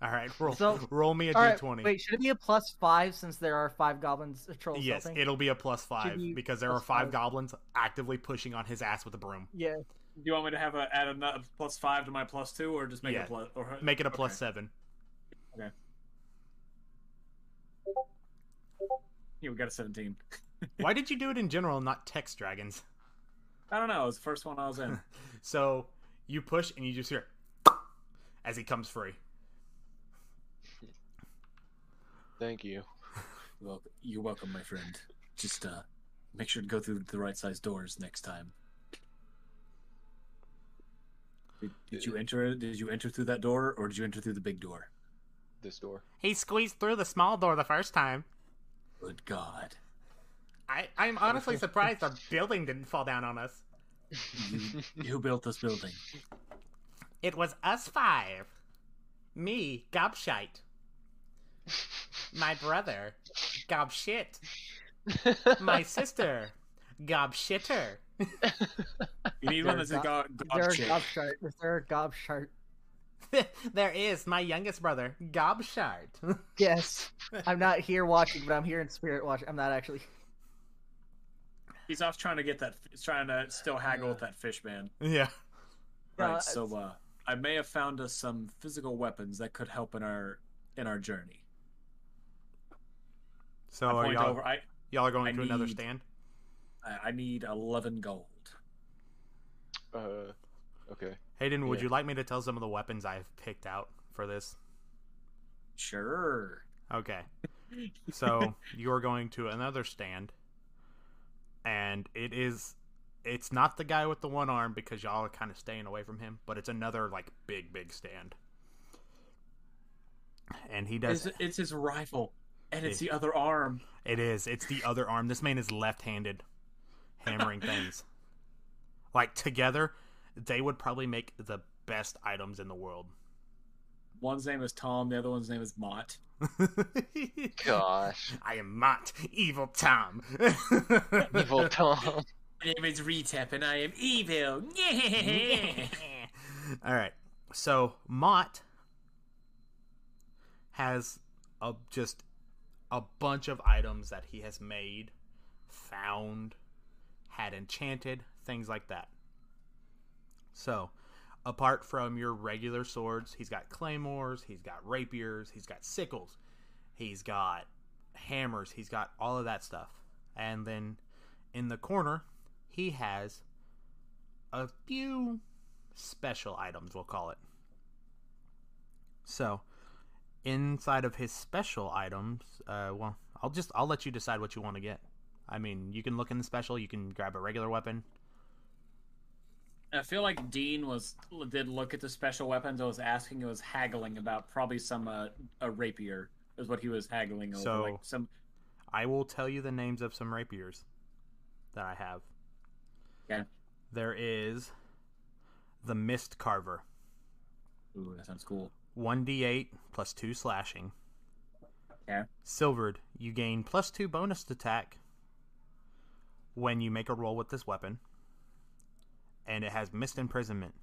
All right, roll So- roll me a All right, d20. wait, should it be a plus five since there are five goblins uh, trolls yes, helping? it'll be a plus five be because there are plus five five. goblins actively pushing on his ass with a broom. Yeah. Do you want me to have a add a plus five to my plus two, or just make Yeah. it a plus? Or, Make it a plus okay. seven. Yeah, we got a seventeen. [LAUGHS] Why did you do it in general, not text dragons? I don't know. It was the first one I was in. [LAUGHS] So you push and you just hear as he comes free. Thank you. [LAUGHS] Well, you're welcome, my friend. Just uh, make sure to go through the right size doors next time. Did, did you enter? Did you enter through that door, or did you enter through the big door? This door. He squeezed through the small door the first time. Good God! I, I'm honestly surprised our building didn't fall down on us. You, who built this building? It was us five. Me, Gobshite. My brother, Gobshit. [LAUGHS] My sister, Gobshitter. You need Is one there that's a a go- go- Is there gob a gob shart? Is there a gob shart? [LAUGHS] there is my youngest brother, Gobshart. [LAUGHS] Yes. I'm not here watching, but I'm here in spirit watching. I'm not actually. He's off trying to get that. He's trying to still haggle with that fish man. yeah. No, Right. So uh, I may have found us some physical weapons that could help in our in our journey. So I are y'all, over. I, y'all are going I to another stand? I I need eleven gold. Uh, okay. Hayden, would Yeah. you like me to tell some of the weapons I've picked out for this? Sure. Okay. So [LAUGHS] you are going to another stand, and it is. It's not the guy with the one arm because y'all are kind of staying away from him, but it's another like big, big stand. And he does. It's, it's his rifle, and it's Yeah. the other arm. It is. It's the other arm. This man is left-handed, hammering things. Like together, they would probably make the best items in the world. One's name is Tom. The other one's name is Mott. [LAUGHS] Gosh, I am not evil Tom. [LAUGHS] evil Tom. My name is Retep, and I am evil. [LAUGHS] All right. So Mott has a just a bunch of items that he has made, found, had enchanted, things like that. So, apart from your regular swords, he's got claymores, he's got rapiers, he's got sickles, he's got hammers, he's got all of that stuff. And then in the corner, he has a few special items, we'll call it. So, inside of his special items, uh, well, I'll just I'll let you decide what you want to get. I mean, you can look in the special, you can grab a regular weapon. I feel like Dean was did look at the special weapons. I was asking, it was haggling about probably some uh, a rapier is what he was haggling over. So- like some I will tell you the names of some rapiers that I have. Yeah. There is the Mist Carver, ooh, that sounds cool. 1d8 plus 2 slashing. Okay. Silvered, you gain plus 2 bonus attack when you make a roll with this weapon. And it has Mist Imprisonment.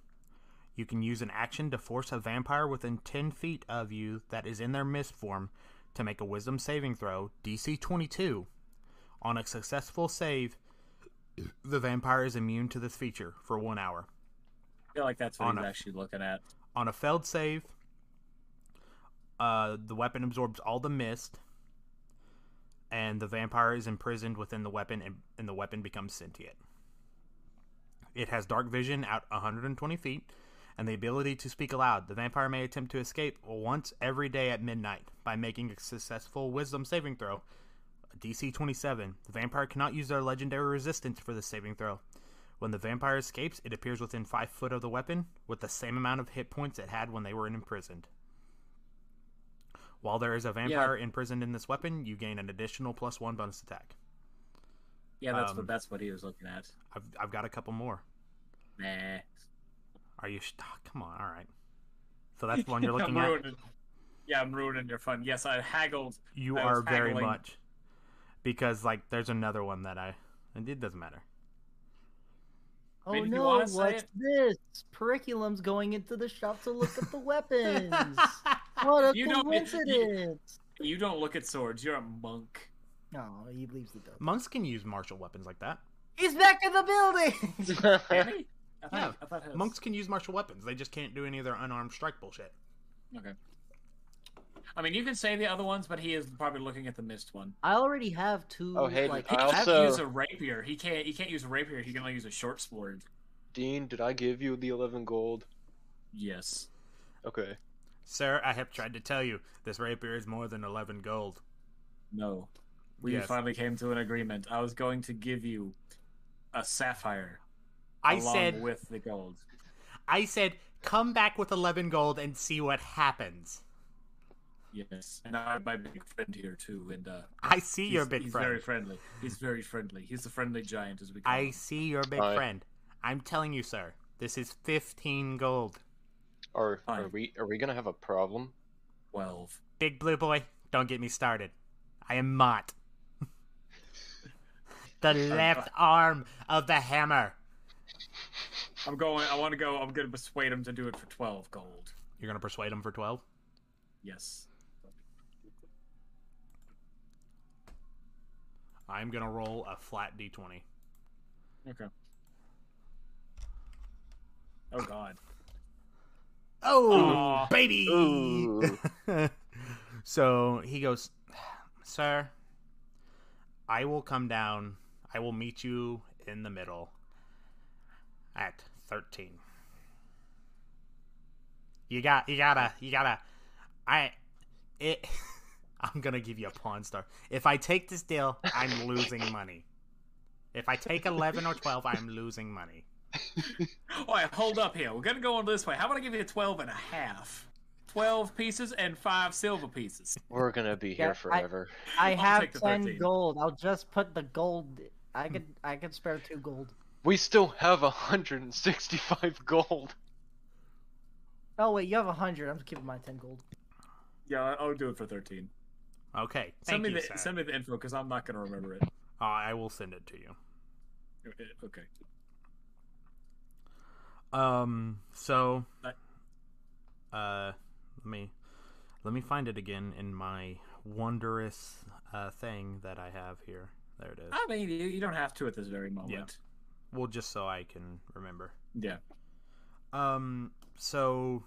You can use an action to force a vampire within 10 feet of you that is in their mist form to make a wisdom saving throw, DC 22. On a successful save, the vampire is immune to this feature for one hour. I feel like that's what On he's a- actually looking at. On a failed save, uh, the weapon absorbs all the mist, and the vampire is imprisoned within the weapon, and, and the weapon becomes sentient. It has dark vision out 120 feet, and the ability to speak aloud. The vampire may attempt to escape once every day at midnight by making a successful Wisdom saving throw. DC 27. The vampire cannot use their legendary resistance for this saving throw. When the vampire escapes, it appears within 5 foot of the weapon with the same amount of hit points it had when they were imprisoned. While there is a vampire imprisoned in this weapon, you gain an additional plus 1 bonus attack. Yeah, that's Um, what that's what he was looking at. I've, I've got a couple more. Nah. Are you. Sh- oh, come on, alright. So that's the one you're [LAUGHS] looking I'm at? ruining- Yeah, I'm ruining your fun. Yes, I haggled. You I are very haggling. much. Because, like, there's another one that I. And it doesn't matter. Oh mean, you no, wanna say what's it- this? Periculum's going into the shop to look at the [LAUGHS] weapons. What a You don't- you- coincidence! You don't look at swords. You're a monk. No, he leaves the door. Monks can use martial weapons like that. He's back in the building! [LAUGHS] Really? I thought, Yeah, I thought his- Monks can use martial weapons. They just can't do any of their unarmed strike bullshit. Okay. I mean, you can say the other ones, but he is probably looking at the missed one. I already have two. Oh, Hayden, like, He I can't also- use a rapier. He can't. He can't use a rapier. He can only use a short sword. Dean, did I give you the 11 gold? Yes. Okay. Sir, I have tried to tell you, this rapier is more than 11 gold. No. We Yes. finally came to an agreement. I was going to give you a sapphire I along said, with the gold. I said, come back with 11 gold and see what happens. Yes, and I have my big friend here too, and uh, I see your big he's friend. He's very friendly. He's very friendly. He's the friendly giant, as we call I him. see your big Alright. friend. I'm telling you, sir, this is 15 gold. Are Fine. are we are we gonna have a problem? Twelve. Big blue boy, don't get me started. I am Mott. [LAUGHS] the left arm of the hammer. I'm going. I want to go. I'm going to persuade him to do it for twelve gold. You're gonna persuade him for 12? Yes. I'm gonna roll a flat d20. Okay. Oh God. Oh, Aw. baby! [LAUGHS] So he goes, Sir, I will come down. I will meet you in the middle at 13. You got, you gotta, you gotta, I, it, [LAUGHS] I'm gonna give you a pawn star. If I take this deal, I'm losing money. If I take 11 or 12, I'm losing money. [LAUGHS] All right, hold up here. We're gonna go on this way. How about I give you 12 and a twelve and a half? Twelve pieces and five silver pieces. We're gonna be here I- forever. I I'll have ten gold. I'll just put the gold. I could. I could spare two gold. We still have 165 gold. Oh wait, you have a hundred. I'm keeping my ten gold. Yeah, I'll do it for thirteen. Okay. Send me you, the sir. send me the info because I'm not gonna remember it. Uh, I will send it to you. Okay. Um. So, uh, let me let me find it again in my wondrous uh thing that I have here. There it is. I mean, you, don't have to at this very moment. Yeah. Well, just so I can remember. Yeah. Um. So,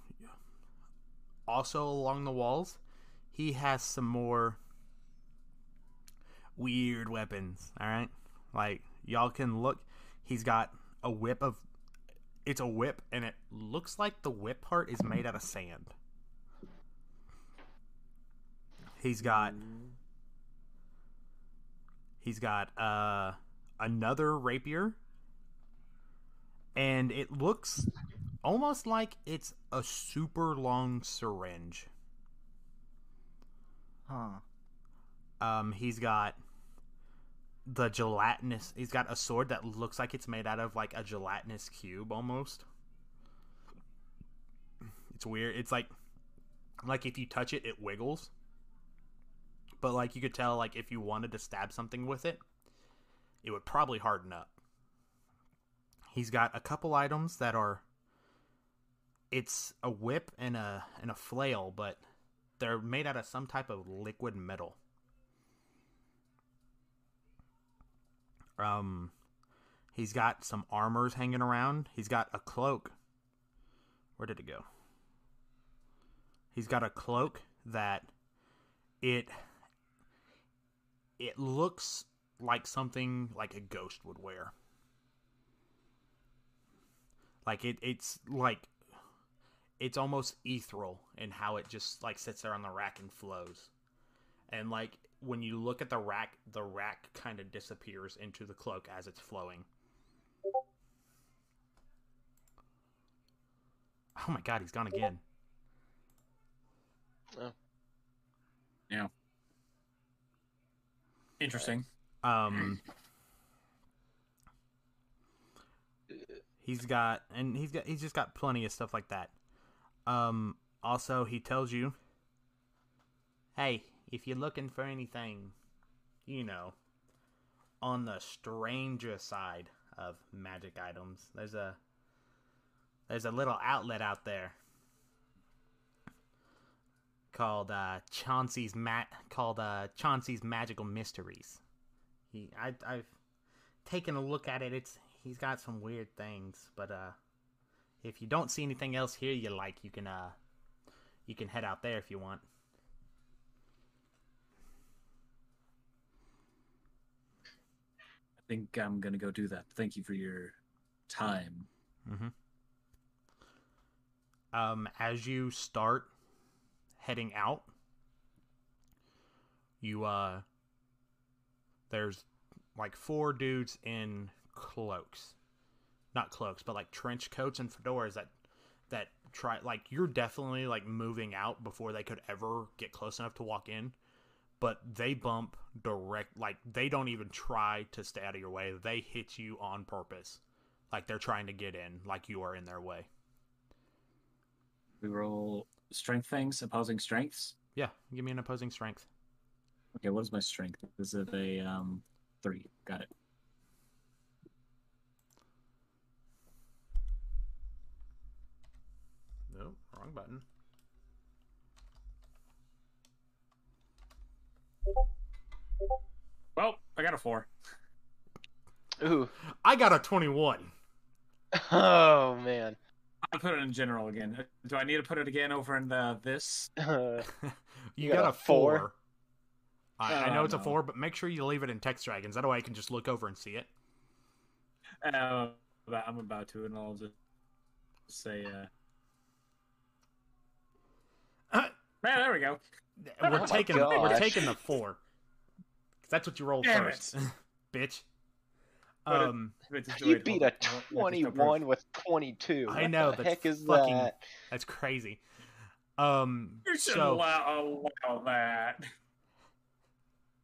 also along the walls, he has some more weird weapons. All right, like y'all can look. He's got a whip of. It's a whip, and it looks like the whip part is made out of sand. He's got. He's got uh another rapier, and it looks almost like it's a super long syringe. Huh. Um, he's got the gelatinous. He's got a sword that looks like it's made out of like a gelatinous cube almost. It's weird. It's like like if you touch it, it wiggles. But like you could tell, like if you wanted to stab something with it, it would probably harden up. He's got a couple items that are. It's a whip and a and a flail, but they're made out of some type of liquid metal. Um, he's got some armors hanging around. He's got a cloak. Where did it go? He's got a cloak that it it looks like something like a ghost would wear. Like it it's like it's almost ethereal in how it just like sits there on the rack and flows. And like when you look at the rack, the rack kind of disappears into the cloak as it's flowing. Oh my god, he's gone again. Yeah. Interesting. Um He's got and he's got he's just got plenty of stuff like that. Um also he tells you Hey, if you're looking for anything, you know, on the stranger side of magic items, there's a there's a little outlet out there called uh Chauncey's Mat called uh Chauncey's Magical Mysteries. He I I've taken a look at it. It's he's got some weird things, but uh if you don't see anything else here you like, you can uh you can head out there if you want. Think I'm gonna go do that. Thank you for your time. Mm-hmm. Um, as you start heading out, you uh, there's like four dudes in cloaks, not cloaks, but like trench coats and fedoras that that try like you're definitely like moving out before they could ever get close enough to walk in. But they bump direct, like they don't even try to stay out of your way. They hit you on purpose like they're trying to get in, like you are in their way. We roll strength things, opposing strengths. Yeah, give me an opposing strength. Okay, what is my strength? Is it a um three? Got it. Nope, wrong button. Well, I got a four. Ooh. I got a 21. [LAUGHS] Oh man. I'll put it in general again. Do I need to put it again over in the this? Uh, [LAUGHS] you, You got, got a a four? four. I, I Oh, know it's a four, but make sure you leave it in text dragons. That way I can just look over and see it. Uh, I'm about to, and I'll just say, uh, Uh, man, there we go. we're my taking we're gosh. taking the four. 'Cause that's what you rolled Damn first, [LAUGHS] bitch. Um, Wait, you beat a on. Let me still proof. 21 with 22. I What know, The that's heck is fucking- that? that's crazy. Um, You should so allow, allow that.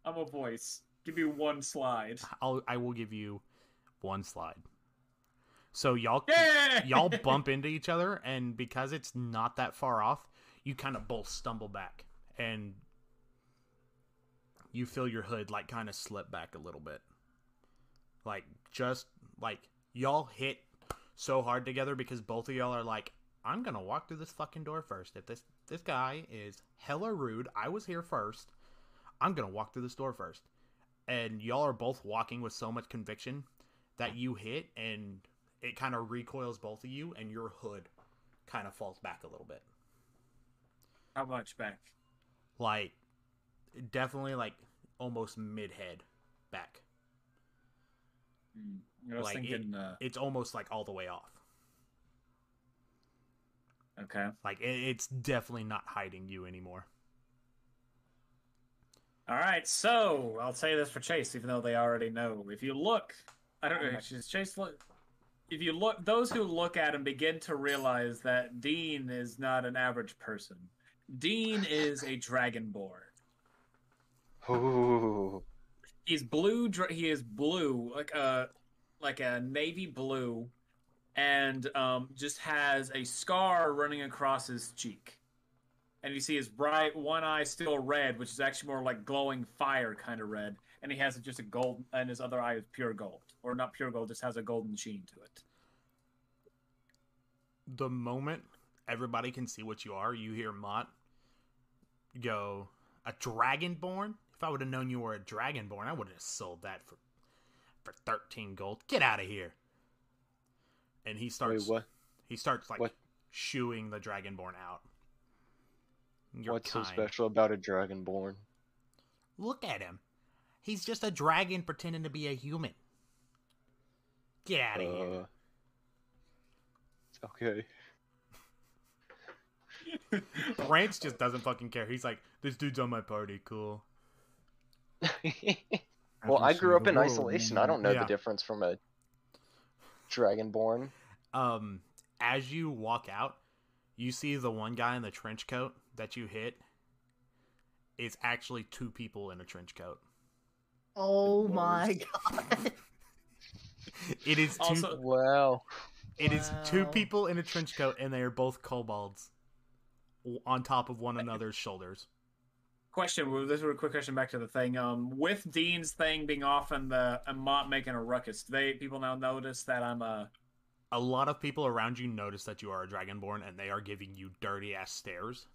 I'm a voice. Give me one slide. I'll I will give you one slide. So y'all Yeah! y'all bump [LAUGHS] into each other, and because it's not that far off, you kind of both stumble back, and you feel your hood like kind of slip back a little bit. Like just like y'all hit so hard together because both of y'all are like, I'm gonna walk through this fucking door first. If this this guy is hella rude, I was here first. I'm gonna walk through this door first. And y'all are both walking with so much conviction that you hit and it kind of recoils both of you and your hood kind of falls back a little bit. How much back? Like definitely like almost mid head back. Hmm, I was Like, it- uh, It's almost like all the way off. okay. Like it, it's definitely not hiding you anymore. All right, so I'll say this for Chase, even though they already know. If you look, I don't know, does Chase look. If you look, those who look at him begin to realize that Dean is not an average person. Dean is a dragonborn. Ooh. He's blue. dra- He is blue, like a like a navy blue, and um, just has a scar running across his cheek. And you see his bright one eye still red, which is actually more like glowing fire kind of red. And he has just a gold, and his other eye is pure gold, or not pure gold, just has a golden sheen to it. The moment everybody can see what you are, you hear Mott go, "A dragonborn? If I would have known you were a dragonborn, I would have sold that for for 13 gold. Get out of here." And he Wait, starts what? he starts like What? shooing the dragonborn out. Your What's so special about a dragonborn? Look at him. He's just a dragon pretending to be a human. Get out of here. Uh, okay. [LAUGHS] Branch just doesn't fucking care. He's like, this dude's on my party, cool. [LAUGHS] well, I grew up in world, isolation. man. I don't know Yeah. the difference from a dragonborn. Um, as you walk out, you see the one guy in the trench coat that you hit is actually two people in a trench coat. Oh my [LAUGHS] god. It is two. Also- Wow. it is two people in a trench coat, and they are both kobolds w- on top of one another's shoulders. Question: This is a quick question back to the thing. Um, with Dean's thing being off and the and Mott making a ruckus, do they people now notice that I'm a A lot of people around you notice that you are a dragonborn, and they are giving you dirty ass stares.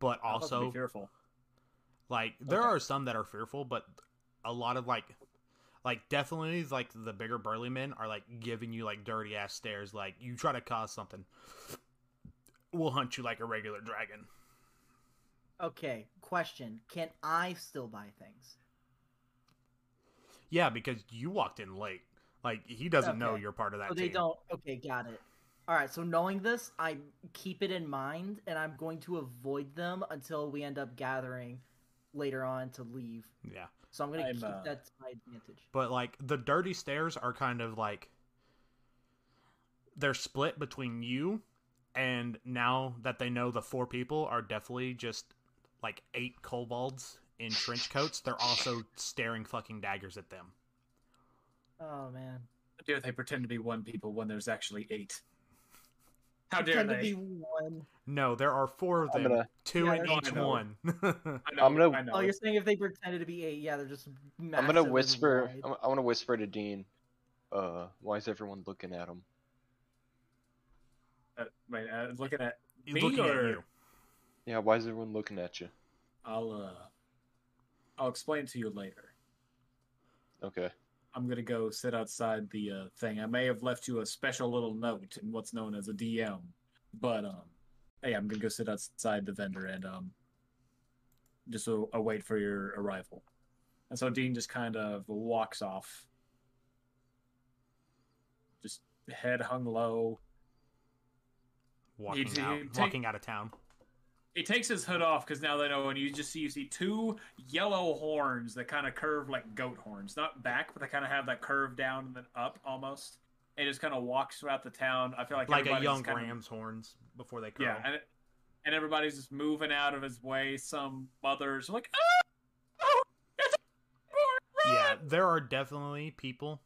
But I'll have to be also, fearful. Like there Okay. are some that are fearful, but a lot of like like definitely like the bigger burly men are like giving you like dirty ass stares like you try to cause something. We'll hunt you like a regular dragon. Okay, question. Can I still buy things? Yeah, because you walked in late. Like he doesn't know you're part of that So they team. don't. Okay, got it. All right. So knowing this, I keep it in mind, and I'm going to avoid them until we end up gathering later on to leave. Yeah. So I'm going to I'm, keep uh, that to my advantage. But like the dirty stairs are kind of like they're split between you and now that they know the four people are definitely just like eight kobolds in trench coats, they're also staring fucking daggers at them. Oh man. How dare they pretend to be one people when there's actually eight? How dare Pretend they? to be one. No, there are four of them, gonna- two Yeah, in each know. one. [LAUGHS] I know, I'm gonna- I know. Oh, you're saying if they pretended to be eight, yeah, they're just. I'm gonna whisper. wide. I'm, I want to whisper to Dean. Uh, why is everyone looking at him? Uh, wait, uh, looking at Me looking or- at you. Yeah, why is everyone looking at you? I'll uh, I'll explain to you later. Okay. I'm gonna go sit outside the uh, thing. I may have left you a special little note in what's known as a DM, but um, hey, I'm gonna go sit outside the vendor and um, just a- await for your arrival. And so Dean just kind of walks off, just head hung low. Walking you out, take- walking out of town. He takes his hood off because now they know, and you just see you see two yellow horns that kind of curve like goat horns, not back, but they kind of have that curve down and then up almost. And just kind of walks throughout the town. I feel like Like a young kinda- ram's horns before they curl. Yeah, and and everybody's just moving out of his way. Some mothers are like, ah, oh, it's a horn, Yeah, there are definitely people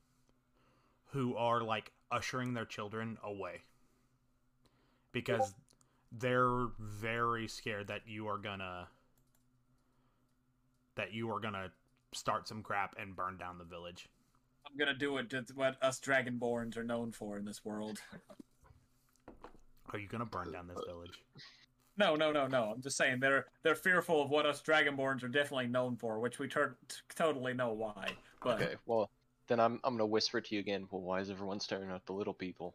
who are like ushering their children away because they're very scared that you are gonna that you are gonna start some crap and burn down the village. I'm gonna do it. It's what us Dragonborns are known for in this world. Are you gonna burn down this village? No, no, no, no. I'm just saying they're they're fearful of what us Dragonborns are definitely known for, which we tur- t- totally know why. But Okay, well, then I'm I'm gonna whisper to you again. Well, why is everyone staring at the little people?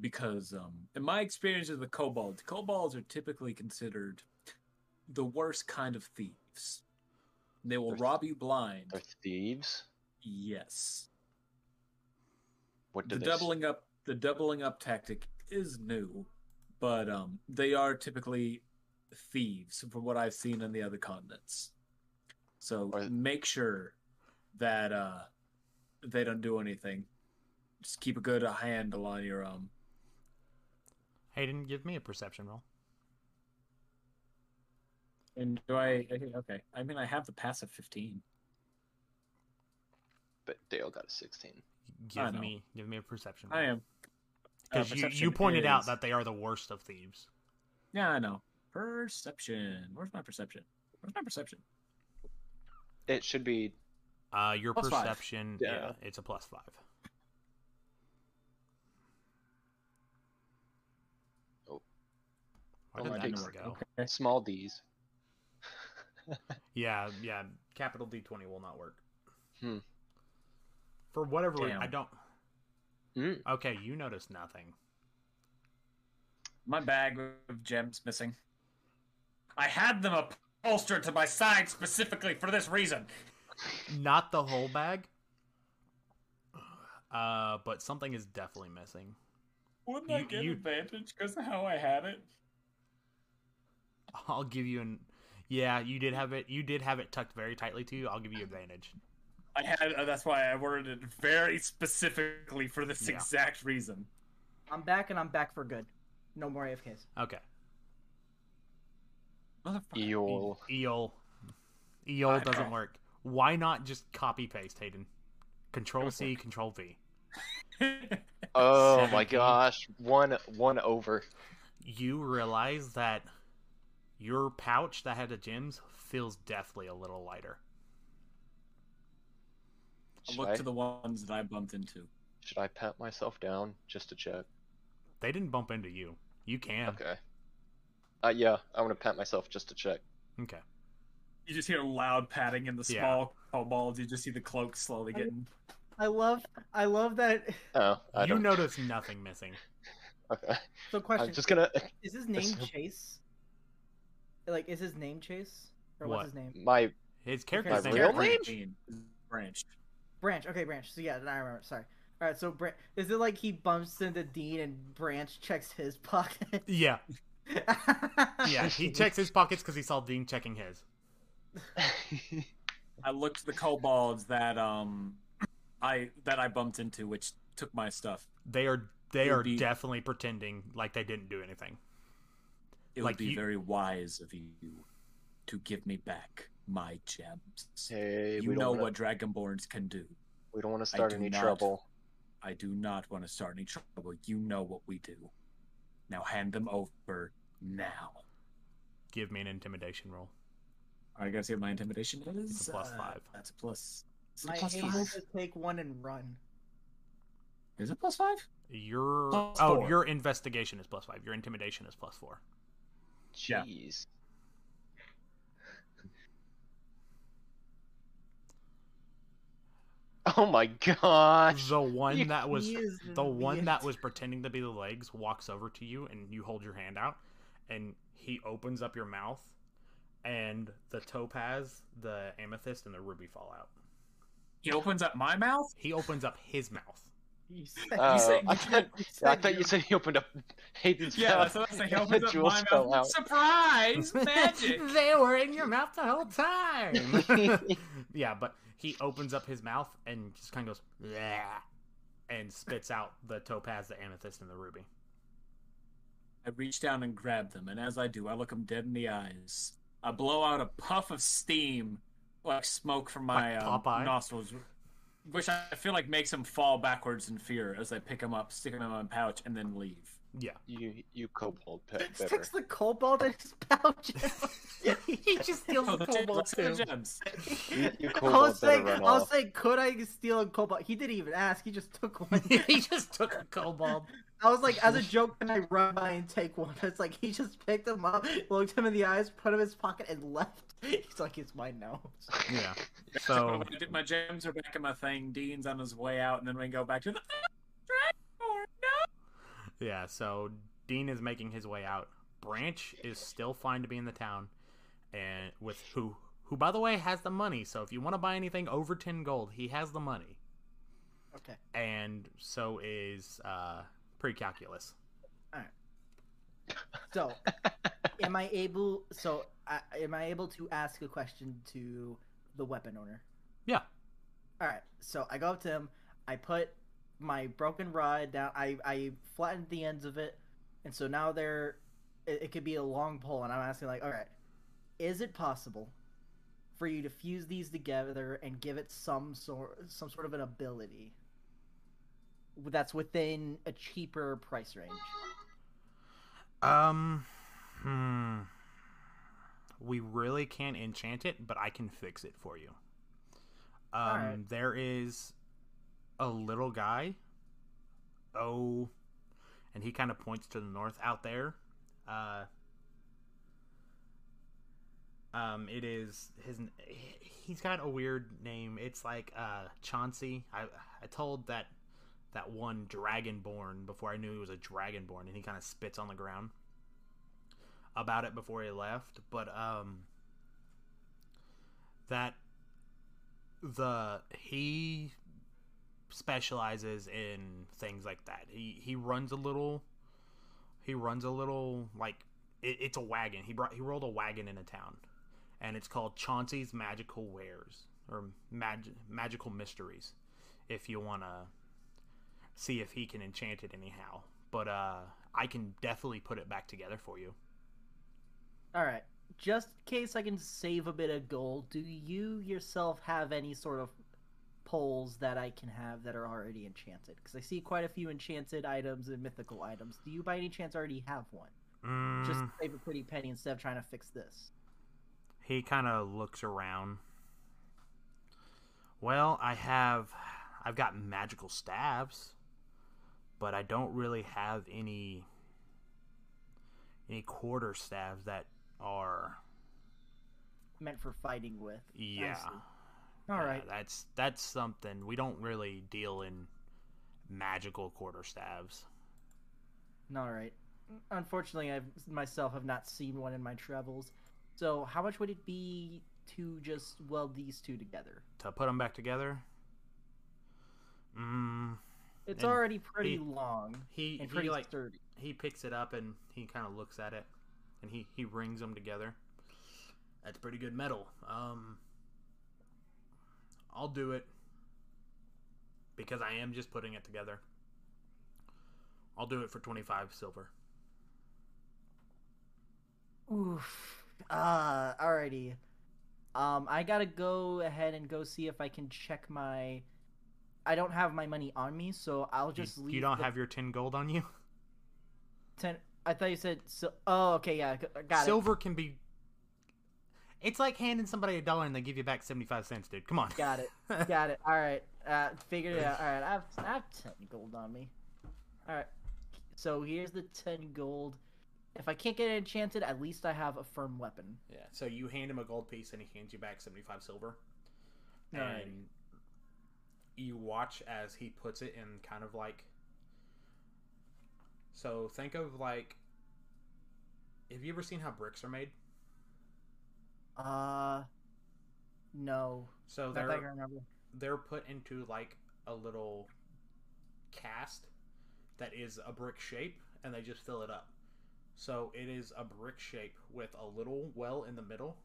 Because um, in my experience with the kobolds, kobolds are typically considered the worst kind of thieves. They will They're- rob you blind. They're thieves. Yes. What do the they? s- doubling up the doubling up tactic is new, but um, they are typically thieves from what I've seen in the other continents. So make sure that uh, they don't do anything. Just keep a good handle on your um. Hayden, give me a perception roll. And do I? Okay, I mean I have the passive fifteen. But Dale got a 16. Give know. me give me a perception roll. I am. Uh, Because you, you perception pointed out is- that they are the worst of thieves. Yeah, I know. Perception. Where's my perception? Where's my perception? It should be. Uh, your Plus five. perception, Yeah. yeah, it's a plus five. Where Only did that go? Okay. Small D's. [LAUGHS] Yeah, yeah. Capital D twenty will not work. Hmm. For whatever reason, I don't. Mm. Okay, you notice nothing. My bag of gems missing. I had them upholstered to my side specifically for this reason. Not the whole bag. Uh, but something is definitely missing. Wouldn't You- I get you- advantage because of how I had it? [LAUGHS] I'll give you an. Yeah, you did have it. You did have it tucked very tightly to you. I'll give you advantage. I had. Uh, that's why I worded it very specifically for this Yeah. exact reason. I'm back and I'm back for good. No more AFKs. Okay. Motherfucker. Eol. Eol. Eol I doesn't know. work. Why not just copy paste, Hayden? Control C, Control V. Oh [LAUGHS] my gosh. One one over. You realize that your pouch that had the gems feels definitely a little lighter. I'll look I, to the ones that I bumped into. should I pat myself down just to check? They didn't bump into you. You can. Okay. Uh, yeah, I want to pat myself just to check. Okay. You just hear loud patting in the Yeah. small kobolds. You just see the cloak slowly getting. I love, I love that. Oh, I you don't. notice nothing missing. [LAUGHS] Okay. So, question: I'm just gonna. Is his name [LAUGHS] Chase? Like, is his name Chase? Or What? what's his name? My His character's name real is name? Branch. Branch. Branch. Okay, Branch. So yeah, I remember. Sorry. All right. So, Branch. Is it like he bumps into Dean and Branch checks his [LAUGHS] pocket? Yeah, [LAUGHS] yeah. He checks his pockets because he saw Dean checking his. [LAUGHS] I looked the kobolds that um, I that I bumped into, which took my stuff. They are they It are be- definitely pretending like they didn't do anything. It Like would be you- very wise of you to give me back my gems. hey, you we know wanna, what Dragonborns can do. we don't want to start any not. trouble. I do not want to start any trouble. You know what we do. Now hand them over now. Give me an intimidation roll. I gotta see what my intimidation is. It's a plus Uh, five. That's a plus. Is it My five? to take one and run. Is it plus five? Your Plus oh, four. your investigation is plus five. Your intimidation is plus four. Yeah. Jeez. [LAUGHS] Oh my gosh. The one that was the one that was pretending to be the legs walks over to you and you hold your hand out and he opens up your mouth and the topaz, the amethyst, and the ruby fall out. He opens up my mouth. He opens up his mouth. You [LAUGHS] said, said- I you thought, you I said thought you you- said he opened up Hayden's Yeah, mouth. that's what I'm. [LAUGHS] He and opens up my mouth. out. Surprise! [LAUGHS] Magic. they were in your mouth the whole time. yeah, but he opens up his mouth and just kind of goes yeah, and spits out the topaz, the amethyst, and the ruby. I reach down and grab them, and as I do, I look him dead in the eyes. I blow out a puff of steam, like smoke from my Like um, nostrils. Which I feel like makes him fall backwards in fear as I pick him up, stick him in my pouch, and then leave. Yeah. You you kobold pe- Vince pepper. takes the kobold in his pouch. [LAUGHS] he just steals Oh, the the kobold let's too. gems. [LAUGHS] You, you I was better saying, I was off. saying, could I steal a kobold? He didn't even ask. He just took one. [LAUGHS] he just took a kobold. I was like, as a joke, can I run by and take one? It's like he just picked him up, looked him in the eyes, put him in his pocket, and left. [LAUGHS] He's like, it's mine now. Yeah. [LAUGHS] So So my gems are back in my thing. Dean's on his way out, and then we can go back to the dragon. [LAUGHS] No. yeah, so Dean is making his way out. Branch is still fine to be in the town, and with who who by the way has the money. So if you want to buy anything over ten gold, he has the money, Okay. and so is uh, pre-calculus. All right. So, am I able? So, uh, am I able to ask a question to the weapon owner? Yeah. All right. So I go up to him. I put my broken rod down. I I flattened the ends of it, and so now there, it, it could be a long pole. And I'm asking like, all right, is it possible for you to fuse these together and give it some sort some sort of an ability that's within a cheaper price range? Um, hmm. We really can't enchant it, but I can fix it for you. Um, Alright. there is a little guy. Oh, and he kind of points to the north out there. Uh, um, it is his. He's got a weird name. It's like uh Chauncey. I I told that that one dragonborn before I knew he was a dragonborn, and he kind of spits on the ground about it before he left. But um, that the he specializes in things like that. He he runs a little. He runs a little like it, it's a wagon. He brought he rolled a wagon into town, and it's called Chauncey's Magical Wares or Mag, Magical Mysteries. If you want to see if he can enchant it anyhow. But uh, I can definitely put it back together for you. All right. Just in case I can save a bit of gold, do you yourself have any sort of poles that I can have that are already enchanted? Because I see quite a few enchanted items and mythical items. Do you by any chance already have one? Just Mm, save a pretty penny instead of trying to fix this. he kind of looks around. Well, I have, I've got magical staves, but I don't really have any, any quarter staves that are. Meant for fighting with. Yeah. All Yeah, right. That's that's something we don't really deal in magical quarter staves. All right. Unfortunately, I myself have not seen one in my travels. So, how much would it be to just weld these two together? To put them back together. Mm, It's And already pretty he- long he he pretty like sturdy. he picks it up and he kind of looks at it and he he rings them together that's pretty good metal um i'll do it because i am just putting it together i'll do it for 25 silver Oof. Uh, alrighty. Um, I gotta go ahead and go see if I can check my. I don't have my money on me, so I'll you, just leave. you don't the have your 10 gold on you ten. I thought you said. So, oh, okay, yeah, g- got silver can be it's like handing somebody a dollar and they give you back 75 cents dude come on. Got it. [LAUGHS] Got it. All right. Uh, figured it out. All right. I have, I have ten gold on me. All right. So here's the ten gold. If I can't get it enchanted, at least I have a firm weapon. Yeah. So you hand him a gold piece and he hands you back 75 silver. And Alrighty. you watch as he puts it in kind of like. So think of like. Have you ever seen how bricks are made? Uh, no. So Not that I they're they're put into like a little cast that is a brick shape and they just fill it up. So it is a brick shape with a little well in the middle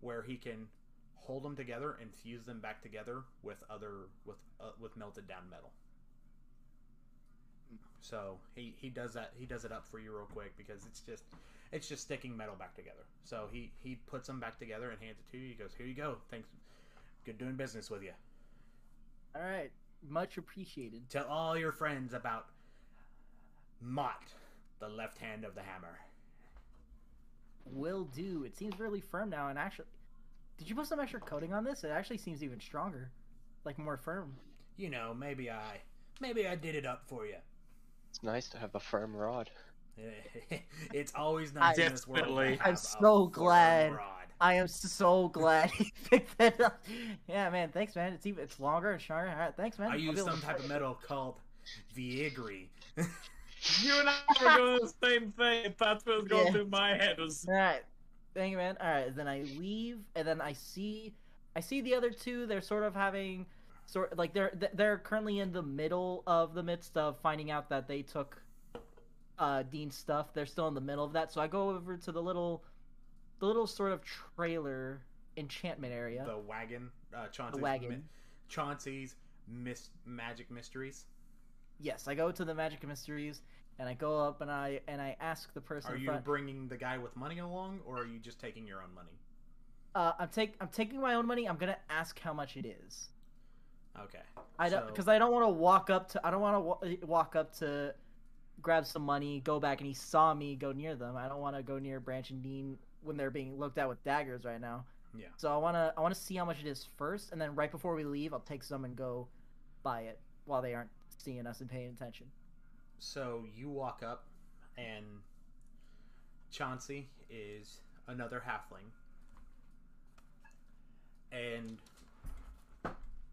where he can hold them together and fuse them back together with other with uh, with melted down metal. So he, he does that he does it up for you real quick because it's just it's just sticking metal back together. So he he puts them back together and hands it to you. He goes, "Here you go. Thanks. Good doing business with you." All right, much appreciated. Tell all your friends about Mott, the left hand of the hammer. Will do. It seems really firm now, and actually, did you put some extra coating on this? It actually seems even stronger, like more firm. You know, maybe I, maybe I did it up for you. It's nice to have a firm rod. [LAUGHS] it's always nice in this world. to have I'm a so firm glad. rod. I am so glad [LAUGHS] he picked that up. Yeah, man. Thanks, man. It's even it's longer and stronger. All right, thanks, man. I use some type of metal called Viagra. [LAUGHS] You and I were doing the same thing. That's what was going Yeah. through my head. Was All right, thank you, man. All right, then I leave, and then I see, I see the other two. They're sort of having, sort like they're they're currently in the middle of the midst of finding out that they took, uh, Dean's stuff. They're still in the middle of that. So I go over to the little, the little sort of trailer enchantment area. the wagon, uh, Chauncey's, wagon. Mi- Chauncey's mis- magic mysteries. Yes, I go to the Magic Mysteries, and I go up and I and I ask the person. Are you front, bringing the guy with money along, or are you just taking your own money? uh, I'm take I'm taking my own money. I'm gonna ask how much it is. Okay. I don't So- because I don't want to walk up to I don't want to wa- walk up to grab some money, go back, and he saw me go near them. I don't want to go near Branch and Dean when they're being looked at with daggers right now. Yeah. So I wanna I wanna see how much it is first, and then right before we leave, I'll take some and go buy it while they aren't seeing us and paying attention. So you walk up, and Chauncey is another halfling, and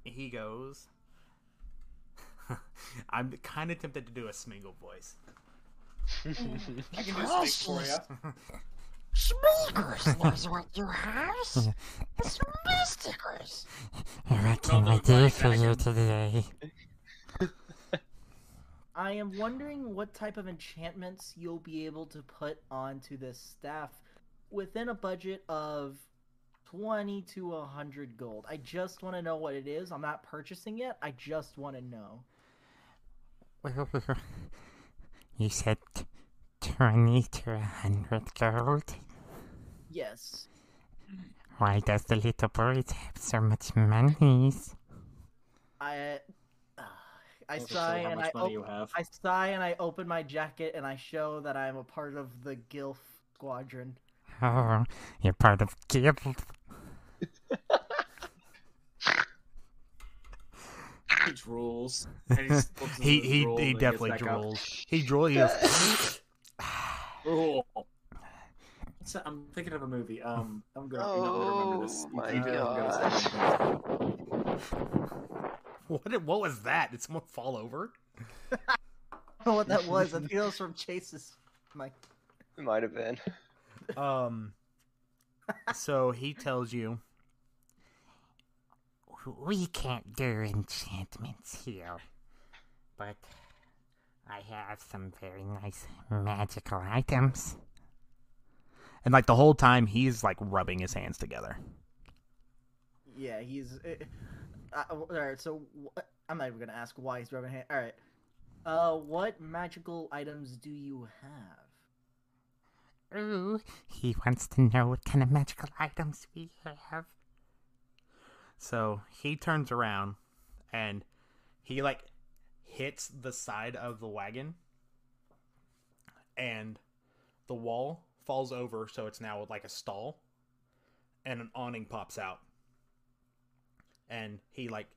he goes. [LAUGHS] I'm kind of tempted to do a Smeagol voice. I can just speak for you. Smeagers knows what you have. It's mysticers. What can I do for you today? I am wondering what type of enchantments you'll be able to put onto this staff within a budget of 20 to 100 gold. I just want to know what it is. I'm not purchasing it. I just want to know. [LAUGHS] You said t- 20 to a 100 gold? Yes. Why does the little boy have so much money? I uh, I sigh and I op- I sigh and I open my jacket and I show that I'm a part of the Gilf squadron. Oh, you're part of guild. He drools. He just looks at He his he drool he definitely back drools. He drools. He goes. [SIGHS] Drool. So I'm thinking of a movie. Um, I'm gonna, you're gonna remember this. Oh You my keep it, I'm gonna say it. [LAUGHS] what? What was that? Did someone fall over? I don't know what that was. I think that was from Chase's mic. It might have been. Um. So he tells you. We can't do enchantments here. But I have some very nice magical items. And like the whole time, he's like rubbing his hands together. Yeah, he's. Uh, uh, all right, so wh- I'm not even gonna ask why he's rubbing hands. All right, uh, what magical items do you have? Ooh, he wants to know what kind of magical items we have. So he turns around, and he like hits the side of the wagon, and the wall falls over, so it's now like a stall, and an awning pops out, and he like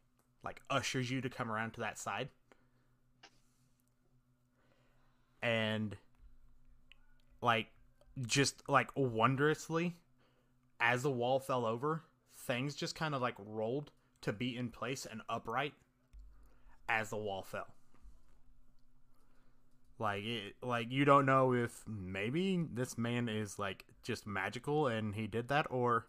like ushers you to come around to that side, and like just like wondrously as the wall fell over things just kind of like rolled to be in place and upright as the wall fell. Like it like you don't know if maybe this man is like just magical and he did that or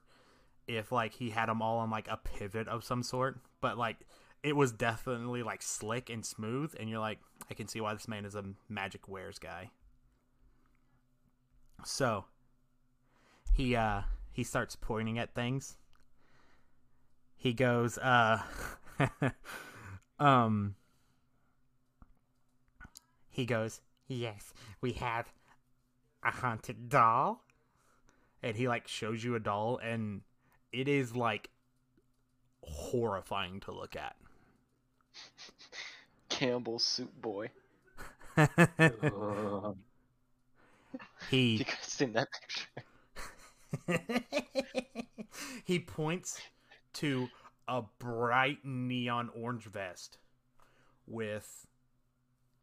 if like he had them all on like a pivot of some sort. But like it was definitely like slick and smooth and you're like i can see why this man is a magic wares guy. So he uh he starts pointing at things he goes uh [LAUGHS] um he goes Yes, we have a haunted doll. and he like shows you a doll and it is like horrifying to look at [LAUGHS] Campbell Soup Boy. he You guys seen that picture? [LAUGHS] he points to a bright neon orange vest with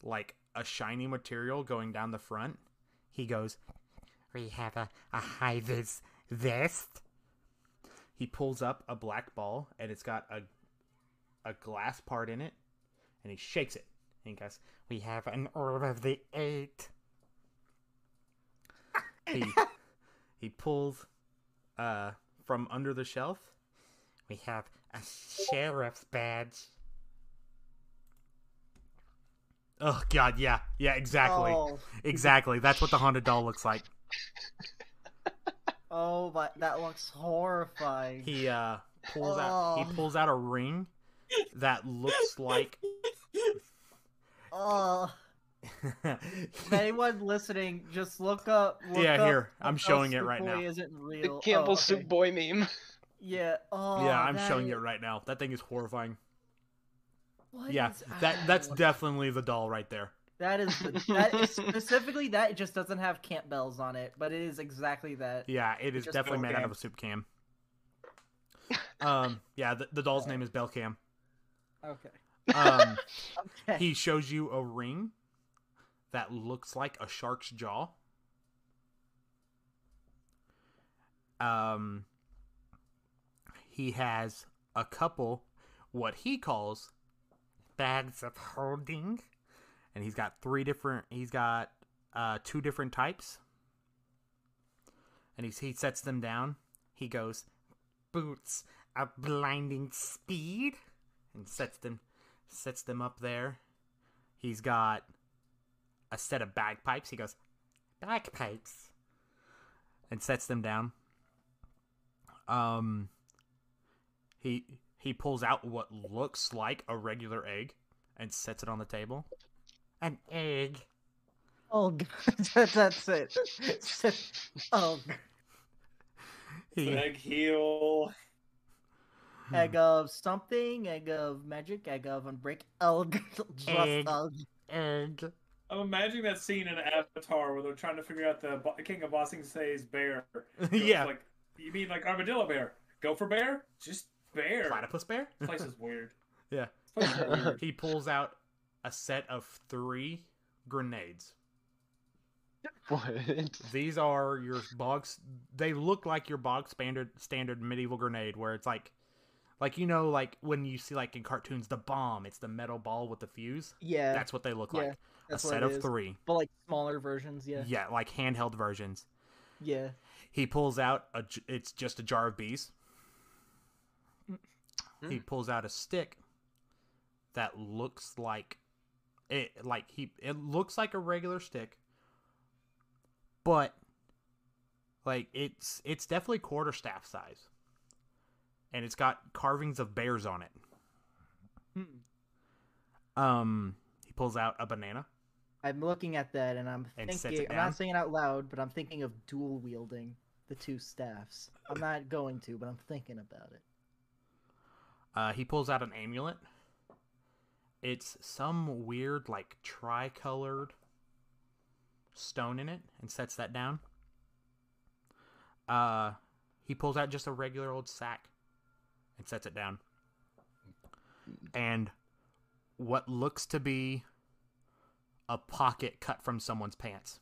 like a shiny material going down the front. He goes, We have a, a high vis vest. he pulls up a black ball and it's got a a glass part in it and he shakes it and he goes, We have an orb of the eight. he [LAUGHS] he pulls uh from under the shelf. We have a sheriff's badge. Oh god, yeah. Yeah, exactly. Oh, Exactly. That's what the haunted doll looks like. [LAUGHS] oh, but that looks horrifying. He uh pulls out he Oh. pulls out a ring that looks like [LAUGHS] Oh, [LAUGHS] if anyone listening, just look up. Look Yeah, up here, I'm showing it right now. Isn't The. Campbell oh, okay. Soup Boy meme. Yeah. Oh. Yeah, I'm that showing is- it right now. That thing is horrifying. what Yeah, is- that that's definitely the doll right there. That is, [LAUGHS] that is specifically that It just doesn't have Campbell's on it, but it is exactly that. Yeah, it is definitely made out of a soup can. Um, yeah, the, the doll's name is Bellcam. Okay. Um, [LAUGHS] Okay. he shows you a ring that looks like a shark's jaw. Um, he has a couple, what he calls Bags of holding. and he's got three different he's got uh two different types and he's, he sets them down he goes Boots of blinding speed. and sets them sets them up there he's got a set of bagpipes he goes Bagpipes. and sets them down um he he pulls out what looks like a regular egg and sets it on the table An egg. Oh god, [LAUGHS] that, that's it. [LAUGHS] oh, g- he, Egg heel. Hmm. egg of something, egg of magic, egg of unbreak. Oh, [LAUGHS] just Egg. Egg. I'm imagining that scene in Avatar where they're trying to figure out the Bo- King of Ba Sing Se's bear. Yeah Like, you mean like armadillo bear? Go for bear? Just bear. platypus bear This place is [LAUGHS] weird. yeah place is weird. he pulls out a set of three grenades. What? These are your bogs. They look like your bog standard standard medieval grenade, where it's like, like you know, like when you see like in cartoons, the bomb. It's the metal ball with the fuse. yeah, That's what they look yeah, like. A set of is. three. but like smaller versions. Yeah, Yeah, like handheld versions. yeah. He pulls out a. It's just a jar of bees. He pulls out a stick that looks like it. Like he, it looks like a regular stick, but like it's it's definitely quarterstaff size, and it's got carvings of bears on it. Hmm. Um, he pulls out a banana. I'm looking at that and I'm And thinking. I'm not saying it out loud, but I'm thinking of dual wielding the two staffs. I'm not going to, but I'm thinking about it. Uh, he pulls out an amulet. It's some weird, like, tricolored stone in it and sets that down. Uh, he pulls out just a regular old sack and sets it down. And what looks to be a pocket cut from someone's pants.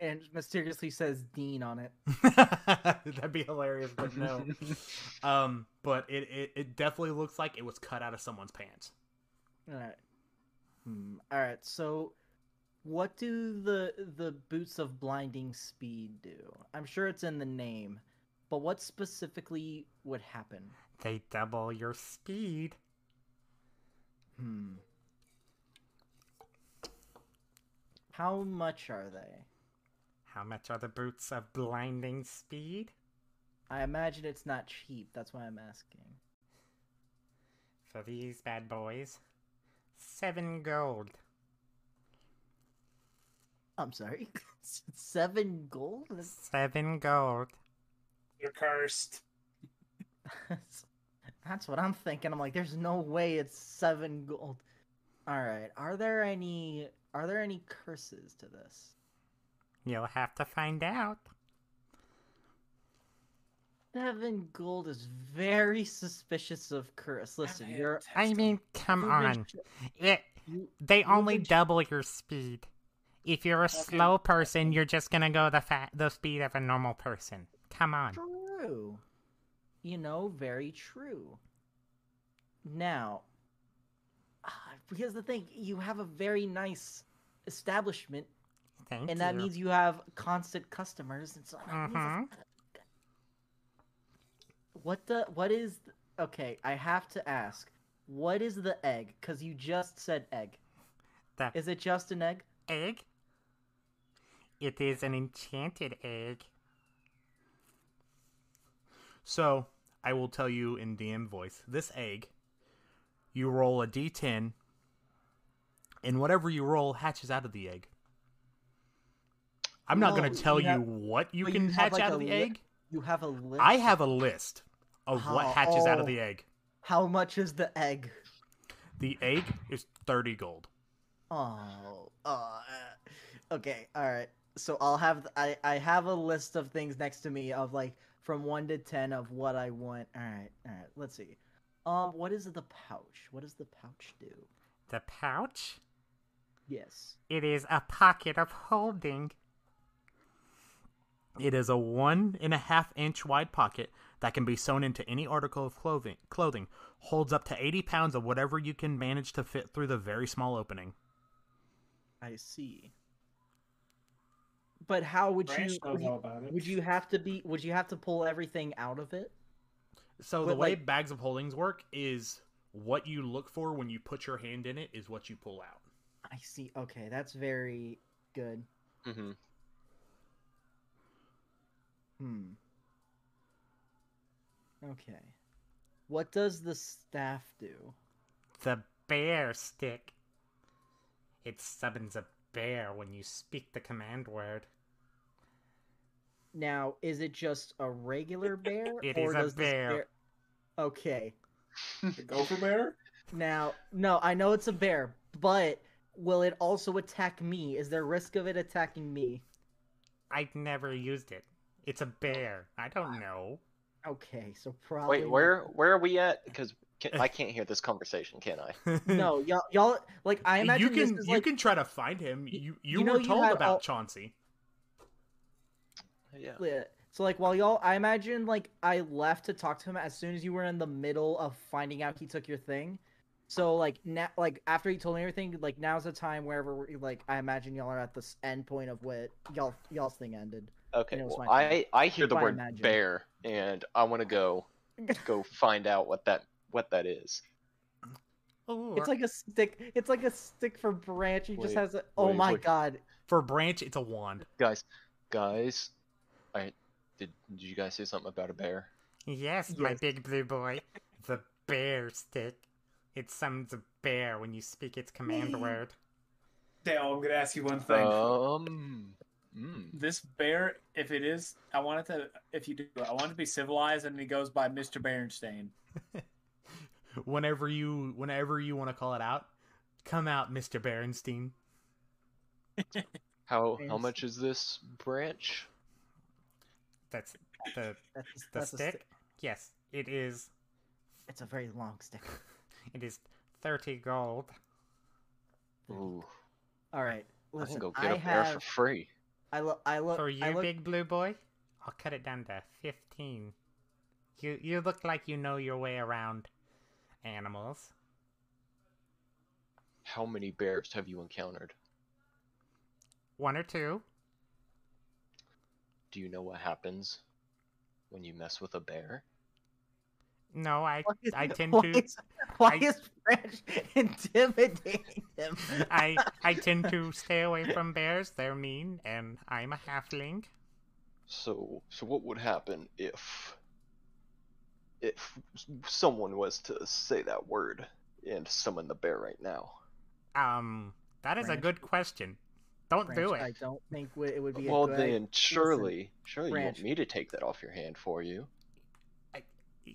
And mysteriously says Dean on it. [LAUGHS] That'd be hilarious, but no. [LAUGHS] um, but it, it, it definitely looks like it was cut out of someone's pants. All right. Hmm. All right. So, what do the the boots of blinding speed do? I'm sure it's in the name, but what specifically would happen? They double your speed. Hmm. How much are they? How much are the boots of blinding speed? I imagine it's not cheap. That's why I'm asking. For these bad boys, seven gold. I'm sorry. [LAUGHS] Seven gold. Seven gold. You're cursed. [LAUGHS] That's what I'm thinking. I'm like, there's no way it's seven gold. All right. Are there any? Are there any curses to this? You'll have to find out. Seven gold is very suspicious of curse. Listen, you're. I mean, come you've on. sh- It, you- they you've only been sh- double your speed. If you're a slow person, you're just gonna go the fa- the speed of a normal person. Come on. True. You know, very true. Now, ah, here's the thing: you have a very nice establishment, Thank and that you. means you have constant customers, and so Mhm. what the what is okay? I have to ask, what is the egg? Because you just said egg. The Is it just an egg? egg? It is an enchanted egg. So, I will tell you in DM voice this egg, you roll a d10, and whatever you roll hatches out of the egg. I'm not going to tell you have- what you can you hatch like, out of the li- egg. You have a list. I have a list of what How- hatches out of oh. the egg. How much is the egg? The egg is 30 gold. Oh, uh, okay, all right. So I'll have I I have a list of things next to me of like from one to ten of what I want. All right, all right. Let's see. Um, what is the pouch? What does the pouch do? The pouch? Yes. It is a pocket of holding. It is a one and a half inch wide pocket that can be sewn into any article of clothing. Clothing holds up to 80 pounds of whatever you can manage to fit through the very small opening. I see. But how would Branch you would you, about it. would you have to be would you have to pull everything out of it? So the way like- bags of holdings work is what you look for when you put your hand in it is what you pull out. I see. Okay, that's very good. hmm Hmm. Okay. What does the staff do? The bear stick. It summons a bear when you speak the command word. Now, is it just a regular [LAUGHS] bear? It or is a does this bear. Okay. [LAUGHS] The gopher bear? Now, no, I know it's a bear, but will it also attack me? Is there risk of it attacking me? I've never used it. It's a bear. I don't know. Okay, so probably. Wait, where where are we at? Because I can't hear this conversation, can I? [LAUGHS] No, y'all, y'all, like I imagine you can this is you like can try to find him. You you, you know were told had about all- Chauncey. Yeah. Yeah. So like while y'all, I imagine like I left to talk to him as soon as you were in the middle of finding out he took your thing. So like now, like after he told me everything, like now's the time wherever we're, like I imagine y'all are at the s- end point of what y'all y'all's thing ended. Okay. You know, well, I I hear the word imagine. bear, and I want to go go [LAUGHS] find out what that what that is. Ooh, It's like a stick. It's like a stick for branch. He just has a. Oh wait, my wait. god. For branch, it's a wand. Guys, guys, I did. Did you guys say something about a bear? yes, my big blue boy. The bear stick. It summons a bear when you speak its command word. Dale, I'm gonna ask you one thing. Um. Mm. this bear, if it is, I want it to. If you do, I want it to be civilized, and he goes by Mr. Berenstain. [LAUGHS] Whenever you whenever you want to call it out, come out, Mister Berenstain. How how much is this branch? That's the That's the that's stick. stick. Yes, it is. It's a very long stick. [LAUGHS] It is thirty gold. Ooh, All right. I Listen, can go get I a bear have. for free. I look. I look. For you, I look, big blue boy, I'll cut it down to fifteen. You you look like you know your way around animals. How many bears have you encountered? One or two. Do you know what happens when you mess with a bear? No, I is- I tend why to Is, why I- is French [LAUGHS] intimidating him? I I tend to [LAUGHS] stay away from bears. They're mean, and I'm a halfling. So, so what would happen if if someone was to say that word and summon the bear right now? Um, that is a good question. Don't Branch, do it. I don't think it would be. Well, a good one. Well then surely, surely you want me to take that off your hand for you.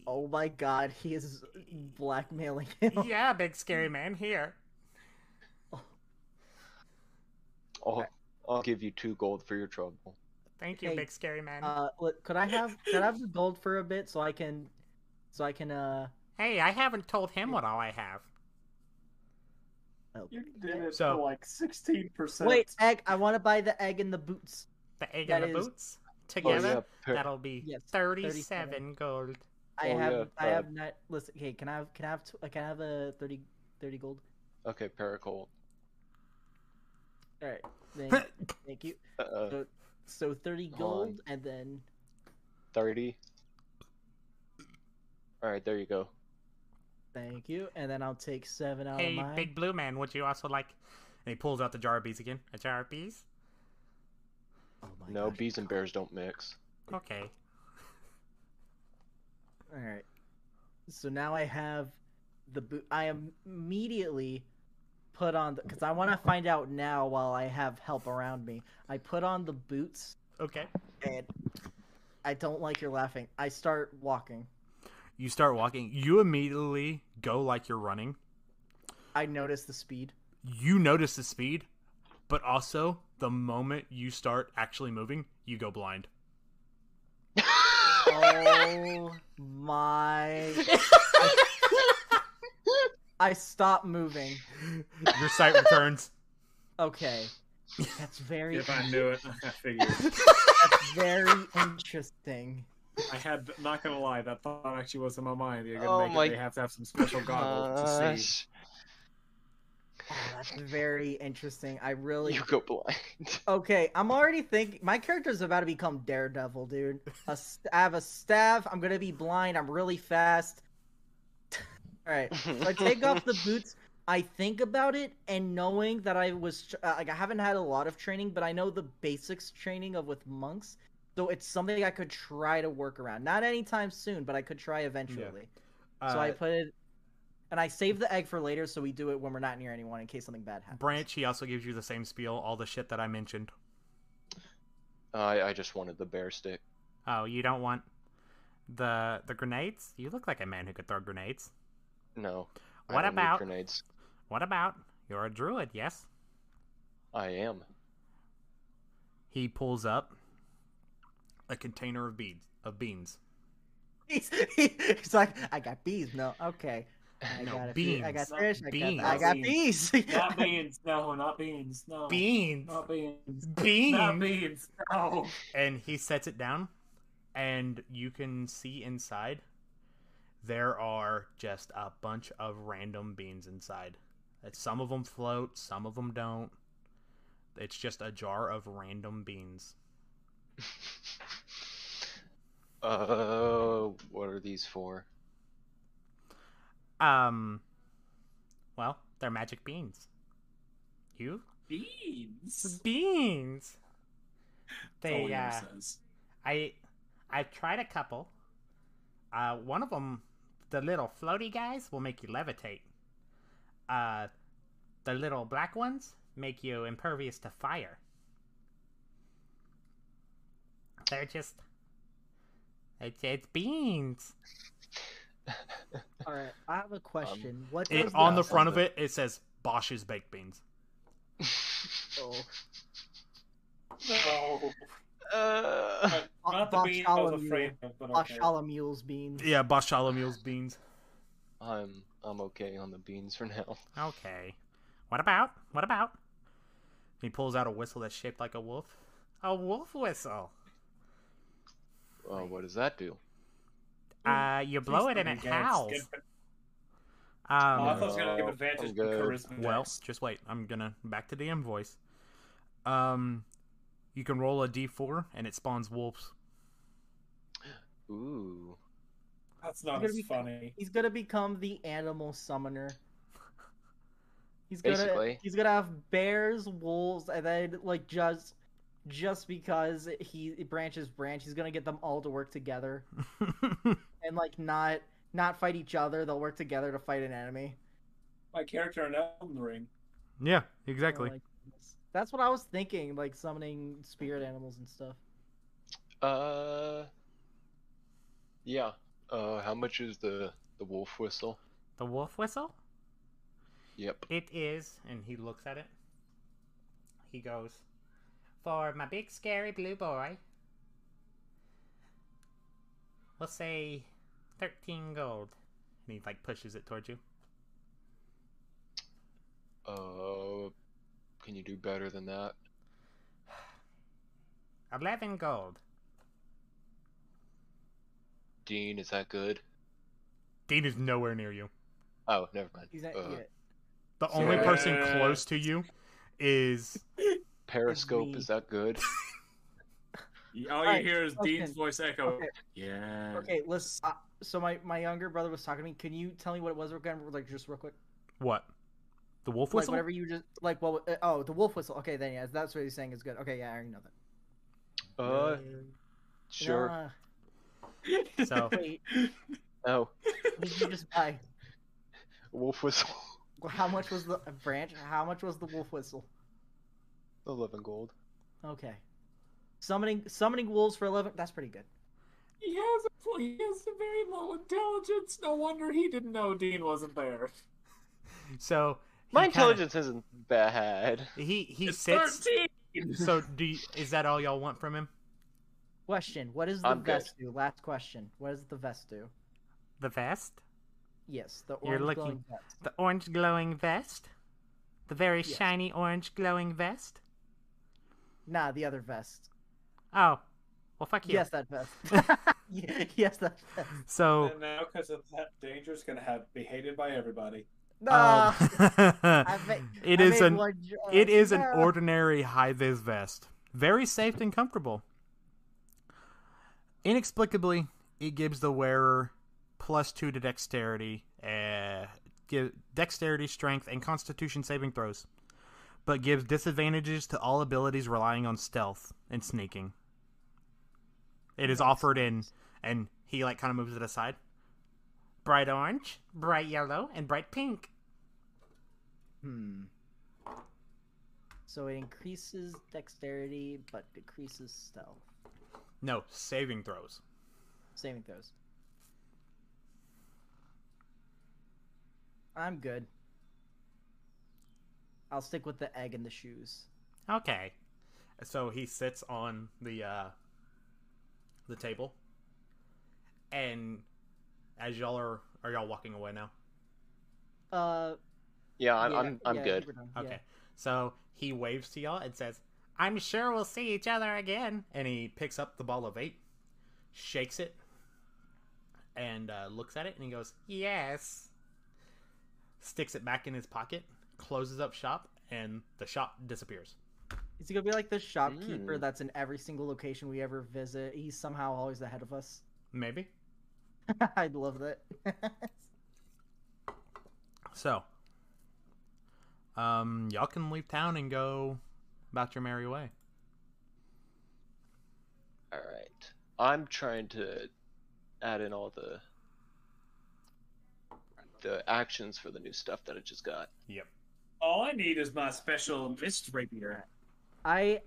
Oh my god, he is blackmailing him. [LAUGHS] Yeah, big scary man, here. I'll, I'll give you two gold for your trouble. Thank you, Hey, big scary man. Uh, look, could I have could I have the gold for a bit so I can, so I can uh. hey, I haven't told him what all I have. help. You did it So- for like sixteen percent. Wait, egg! I want to buy the egg and the boots. The egg That and the is- boots Oh, together. yeah, per- That'll be Yes, 37, 37. gold. I Oh, have yeah, I uh, have not. Listen, okay, can I have can I have tw- can I have a 30, 30 gold? okay, Paracold. All right, thank, [LAUGHS] thank you. Uh, So, so thirty Hold on. gold and then 30. Alright, there you go. thank you, and then I'll take seven out Hey, of mine. big blue man, would you also like? And he pulls out the jar of bees again. A jar of bees? Oh my No, gosh. bees and bears don't mix. Okay. All right. So now I have the boot. I immediately put on because I want to find out now while I have help around me. I put on the boots Okay. and I don't like your laughing. I start walking. You start walking. You immediately go like you're running. I notice the speed. You notice the speed, but also the moment you start actually moving, you go blind. Oh my! I stop moving. Your sight returns. Okay, that's very If I knew it, I figured. [LAUGHS] that's very interesting. I had not gonna lie, that thought actually was in my mind. You're gonna Oh make my it, they have to have some special goggles to see. Gosh, Oh, that's [LAUGHS] very interesting. I really You go blind. [LAUGHS] Okay, I'm already thinking my character's about to become Daredevil, dude. A st- I have a staff. I'm gonna be blind. I'm really fast. [LAUGHS] All right, so I take off the boots. I think about it, and knowing that I was tr- uh, like I haven't had a lot of training, but I know the basics training of with monks, so it's something I could try to work around. Not anytime soon, but I could try eventually. so I Uh, put it, and I save the egg for later, so we do it when we're not near anyone in case something bad happens. Branch, he also gives you the same spiel, all the shit that I mentioned. I, I just wanted the bear stick. Oh, you don't want the the grenades? You look like a man who could throw grenades. No. I What don't need about- grenades? What about? You're a druid, yes? I am. He pulls up a container of beads of beans. He's, he's like, I got bees. No, okay. I No, got a few- I got beans. fish. I Beans. got, I got beans. Not [LAUGHS] beans, no, not beans, no. Beans. Not beans. Beans. Not beans, no. And he sets it down, and you can see inside. There are just a bunch of random beans inside. Some of them float, some of them don't. It's just a jar of random beans. [LAUGHS] Uh, what are these for? Um well, they're magic beans. You? Beans. Beans. They he uh says. I I've tried a couple. Uh, one of them, the little floaty guys, will make you levitate. Uh, the little black ones make you impervious to fire. They're just. It's, it's beans. [LAUGHS] All right, I have a question. what It, on the, the front of it, it says Bosch's baked beans. [LAUGHS] oh, No. Uh, Not the Bob beans I was Bartholomew. afraid of, but okay. Bartholomew's beans. Yeah, Bosch Chalamuel's beans. I'm I'm okay on the beans for now. Okay. What about? What about? He pulls out a whistle that's shaped like a wolf. A wolf whistle. Uh, what does that do? Uh, you blow it and it Please tell me, guys. howls. Get- Um, Oh, I thought it was gonna give advantage I'm to charisma. Well, next. just wait. I'm gonna back to DM voice. Um, you can roll a d4 and it spawns wolves. Ooh. that's not gonna as be- funny. He's gonna become the animal summoner. He's gonna Basically. he's gonna have bears, wolves, and then like just just because he branches branch, he's gonna get them all to work together [LAUGHS] and like not not fight each other. They'll work together to fight an enemy. My character in Elden Ring. yeah, exactly. my goodness. That's what I was thinking, like summoning spirit animals and stuff. Uh. Yeah. Uh, how much is the the wolf whistle? The wolf whistle? Yep. It is, and he looks at it. He goes, For my big scary blue boy, we'll say 13 gold. And he, like, pushes it towards you. Uh, can you do better than that? [SIGHS] 11 gold. Dean, is that good? Dean is nowhere near you. Oh, never mind. He's not Uh, yet. The only person close to you is [LAUGHS] Periscope, is that good? [LAUGHS] All you Alright, hear is Dean's voice echo. Okay. Yeah. Okay, let's. Uh, so my my younger brother was talking to me. Can you tell me what it was again? Like just real quick. what? The wolf Like whistle? whatever you just like. What? Uh, oh, the wolf whistle. Okay, then yeah, that's what he's saying is good. Okay, yeah, I already know that. Uh, sure. Nah, [LAUGHS] So, [LAUGHS] wait, Oh, did you just buy? wolf whistle. How much was the uh, branch? How much was the wolf whistle? Eleven gold. Okay. Summoning summoning wolves for eleven. That's pretty good. He has a he has a very low intelligence. No wonder he didn't know Dean wasn't there. so he My kinda- intelligence isn't bad. he he It's sits. thirteen. So do you, is that all y'all want from him? Question: What does the I'm good. vest do? Last question. What does the vest do? the vest? Yes, the You're orange looking- glowing vest. The orange glowing vest? The very Yes. shiny orange glowing vest? Nah, the other vest. Oh, well, fuck you. Yes, that vest. [LAUGHS] [LAUGHS] Yes, that vest. So, And now, because of that, danger is gonna have be hated by everybody. Nah. um, [LAUGHS] I ma- it I is made an it is an ordinary high vis vest, very safe and comfortable. Inexplicably, it gives the wearer plus two to dexterity, uh, give dexterity, strength, and Constitution saving throws, but gives disadvantages to all abilities relying on stealth and sneaking. It is offered in, and he like kind of moves it aside. bright orange, bright yellow, and bright pink. Hmm. So it increases dexterity but decreases stealth. No saving throws. Saving throws. I'm good. I'll stick with the egg and the shoes. Okay. So he sits on the uh, the table, and as y'all are are y'all walking away now? Uh, Yeah, I'm yeah, I'm, I'm yeah, good. think done, Okay. yeah. So he waves to y'all and says, I'm sure we'll see each other again. and he picks up the ball of eight, shakes it, and uh, looks at it, and he goes, Yes. sticks it back in his pocket, closes up shop, and the shop disappears. Is he gonna be like the shopkeeper Mm. that's in every single location we ever visit? He's somehow always ahead of us. Maybe. [LAUGHS] I'd love that. [LAUGHS] So, um, y'all can leave town and go about your merry way. All right. I'm trying to add in all the the actions for the new stuff that I just got. Yep. All I need is my special mist rapier. I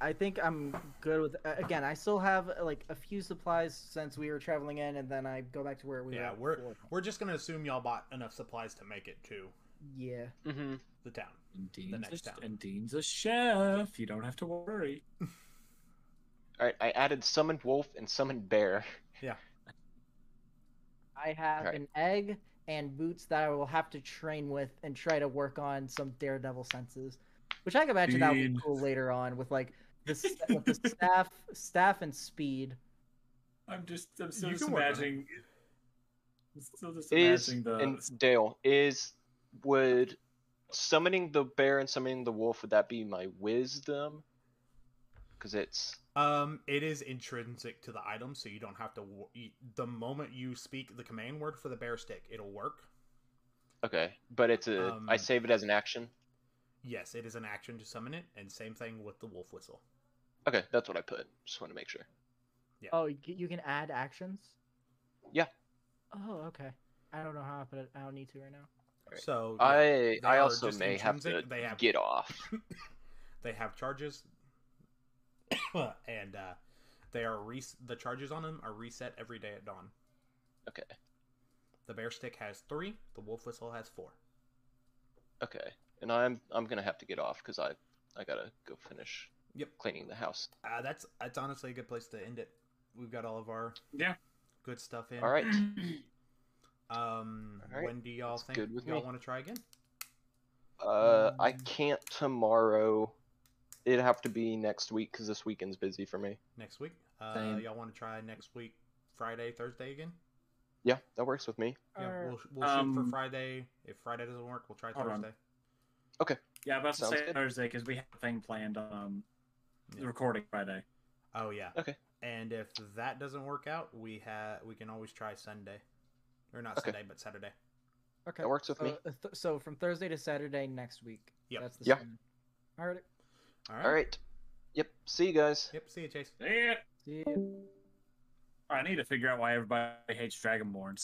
I think I'm good with uh, again, I still have uh, like a few supplies since we were traveling in and then I go back to where we Yeah, were we're before. we're just gonna assume y'all bought enough supplies to make it to Yeah. Mm-hmm. the town. And Dean's, next a, town. and Dean's a chef. You don't have to worry. [LAUGHS] All right. I added summoned wolf and summoned bear. Yeah. I have Alright. an egg and boots that I will have to train with and try to work on some daredevil senses. Which I can imagine that would be cool later on with like the, with the [LAUGHS] staff staff and speed. I'm just, I'm still You just can work on it. imagining. I'm still just Is imagining the. and Dale is would summoning the bear and summoning the wolf would that be my wisdom? Because it's Um, it is intrinsic to the item, so you don't have to. The moment you speak the command word for the bear stick, it'll work. okay, but it's a I Um, save it as an action. Yes, it is an action to summon it, and same thing with the wolf whistle. Okay, that's what I put. Just want to make sure. Yeah. Oh, you, can add actions? Yeah. Oh, okay. I don't know how, but I don't need to right now. Alright. So I I also just may have to. They have get off. [LAUGHS] [LAUGHS] they have charges, [COUGHS] and uh, they are re- the charges on them are reset every day at dawn. Okay. The bear stick has three. The wolf whistle has four. Okay. And I'm I'm gonna have to get off because I I gotta go finish Yep. cleaning the house. Uh, that's that's honestly a good place to end it. We've got all of our Yeah. good stuff in. All right. Um, [CLEARS THROAT] All right. when do y'all That's think good with y'all want to try again? Uh, I can't tomorrow. It'd have to be next week because this weekend's busy for me. Next week. Uh, y'all want to try next week, Friday, Thursday again? Yeah, that works with me. Yeah, we'll, we'll shoot for Um, Friday. If Friday doesn't work, we'll try Thursday. on. Thursday. Yeah, I'm about to say good. Thursday because we have a thing planned um, Yeah. the recording Friday. Oh yeah. Okay. And if that doesn't work out, we have we can always try Sunday, or not Okay. Sunday, but Saturday. Okay. That works with so, me. uh, th- so from Thursday to Saturday next week. Yep. That's the Yeah. same. All right. All right. All right. Yep. See you guys. Yep. See you, Chase. Yeah. See you. I need to figure out why everybody hates Dragonborns.